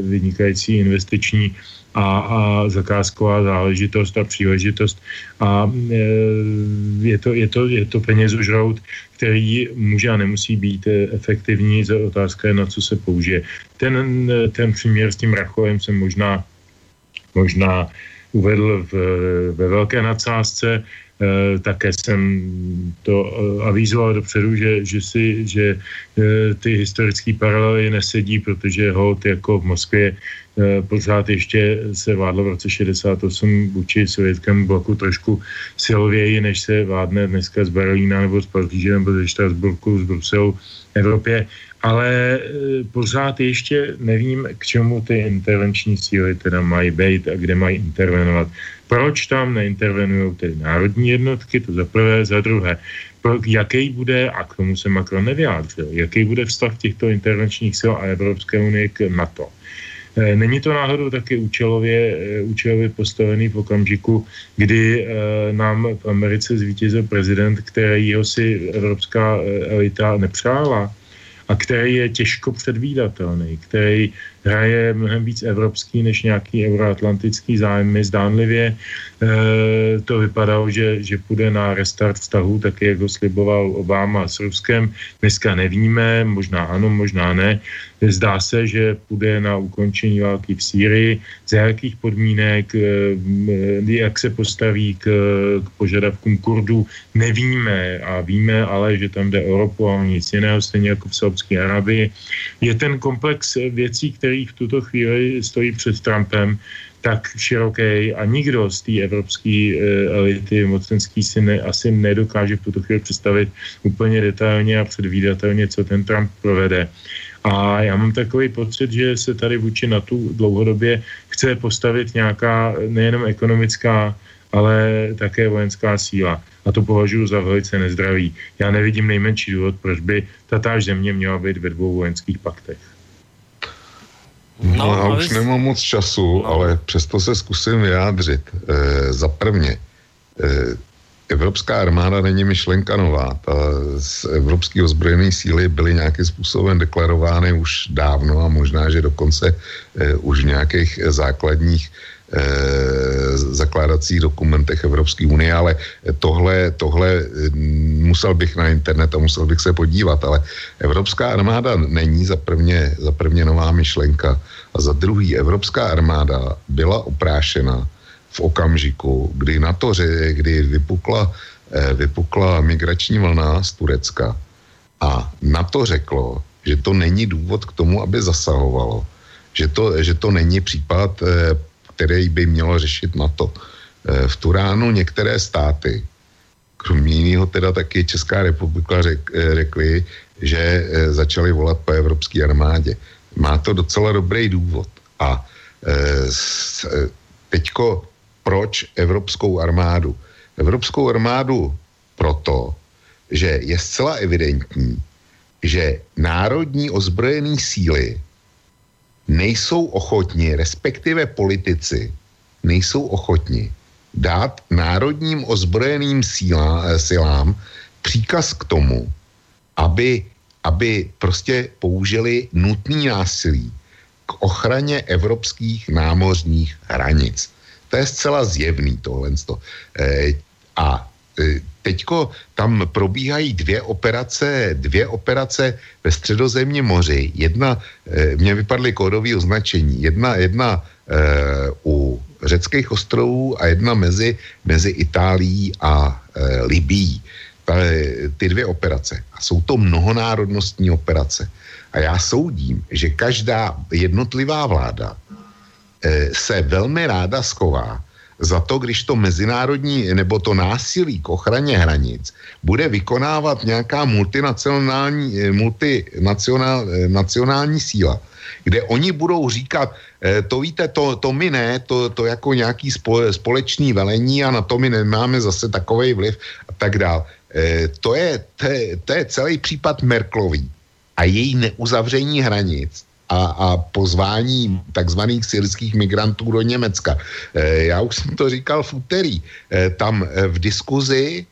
vynikající investiční a, a zakázková záležitost a příležitost a je to, je to, je to penězožrout, který může a nemusí být eh, efektivní, otázka je, na co se použije. Ten, eh, ten příměr s tím Rachovem jsem možná, možná uvedl v, ve velké nadsázce, E, také jsem to avízoval dopředu, že, že, si, že e, ty historické paralely nesedí, protože hold jako v Moskvě e, pořád ještě se vádlo v roce 68 vůči sovětskému bloku trošku silověji, než se vádne dneska z Berlína nebo z Paříže nebo ze Štrasburku, z Bruselu, Evropě ale e, pořád ještě nevím, k čemu ty intervenční síly teda mají být a kde mají intervenovat. Proč tam neintervenují ty národní jednotky, to za prvé, za druhé. Jaký bude, a k tomu se Macron nevyjádřil, jaký bude vztah těchto intervenčních sil a Evropské unie k NATO. E, není to náhodou taky účelově, e, účelově postavený v okamžiku, kdy nám v Americe zvítězil prezident, kterýho si evropská elita nepřála a který je těžko předvídatelný, který hraje mnohem víc evropský než nějaký euroatlantický zájmy. Zdánlivě e, to vypadalo, že, že půjde na restart vztahu, tak jak ho sliboval Obama s Ruskem. Dneska nevíme, možná ano, možná ne. Zdá se, že půjde na ukončení války v Sýrii. Za jakých podmínek, e, jak se postaví k, k požadavkům Kurdů, nevíme a víme ale, že tam jde o ropu a nic jiného, stejně jako v Saudské Arabii. Je ten komplex věcí, který v tuto chvíli stojí před Trumpem, tak široký a nikdo z té evropské elity mocenský si ne, asi nedokáže v tuto chvíli představit úplně detailně a předvídatelně, co ten Trump provede. A já mám takový pocit, že se tady vůči na tu dlouhodobě chce postavit nějaká nejenom ekonomická, ale také vojenská síla. A to považuji za velice nezdravý. Já nevidím nejmenší důvod, proč by tatáž země měla být ve dvou vojenských paktech. No, no já už nemám moc času, no. ale přesto se zkusím vyjádřit. E, za prvně, e, Evropská armáda není myšlenka nová. Ta z evropské ozbrojené síly byly nějakým způsobem deklarovány už dávno a možná, že dokonce e, už v nějakých základních Eh, zakládacích dokumentech Evropské unie, ale tohle, tohle mm, musel bych na internet a musel bych se podívat, ale Evropská armáda není za prvně, za prvně nová myšlenka. A za druhý Evropská armáda byla oprášena v okamžiku, kdy na to, kdy vypukla, eh, vypukla migrační vlna z Turecka. A na to řeklo, že to není důvod k tomu, aby zasahovalo, že to, že to není případ eh, který by mělo řešit NATO. Eh, v Turánu některé státy, kromě jiného teda taky Česká republika řek, eh, řekli, že eh, začali volat po evropské armádě. Má to docela dobrý důvod. A teďko proč evropskou armádu? Evropskou armádu proto, že je zcela evidentní, že národní ozbrojené síly nejsou ochotni, respektive politici, nejsou ochotni dát národním ozbrojeným síla, eh, silám příkaz k tomu, aby, aby prostě použili nutný násilí k ochraně evropských námořních hranic. To je zcela zjevný tohle. E, a e, teďko tam probíhají dvě operace, dvě operace ve středozemním moři. Jedna, e, mě vypadly kódové označení, jedna, jedna e, u řeckých ostrovů a jedna mezi, mezi Itálií a. Ta, ty dvě operace. A jsou to mnohonárodnostní operace. A já soudím, že každá jednotlivá vláda se velmi ráda schová za to, když to mezinárodní nebo to násilí k ochraně hranic bude vykonávat nějaká multinacionální, eh, multinacionální eh, síla, kde oni budou říkat, eh, to víte, to, to my ne, to, to jako nějaký společný velení a na to my nemáme zase takový vliv a tak dál. To je, to to je celý případ Merklový a její neuzavření hranic a, a pozvání takzvaných syrských migrantů do Německa. E, já už jsem to říkal v úterý. E, tam e, v diskuzi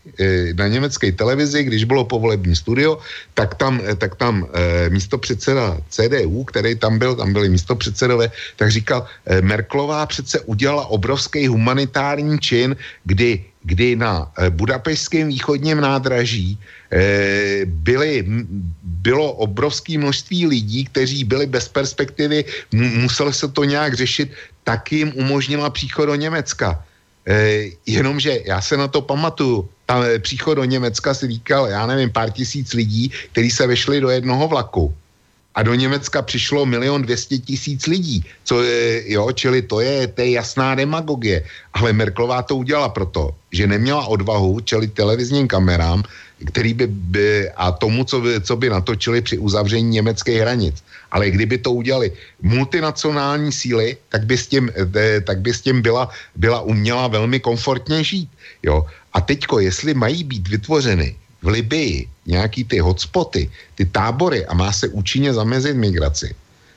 na německé televizi, když bylo povolební studio, tak tam, tak tam místo předseda CDU, který tam byl, tam byli místo předsedové, tak říkal, Merklová přece udělala obrovský humanitární čin, kdy kdy na eh, budapešském východním nádraží eh, byly, bylo obrovské množství lidí, kteří byli bez perspektivy, museli se to nějak řešit, tak jim umožnila příchod do Německa. Eh, jenomže já se na to pamatuju, tam příchod do Německa si říkal, já nevím, pár tisíc lidí, kteří se vešli do jednoho vlaku a do Německa přišlo milion dvěstě tisíc lidí, co je, jo, čili to je, to je jasná demagogie. Ale Merklová to udělala proto, že neměla odvahu čelit televizním kamerám, který by, by a tomu, co by, co by natočili při uzavření německých hranic. Ale kdyby to udělali multinacionální síly, tak by s tím, eh, tak by s tím byla, byla uměla velmi komfortně žít. Jo. A teďko, jestli mají být vytvořeny v Libii nějaký ty hotspoty, ty tábory a má se účinně zamezit migraci,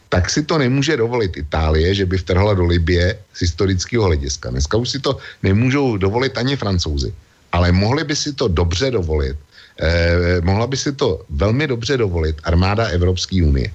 tak si to nemůže dovolit Itálie, že by vtrhla do Libie z historického hlediska. Dneska už si to nemůžou dovolit ani francouzi. Ale mohli by si to dobře dovolit eh, mohla by si to velmi dobře dovolit armáda Evropské unie.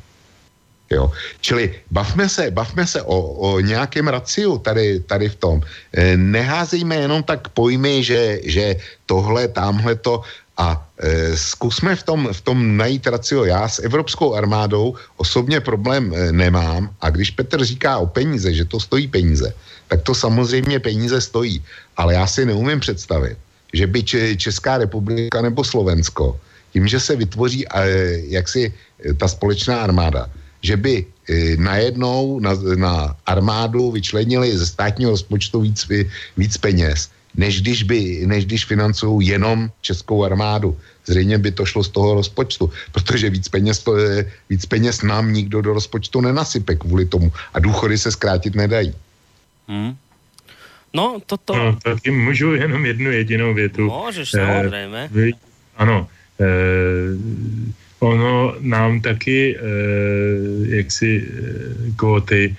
Jo. Čili bavme se, bavme se o, o nějakém raciu tady, tady v tom. E, neházejme jenom tak pojmy, že, že tohle, tamhle to a e, zkusme v tom, v tom najít racio. Já s evropskou armádou osobně problém e, nemám a když Petr říká o peníze, že to stojí peníze, tak to samozřejmě peníze stojí. Ale já si neumím představit, že by Če- Česká republika nebo Slovensko, tím, že se vytvoří e, jaksi e, ta společná armáda, že by e, najednou na, na armádu vyčlenili ze státního rozpočtu víc, víc peněz, než když, by, než když financují jenom českou armádu. Zřejmě by to šlo z toho rozpočtu, protože víc peněz, to, je- víc peněz nám nikdo do rozpočtu nenasype kvůli tomu a důchody se zkrátit nedají. Hm. No, toto... No, taky můžu jenom jednu jedinou větu. Můžeš, Eh, samozřejmě. vy- Ano. Eh, ono nám taky, eh, jaksi eh, kvóty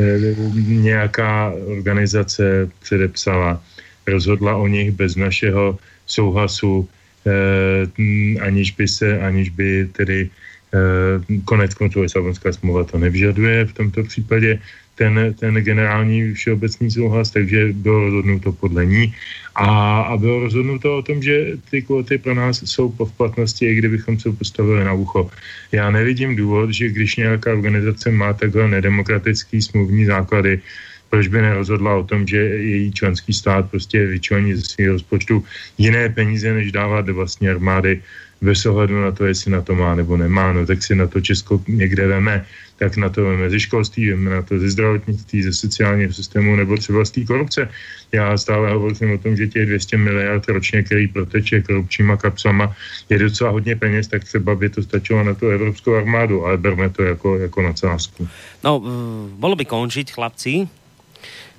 eh, nějaká organizace předepsala, rozhodla o nich bez našeho souhlasu, eh, aniž by se, aniž by tedy eh, konec konců Lisabonská smlouva to nevyžaduje v tomto případě ten, ten generální všeobecný souhlas, takže bylo rozhodnuto podle ní a, a bylo rozhodnuto o tom, že ty kvóty pro nás jsou po platnosti, i kdybychom se postavili na ucho. Já nevidím důvod, že když nějaká organizace má takhle nedemokratický smluvní základy, proč by nerozhodla o tom, že její členský stát prostě vyčlení ze svého rozpočtu jiné peníze, než dává do vlastní armády, bez ohledu na to, jestli na to má nebo nemá, no tak si na to Česko někde veme, tak na to veme ze školství, veme na to ze zdravotnictví, ze sociálního systému nebo třeba z té korupce. Já stále hovořím o tom, že těch 200 miliard ročně, který proteče korupčníma kapsama, je docela hodně peněz, tak třeba by to stačilo na tu evropskou armádu, ale berme to jako, jako nadsázku. No, mm, bolo by končiť, chlapci.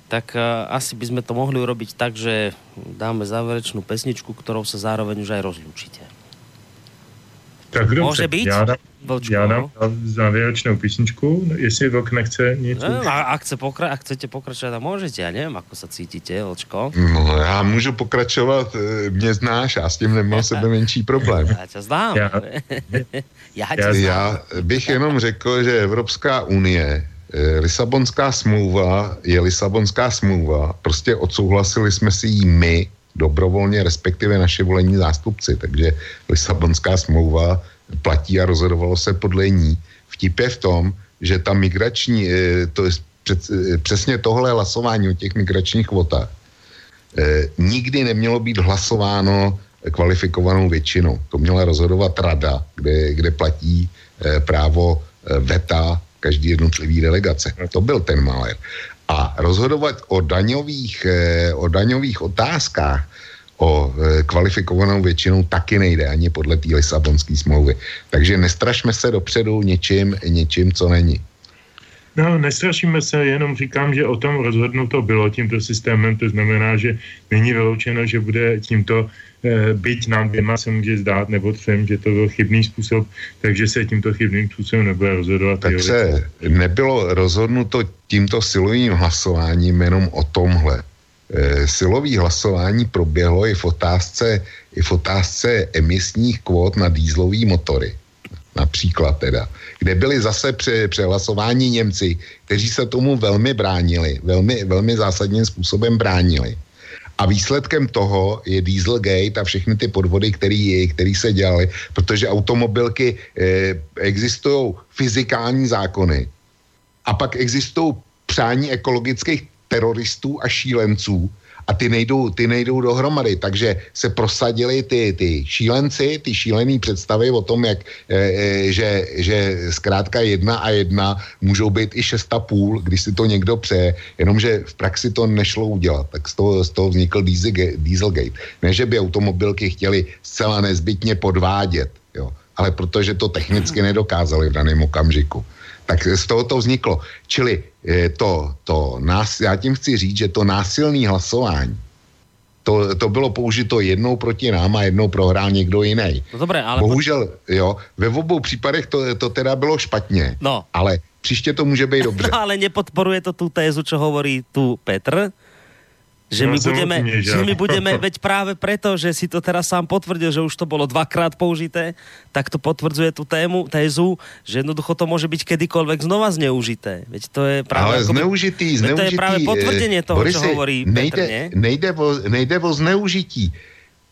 Tak uh, asi by sme to mohli urobiť tak, že dáme záverečnú pesničku, ktorou sa zároveň už aj rozlúčite. Tak dobře, Může být? Já dám, Vlčko, já dám no. závěrečnou písničku, jestli Vlk nechce něco. No, a ak, chce pokra- ak chcete pokračovať, tak môžete. Ja neviem, ako sa cítite, Vlčko. No, já můžu pokračovat, e, mě znáš, já s tím nemám sebe menší problém. Ja ťa znám. Já- ja Já- ťa znám. Já bych jenom řekl, že Evropská unie, eh, Lisabonská smlouva je Lisabonská smlouva, prostě odsouhlasili jsme si ji my, dobrovolně, respektive naše volení zástupci, takže Lisabonská smlouva platí a rozhodovalo se podle ní. Vtip je v tom, že ta migrační, eh, to je eh, přesně tohle hlasování o těch migračních kvotách, eh, nikdy nemělo být hlasováno kvalifikovanou většinou. To měla rozhodovat rada, kde, kde platí eh, právo eh, veta každý jednotlivý delegace. To byl ten malér. A rozhodovat o daňových, eh, o daňových otázkách o eh, kvalifikovanou většinou taky nejde ani podle té Lisabonské smlouvy. Takže nestrašme se dopředu něčím, něčím, co není. No, nestrašíme se, jenom říkám, že o tom rozhodnuto bylo tímto systémem, to znamená, že není vyloučeno, že bude tímto, eh, byť nám dvěma se může zdát, nebo třem, že to byl chybný způsob, takže se tímto chybným způsobem nebude rozhodovat. Takže nebylo rozhodnuto tímto silovým hlasováním jenom o tomhle. E, silový hlasování proběhlo i v otázce, i v otázce emisních kvót na dýzlové motory. Například teda. Kde byli zase pře, přehlasováni Němci, kteří se tomu velmi bránili, velmi, velmi zásadním způsobem bránili. A výsledkem toho je Dieselgate a všechny ty podvody, který, který se dělaly, protože automobilky eh, existují fyzikální zákony a pak existují přání ekologických teroristů a šílenců a ty nejdou, ty nejdou dohromady. Takže se prosadili ty, ty šílenci, ty šílený představy o tom, jak, e, že, že zkrátka jedna a jedna můžou být i šest a půl, když si to někdo přeje, jenomže v praxi to nešlo udělat. Tak z toho, z toho vznikl. Dieselgate. Ne, že by automobilky chtěli zcela nezbytně podvádět, jo, ale protože to technicky nedokázali v daném okamžiku tak z toho to vzniklo. Čili eh, to, to nás, já tím chci říct, že to násilné hlasování, to, to bylo použito jednou proti nám a jednou prohrál někdo jiný. No dobré, ale... Bohužel, jo, ve obou případech to, to teda bylo špatně, No. ale příště to může být dobře. No ale nepodporuje to tú tézu, čo hovorí tu Petr, Že my, budeme, že že my budeme, veď práve preto, že si to teraz sám potvrdil, že už to bolo dvakrát použité, tak to potvrdzuje tú tému, tézu, že jednoducho to môže byť kedykoľvek znova zneužité. Veď to je práve... Ale akoby- zneužitý, zneužitý. To je práve eh, potvrdenie toho, Borisy, čo hovorí nejde, Petr, nejde, o, nejde o zneužití.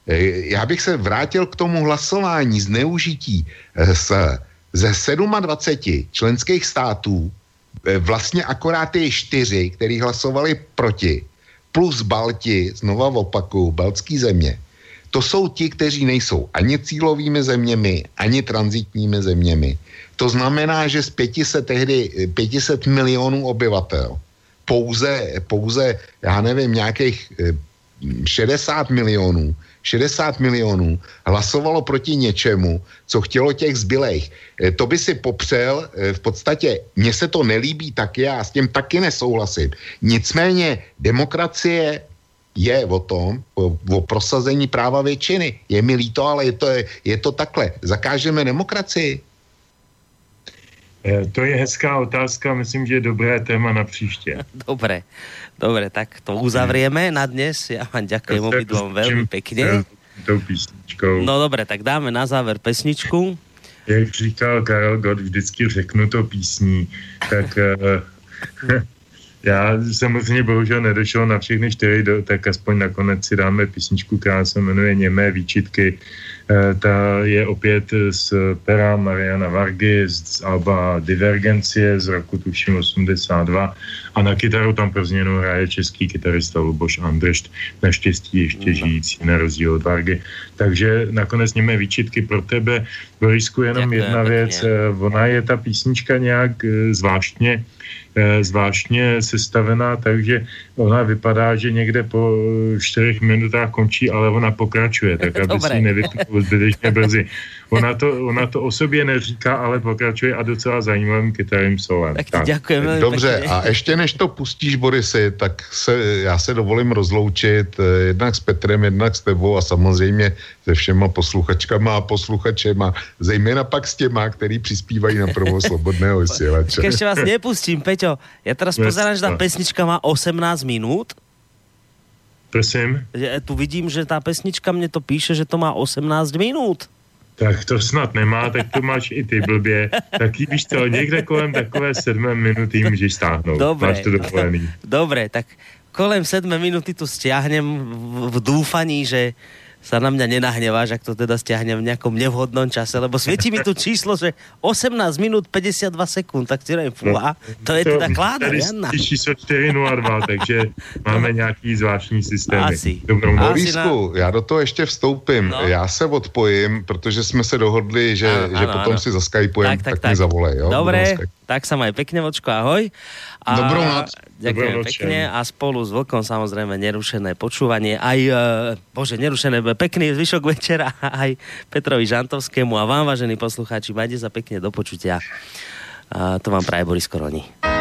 Eh, Já bych se vrátil k tomu hlasování zneužití eh, z, ze 27 členských států, eh, vlastně akorát je čtyři, který hlasovali proti, plus Balti, znova opakuju, baltský země. To jsou ti, kteří nejsou ani cílovými zeměmi, ani transitními zeměmi. To znamená, že z 500, tehdy, eh, 500 milionů obyvatel pouze, pouze, já nevím, nějakých eh, 60 milionů, 60 milionů hlasovalo proti něčemu, co chtělo těch zbylejch. Eh, To by si popřel, eh, v podstatě mně se to nelíbí taky, já s tím taky nesouhlasím. Nicméně demokracie je o tom, o, o prosazení práva většiny. Je mi líto, ale je to, je to takhle. Zakážeme demokracii. Eh, To je hezká otázka, myslím, že je dobré téma na příště. Dobre, dobre, tak to uzavrieme na dnes. Ja vám ďakujem obidvom veľmi s pekne. Tou písničkou. No dobre, tak dáme na záver pesničku. Jak říkal Karel Gott, vždycky řeknu to písní, tak eh, já samozřejmě bohužel nedošel na všechny čtyři, tak aspoň nakonec si dáme písničku, která se jmenuje Němé výčitky. Eh, Ta je opět z pera Mariana Vargy z Alba Divergencie z roku tuším 82 a na kytaru tam pro změnu hraje český kytarista Luboš Andršt, naštěstí ještě žijící na rozdíl od Vargy. Takže nakonec němé výčitky pro tebe. Borisku, jenom jedna věc. Eh, Ona je ta písnička nějak eh, zvláštně eh, zvláštně sestavená, takže ona vypadá, že někde po eh, čtyřech minutách končí, ale ona pokračuje, tak aby si ji nevypnul zbytečně brzy. Ona to, ona to o sobě neříká, ale pokračuje a docela zajímavým kytarovým solem. Tak ďakujem veľmi Dobře, pekne. a ještě než to pustíš, Borisy, tak se, já se dovolím rozloučit eh, jednak s Petrem, jednak s tebou a samozřejmě se všema posluchačkama a posluchačema, zejména pak s těma, který přispívají na provo slobodného vysílače. Tak ešte vás nepustím, Peťo. Teraz Yes, pozerám, že no. pesnička má 18 minút. Prosím? Tu vidím, že tá pesnička mne to píše, že to má 18 minút. Tak to snad nemá, tak to máš i ty blbě. Taky víš co, někde kolem takové sedmé minuty můžeš stáhnout. Dobre. Máš to dovolený. Dobre, tak kolem 7 minúty tu stiahnem v, v dúfaní, že sa na mňa nenahneváš, ak to teda stiahnem v nejakom nevhodnom čase, lebo svieti mi tu číslo, že 18 minút 52 sekúnd, tak ti neviem, fúha, to je teda kláda, je číslo 402, takže máme nějaký zvláštní systémy. Asi. Dobrou Borisku, já do toho ještě vstoupím. No. Já se odpojím, protože jsme se dohodli, že, Áno, že potom áno. si zaskypujem, tak, tak, tak mi zavolej. Jo? Na Dobre. Tak sa maj pekne, vočko, ahoj. A Dobrú noc. Ďakujem Dobrú noc, pekne a spolu s Vlkom samozrejme nerušené počúvanie. Aj, e, bože, nerušené, pekný zvyšok večera aj Petrovi Žantovskému a vám, vážení poslucháči, majte sa pekne do počutia. A to vám praje Boris Koroni.